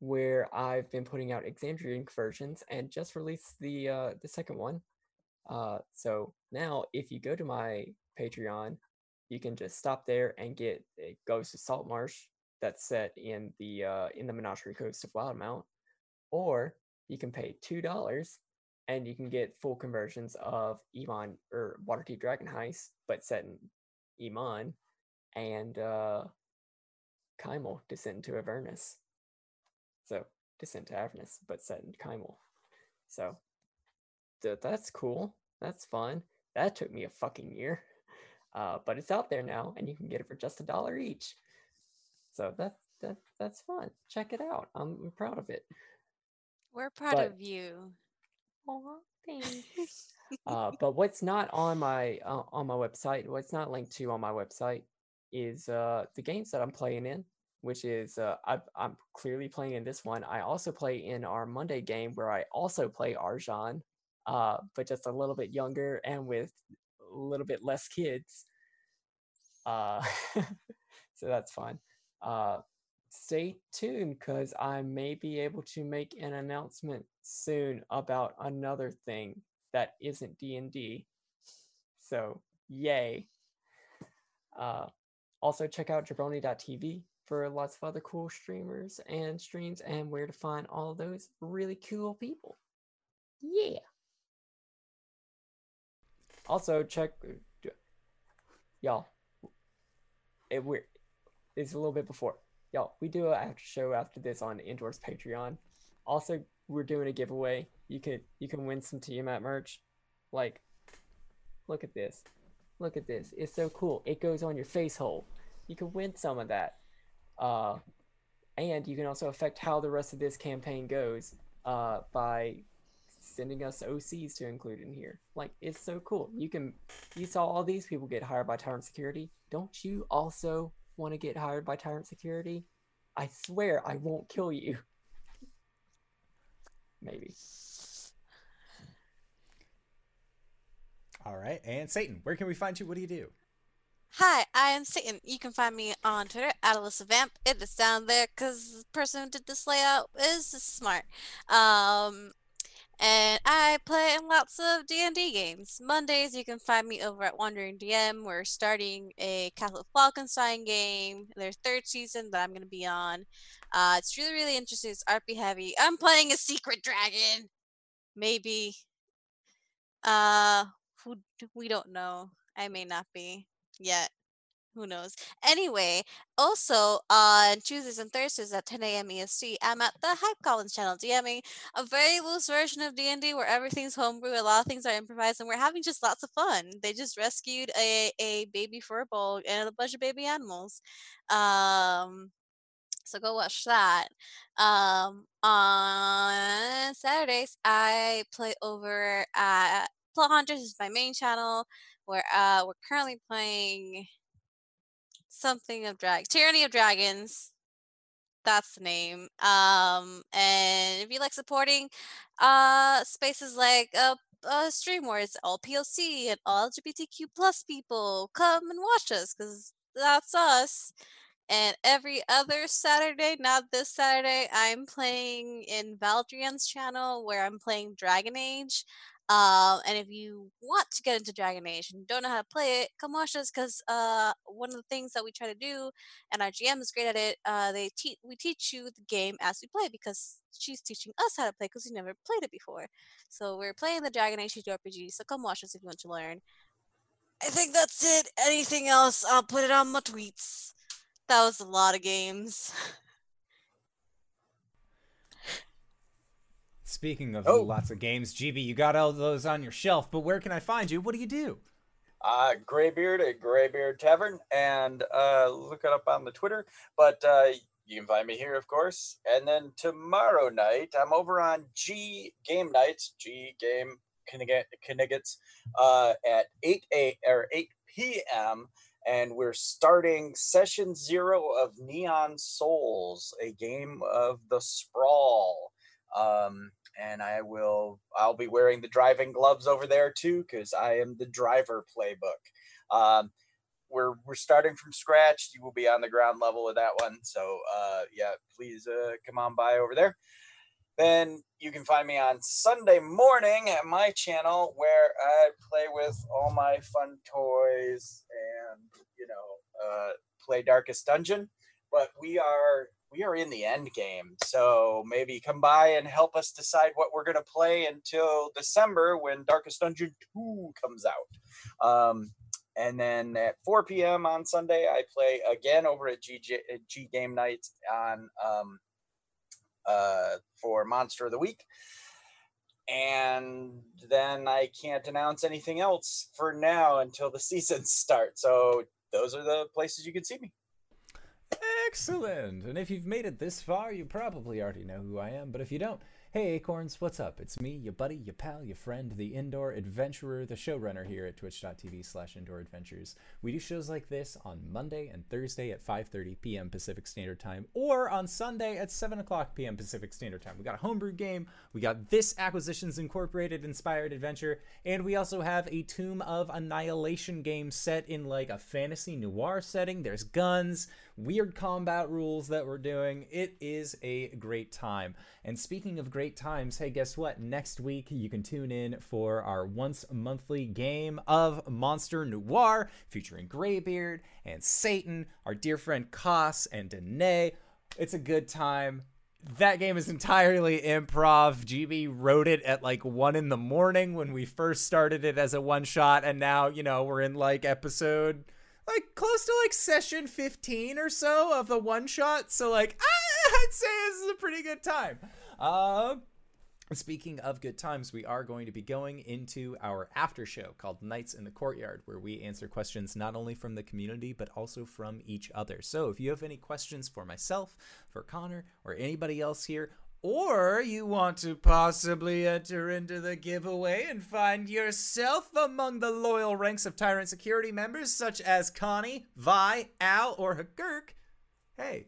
where I've been putting out Exandrian versions and just released the uh, the second one. Uh, so now, if you go to my Patreon, you can just stop there and get a Ghost of Saltmarsh that's set in the uh, in the Menagerie Coast of Wildemount, or you can pay two dollars and you can get full conversions of Iman or Waterdeep Dragon Heist, but set in Iman and uh, Kymal Descent to Avernus. So Descent to Avernus, but set in Kymal. So th- that's cool. That's fun. That took me a fucking year. Uh, but it's out there now, and you can get it for just a dollar each. So that that that's fun. Check it out. I'm, I'm proud of it. We're proud But- of you. Aw, thanks. [laughs] uh, but what's not on my uh, on my website, what's not linked to on my website, is uh, the games that I'm playing in. Which is uh, I, I'm clearly playing in this one. I also play in our Monday game where I also play Arjan, uh, but just a little bit younger and with a little bit less kids. Uh, [laughs] so that's fun. Uh, stay tuned because I may be able to make an announcement soon about another thing that isn't D&D. So, yay. Uh, also check out jabroni.tv for lots of other cool streamers and streams and where to find all those really cool people. Yeah. Also check y'all. It we're it's a little bit before y'all. We do an after show after this on Indoors Patreon. Also, we're doing a giveaway. You could you can win some Tiamat merch. Like, look at this. Look at this. It's so cool. It goes on your face hole. You can win some of that. Uh, and you can also affect how the rest of this campaign goes uh, by sending us OCs to include in here. Like, it's so cool. You can, you saw all these people get hired by Tyrant Security. Don't you also want to get hired by Tyrant Security? I swear I won't kill you. Maybe. All right. And Satan, where can we find you? What do you do? Hi, I am Satan. You can find me on Twitter at Alyssa Vamp. It is down there because the person who did this layout is smart. Um, and I play in lots of D&D games. Mondays, you can find me over at Wandering DM. We're starting a Castle Falkenstein game. Their third season that I'm going to be on. Uh, it's really, really interesting. It's RP heavy. I'm playing a secret dragon. Maybe. Uh, who we don't know. I may not be yet. Who knows? Anyway, also on Tuesdays and Thursdays at 10 a.m. EST, I'm at the Hype Collins channel DMing a very loose version of D&D where everything's homebrew, a lot of things are improvised, and we're having just lots of fun. They just rescued a, a baby furball and a bunch of baby animals. Um, so go watch that. Um, on Saturdays, I play over at Plot Hunters is my main channel where uh we're currently playing something of drag Tyranny of Dragons. That's the name. Um and if you like supporting uh spaces like uh uh, stream where it's all POC and all LGBTQ plus people come and watch us because that's us. And every other Saturday, not this Saturday, I'm playing in Valdrian's channel where I'm playing Dragon Age. Um, and if you want to get into Dragon Age and don't know how to play it, come watch us because uh, one of the things that we try to do, and our GM is great at it. Uh, they teach we teach you the game as we play because she's teaching us how to play because we never played it before. So we're playing the Dragon Age RPG. So come watch us if you want to learn. I think that's it. Anything else, I'll put it on my tweets. That was a lot of games. [laughs] Speaking of Oh. lots of games, GB, you got all those on your shelf, but where can I find you? What do you do? uh, Graybeard at Graybeard Tavern, and uh, look it up on the Twitter. But uh, you can find me here, of course. And then tomorrow night, I'm over on G Game Nights, G Game Kniggets, uh, at 8 a or 8 p.m. And we're starting session zero of Neon Souls, a game of the sprawl. Um, and I will I'll be wearing the driving gloves over there too because I am the driver playbook. Um, we're we're starting from scratch. You will be on the ground level with that one, so uh, yeah, please uh, come on by over there. Then you can find me on Sunday morning at my channel where I play with all my fun toys and you know uh, play Darkest Dungeon. But we are we are in the end game, so maybe come by and help us decide what we're gonna play until December when Darkest Dungeon Two comes out. Um, and then at 4 p.m. on Sunday, I play again over at G, G Game Nights on um, uh, for Monster of the Week. And then I can't announce anything else for now until the [laughs] season starts. So those are the places you can see me. Excellent. And if you've made it this far, you probably already know who I am. But if you don't, hey Acorns, what's up? It's me, your buddy, your pal, your friend, the indoor adventurer, the showrunner here at twitch.tv slash indoor adventures. We do shows like this on Monday and Thursday at 5.30 p.m. Pacific Standard Time or on Sunday at 7 o'clock p.m. Pacific Standard Time. We got a homebrew game, we got this Acquisitions Incorporated inspired adventure, and we also have a Tomb of Annihilation game set in like a fantasy noir setting. There's guns, weird combat rules that we're doing. It is a great time. And speaking of great times, hey, guess what? Next week you can tune in for our once monthly game of Monster Noir featuring Graybeard and Satan, our dear friend Koss and Danae. It's a good time. That game is entirely improv. GB wrote it at like one in the morning when we first started it as a one shot, and now, you know, we're in like episode like close to like session 15 or so of the one shot. So like [laughs] I'd say this is a pretty good time. Uh, Speaking of good times, we are going to be going into our after show called Nights in the Courtyard, where we answer questions not only from the community but also from each other. So if you have any questions for myself, for Connor, or anybody else here, or you want to possibly enter into the giveaway and find yourself among the loyal ranks of Tyrant security members such as Connie, Vi, Al, or Hagurk, hey,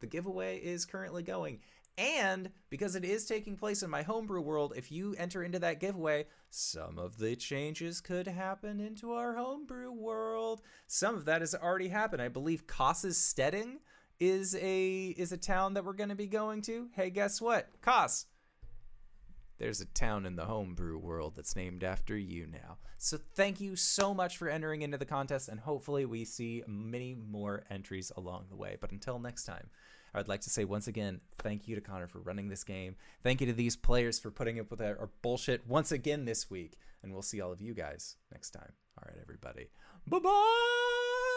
the giveaway is currently going. And because it is taking place in my homebrew world, if you enter into that giveaway, some of the changes could happen into our homebrew world. Some of that has already happened. I believe Koss's Steading is a is a town that we're going to be going to. Hey, guess what? Koss. There's a town in the homebrew world that's named after you now. So thank you so much for entering into the contest and hopefully we see many more entries along the way. But until next time, I would like to say once again, thank you to Connor for running this game. Thank you to these players for putting up with our, our bullshit once again this week. And we'll see all of you guys next time. All right, everybody. Bye bye.